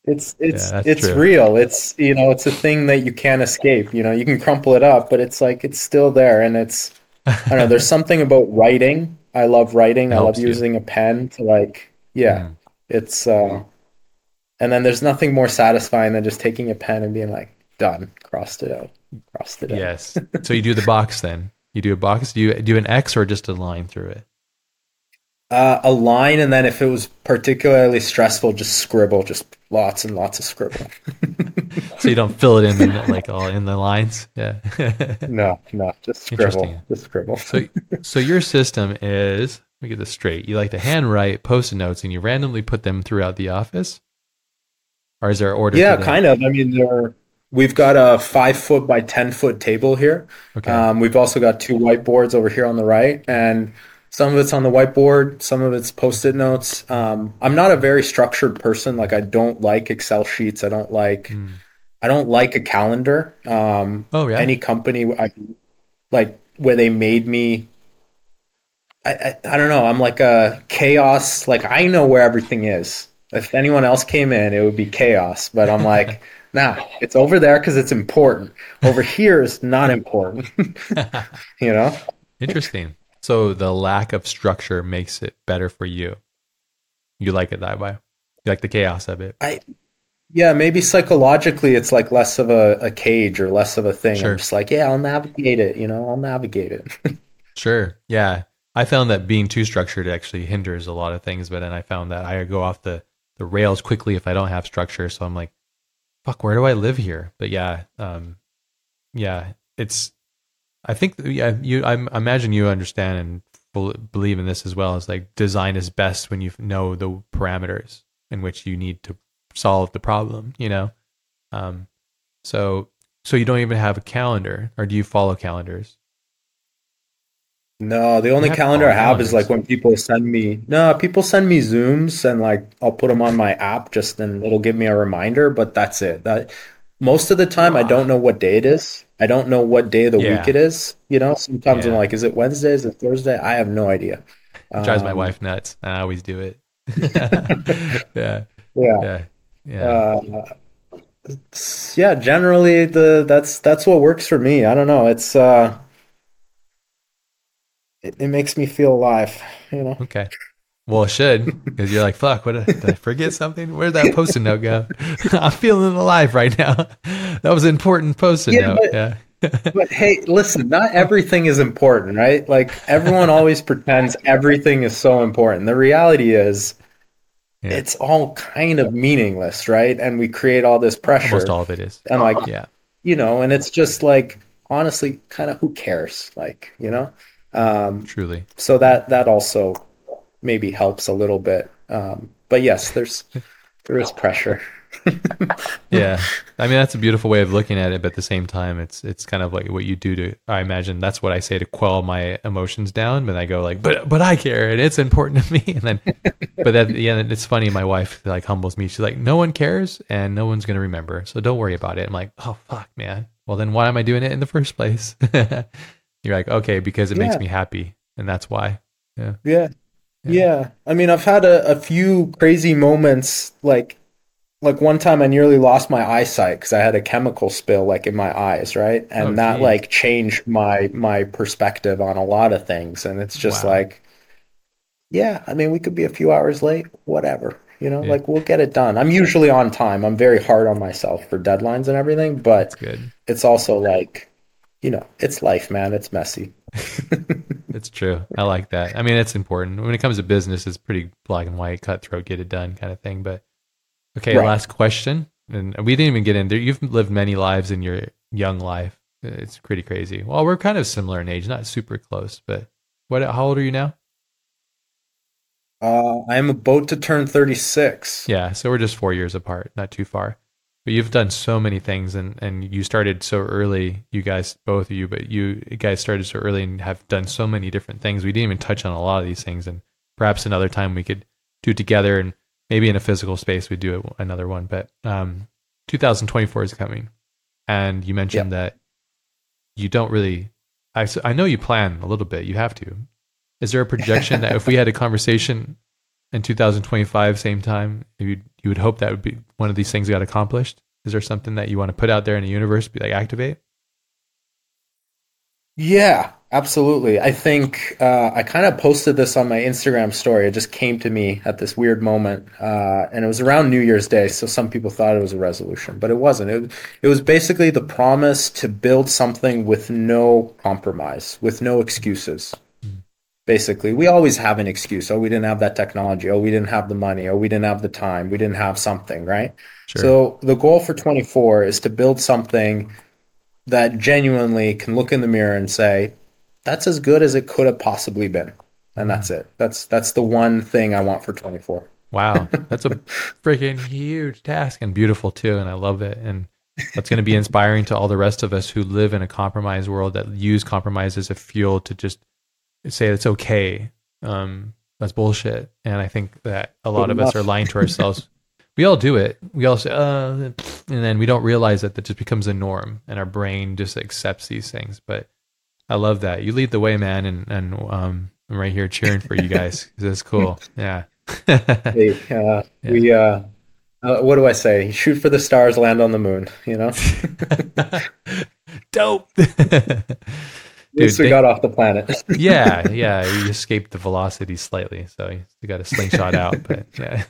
it's it's yeah, it's true. real. It's you know it's a thing that you can't escape. You know you can crumple it up, but it's like it's still there, and it's I don't know. There's something about writing. I love writing. I love using a pen to like yeah. Mm. It's uh, and then there's nothing more satisfying than just taking a pen and being like done, crossed it out, crossed it out. Yes. so you do the box then. You do a box. Do you do an X or just a line through it? Uh, a line, and then if it was particularly stressful, just scribble, just lots and lots of scribble. so you don't fill it in like all in the lines, yeah. no, no, just scribble, just scribble. so, so your system is let me get this straight. You like to handwrite post-it notes, and you randomly put them throughout the office, or is there order? Yeah, kind of. I mean, there. We've got a five foot by ten foot table here. Okay. Um, we've also got two whiteboards over here on the right, and some of it's on the whiteboard, some of it's post-it notes. Um, I'm not a very structured person. Like I don't like Excel sheets. I don't like mm. I don't like a calendar. Um, oh yeah. Any company I like where they made me. I, I, I don't know. I'm like a chaos. Like I know where everything is. If anyone else came in, it would be chaos. But I'm like, nah, it's over there because it's important. Over here is not important. you know. Interesting. So the lack of structure makes it better for you. You like it that way. You like the chaos of it. I yeah, maybe psychologically it's like less of a, a cage or less of a thing. Sure. I'm just like, yeah, I'll navigate it, you know, I'll navigate it. Sure. Yeah. I found that being too structured actually hinders a lot of things, but then I found that I go off the, the rails quickly if I don't have structure. So I'm like, fuck, where do I live here? But yeah, um, yeah, it's, I think, yeah, you, I imagine you understand and believe in this as well. It's like design is best when you know the parameters in which you need to solve the problem, you know? Um, so, so you don't even have a calendar or do you follow calendars? No, the only calendar I have is like when people send me, no, people send me Zooms and like I'll put them on my app just and it'll give me a reminder, but that's it. That most of the time I don't know what day it is. I don't know what day of the Yeah. week it is. You know, sometimes I'm like, is it Wednesday? Is it Thursday? I have no idea. It drives my Um, wife nuts. I always do it. yeah, Yeah. yeah, yeah. Uh, yeah, generally the that's that's what works for me. I don't know. It's uh it, it makes me feel alive, you know. okay. Well, it should because you're like, fuck. What did, I forget something? Where'd that post-it note go? I'm feeling alive right now. That was an important post-it Yeah, note. but- Yeah, But hey, listen, not everything is important, right? Like everyone always pretends everything is so important. The reality is Yeah. it's all kind of meaningless, right? And we create all this pressure. almost all of it is. And like, Yeah, you know, and it's just like honestly kind of who cares? Like, you know? Um truly. so that that also maybe helps a little bit. Um but yes, there's there is pressure. Yeah, I mean that's a beautiful way of looking at it, but at the same time, it's it's kind of like what you do to. I imagine that's what I say to quell my emotions down. But I go like, but but I care and it's important to me. And then, but at the end, it's funny. My wife like humbles me. She's like, no one cares and no one's gonna remember, so don't worry about it. I'm like, oh fuck, man. Well then, why am I doing it in the first place? You're like, okay, because it makes me happy, and that's why. Yeah. Yeah. Yeah. I mean, I've had a, a few crazy moments like like one time I nearly lost my eyesight because I had a chemical spill like in my eyes, right? And Oh, that geez. like changed my my perspective on a lot of things. And it's just Wow. like, yeah, I mean, we could be a few hours late, whatever. You know, Yeah. like we'll get it done. I'm usually on time. I'm very hard on myself for deadlines and everything, but good. it's also like, you know, it's life, man. It's messy. It's true. I like that. I mean, it's important. When it comes to business, it's pretty black and white, cutthroat, get it done kind of thing. But okay, Right. last question. And we didn't even get in there. You've lived many lives in your young life. It's pretty crazy. Well, we're kind of similar in age, not super close, but what how old are you now? Uh, I'm about to turn 36. Yeah, so we're just 4 years apart, not too far. But you've done so many things and and you started so early, you guys both of you, but you guys started so early and have done so many different things. We didn't even touch on a lot of these things and perhaps another time we could do it together and maybe in a physical space we'd do it, another one. But um 2024 is coming. And you mentioned that you don't really I I know you plan a little bit. You have to. Is there a projection that if we had a conversation in 2025, same time, you you would hope that would be one of these things got accomplished? Is there something that you want to put out there in the universe, be like activate? Yeah, absolutely. I think uh, I kind of posted this on my Instagram story. It just came to me at this weird moment, uh, and it was around New Year's Day. So some people thought it was a resolution, but it wasn't. It, it was basically the promise to build something with no compromise, with no excuses. Basically, we always have an excuse. Oh, we didn't have that technology. Oh, we didn't have the money. Oh, we didn't have the time. We didn't have something, right? Sure. So the goal for 24 is to build something that genuinely can look in the mirror and say, that's as good as it could have possibly been. And that's mm-hmm. it. That's that's the one thing I want for 24. Wow, that's a freaking huge task and beautiful too, and I love it. And that's going to be inspiring to all the rest of us who live in a compromised world that use compromise as a fuel to just say it's okay. Um, that's bullshit. And I think that a lot of us are lying to ourselves. we all do it. We all say, uh, and then we don't realize that that just becomes a norm, and our brain just accepts these things. But I love that you lead the way, man, and and um, I'm right here cheering for you guys that's cool. Yeah. Hey, uh, we uh, uh, what do I say? Shoot for the stars, land on the moon. You know? Dope. We they- got off the planet. yeah, yeah, you escaped the velocity slightly, so you got a slingshot out. But yeah.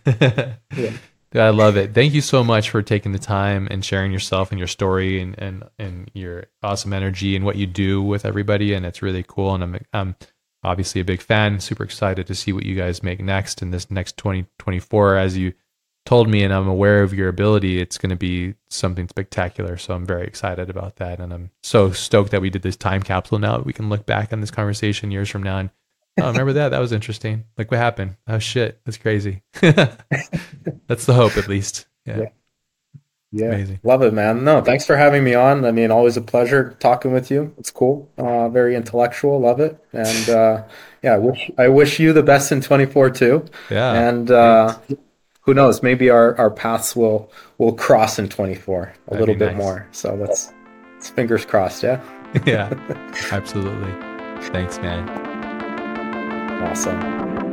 Yeah. Dude, I love it. Thank you so much for taking the time and sharing yourself and your story and, and, and your awesome energy and what you do with everybody. And it's really cool. And I'm, I'm obviously a big fan, super excited to see what you guys make next in this next 2024. As you told me, and I'm aware of your ability, it's going to be something spectacular. So I'm very excited about that. And I'm so stoked that we did this time capsule now that we can look back on this conversation years from now and oh, remember that? That was interesting. Like what happened? Oh shit, that's crazy. that's the hope, at least. Yeah, Yeah. Yeah, Amazing. love it, man. No, thanks for having me on. I mean, always a pleasure talking with you. It's cool. Uh, very intellectual. Love it. And uh, yeah, I wish I wish you the best in 24 too. yeah. And uh, who knows? Maybe our, our paths will will cross in 24 a That'd little bit nice. more. So let's, let's fingers crossed. Yeah, yeah, absolutely. Thanks, man. awesome.